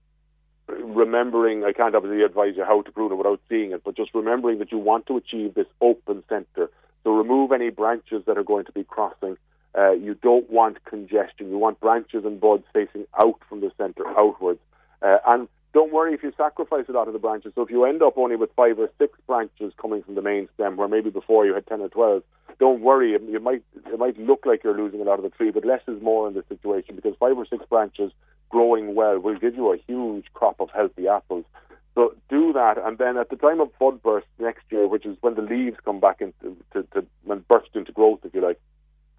remembering, I can't obviously advise you how to prune it without seeing it, but just remembering that you want to achieve this open centre. So remove any branches that are going to be crossing. Uh, you don't want congestion. You want branches and buds facing out from the centre outwards. Uh, and don't worry if you sacrifice a lot of the branches. So if you end up only with five or six branches coming from the main stem, where maybe before you had ten or twelve, don't worry. You might it might look like you're losing a lot of the tree, but less is more in this situation because five or six branches growing well will give you a huge crop of healthy apples. So do that, and then at the time of bud burst next year, which is when the leaves come back into to, to, when burst into growth, if you like,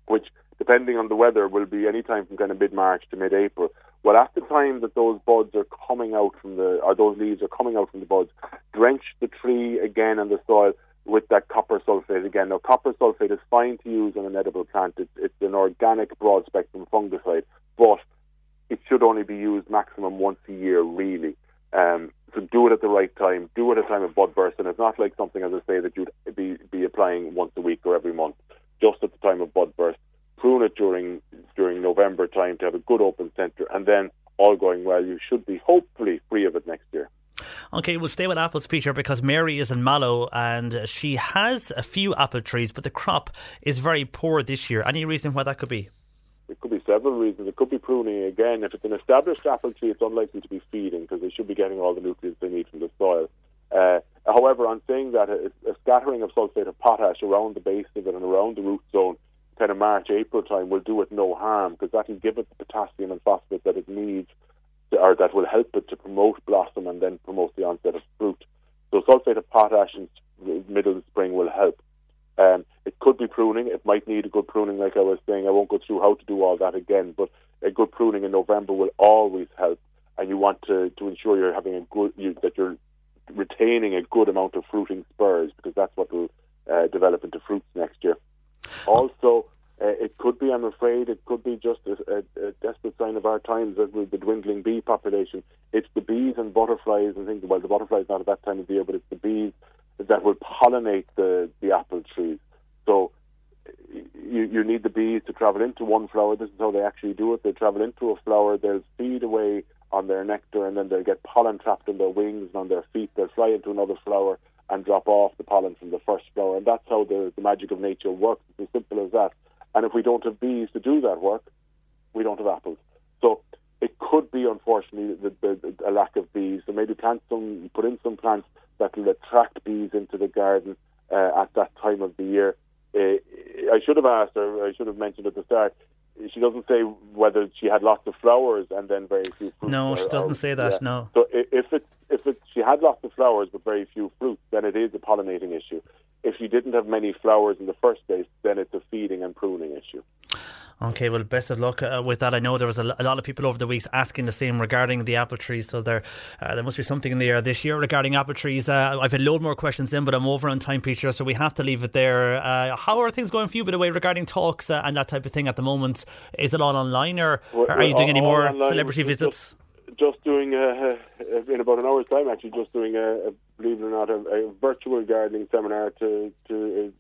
which depending on the weather will be any time from kind of mid March to mid April. Well, at the time that those buds are coming out from the, or those leaves are coming out from the buds, drench the tree again in the soil with that copper sulfate again. Now, copper sulfate is fine to use on an edible plant. It's, it's an organic broad spectrum fungicide, but it should only be used maximum once a year, really. Um, so do it at the right time. Do it at a time of bud burst, and it's not like something, as I say, that you'd be be applying once a week or every month. Just at the time of bud burst, prune it during during November time to have a good open centre, and then all going well, you should be hopefully free of it next year. Okay, we'll stay with apples, Peter, because Mary is in Mallow and she has a few apple trees, but the crop is very poor this year. Any reason why that could be? It could be several reasons. It could be pruning again. If it's an established apple tree, it's unlikely to be feeding because they should be getting all the nutrients they need from the soil. Uh, however, on saying that, a, a, scattering of sulfate of potash around the base of it and around the root zone, kind of March, April time, will do it no harm because that will give it the potassium and phosphate that it needs, to, or that will help it to promote blossom and then promote the onset of fruit. So sulfate of potash in middle of spring will help. Um, it could be pruning. It might need a good pruning, like I was saying. I won't go through how to do all that again, but a good pruning in November will always help. And you want to, to ensure you're having a good you, that you're retaining a good amount of fruiting spurs because that's what will uh, develop into fruits next year. Also, uh, it could be, I'm afraid, it could be just a, a, a desperate sign of our times that with the dwindling bee population, it's the bees and butterflies and things. Well, the butterflies not at that time of the year, but it's the bees that will pollinate the, the apple trees. So you, you need the bees to travel into one flower. This is how they actually do it. They travel into a flower, they'll feed away on their nectar, and then they'll get pollen trapped in their wings and on their feet. They'll fly into another flower and drop off the pollen from the first flower. And that's how the, the magic of nature works. It's as simple as that. And if we don't have bees to do that work, we don't have apples. So it could be, unfortunately, the, the, a lack of bees. So maybe plant some, put in some plants that will attract bees into the garden uh, at that time of the year. Uh, I should have asked her, I should have mentioned at the start, she doesn't say whether she had lots of flowers and then very few fruits. No, or, she doesn't or, say that, yeah. no. So if it, if it, she had lots of flowers but very few fruits, then it is a pollinating issue. If she didn't have many flowers in the first place, then it's a feeding and pruning issue. Okay, well, best of luck uh, with that. I know there was a, lot of people over the weeks asking the same regarding the apple trees, so there uh, there must be something in the air this year regarding apple trees. Uh, I've had a load more questions in, but I'm over on time, Peter, so we have to leave it there. Uh, how are things going for you, by the way, regarding talks uh, and that type of thing at the moment? Is it all online, or, are you doing any more celebrity visits? Just, just doing, uh, in about an hour's time, actually, just doing, a, a believe it or not, a, a virtual gardening seminar to to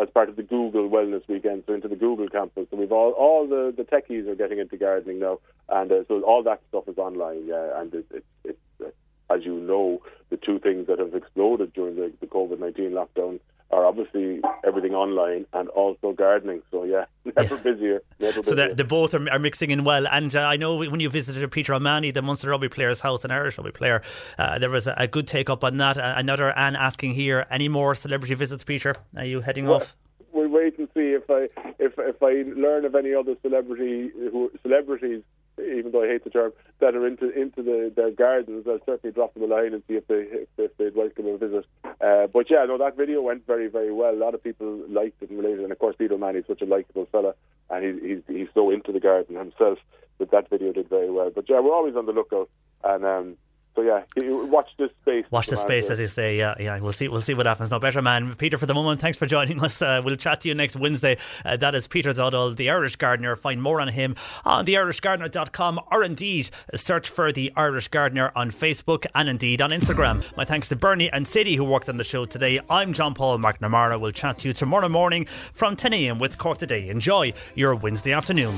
as part of the Google Wellness Weekend, so into the Google campus. So we've all all the, the techies are getting into gardening now, and uh, so all that stuff is online. And it's it, it, uh, as you know, the two things that have exploded during the, the COVID nineteen lockdown are obviously everything online and also gardening. So yeah, never yeah. busier. Never so busier. the both are, are, mixing in well. And uh, I know when you visited Peter O'Mahony, the Munster Rugby player's house, an Irish rugby player, uh, there was a, a, good take up on that. Uh, another Anne asking here, any more celebrity visits, Peter? Are you heading well, off? We'll wait and see if I if if I learn of any other celebrity who celebrities even though I hate the term, that are into into the, their gardens, I'll certainly drop them a line and see if they if, they'd welcome a visit. Uh, but yeah, no, that video went very very well. A lot of people liked it and related, and of course Peter Mann is such a likable fella, and he's he's he's so into the garden himself that that video did very well. But yeah, we're always on the lookout, and um, so yeah, watch this space. Watch the space, as you say. Yeah, yeah. We'll see. We'll see what happens. No better, man. Peter, for the moment, thanks for joining us. Uh, we'll chat to you next Wednesday. Uh, that is Peter Dowdall, the Irish Gardener. Find more on him on theirishgardener.com or indeed search for the Irish Gardener on Facebook and indeed on Instagram. My thanks to Bernie and Sadie who worked on the show today. I'm John Paul McNamara. We'll chat to you tomorrow morning from 10 a.m. with Cork Today. Enjoy your Wednesday afternoon.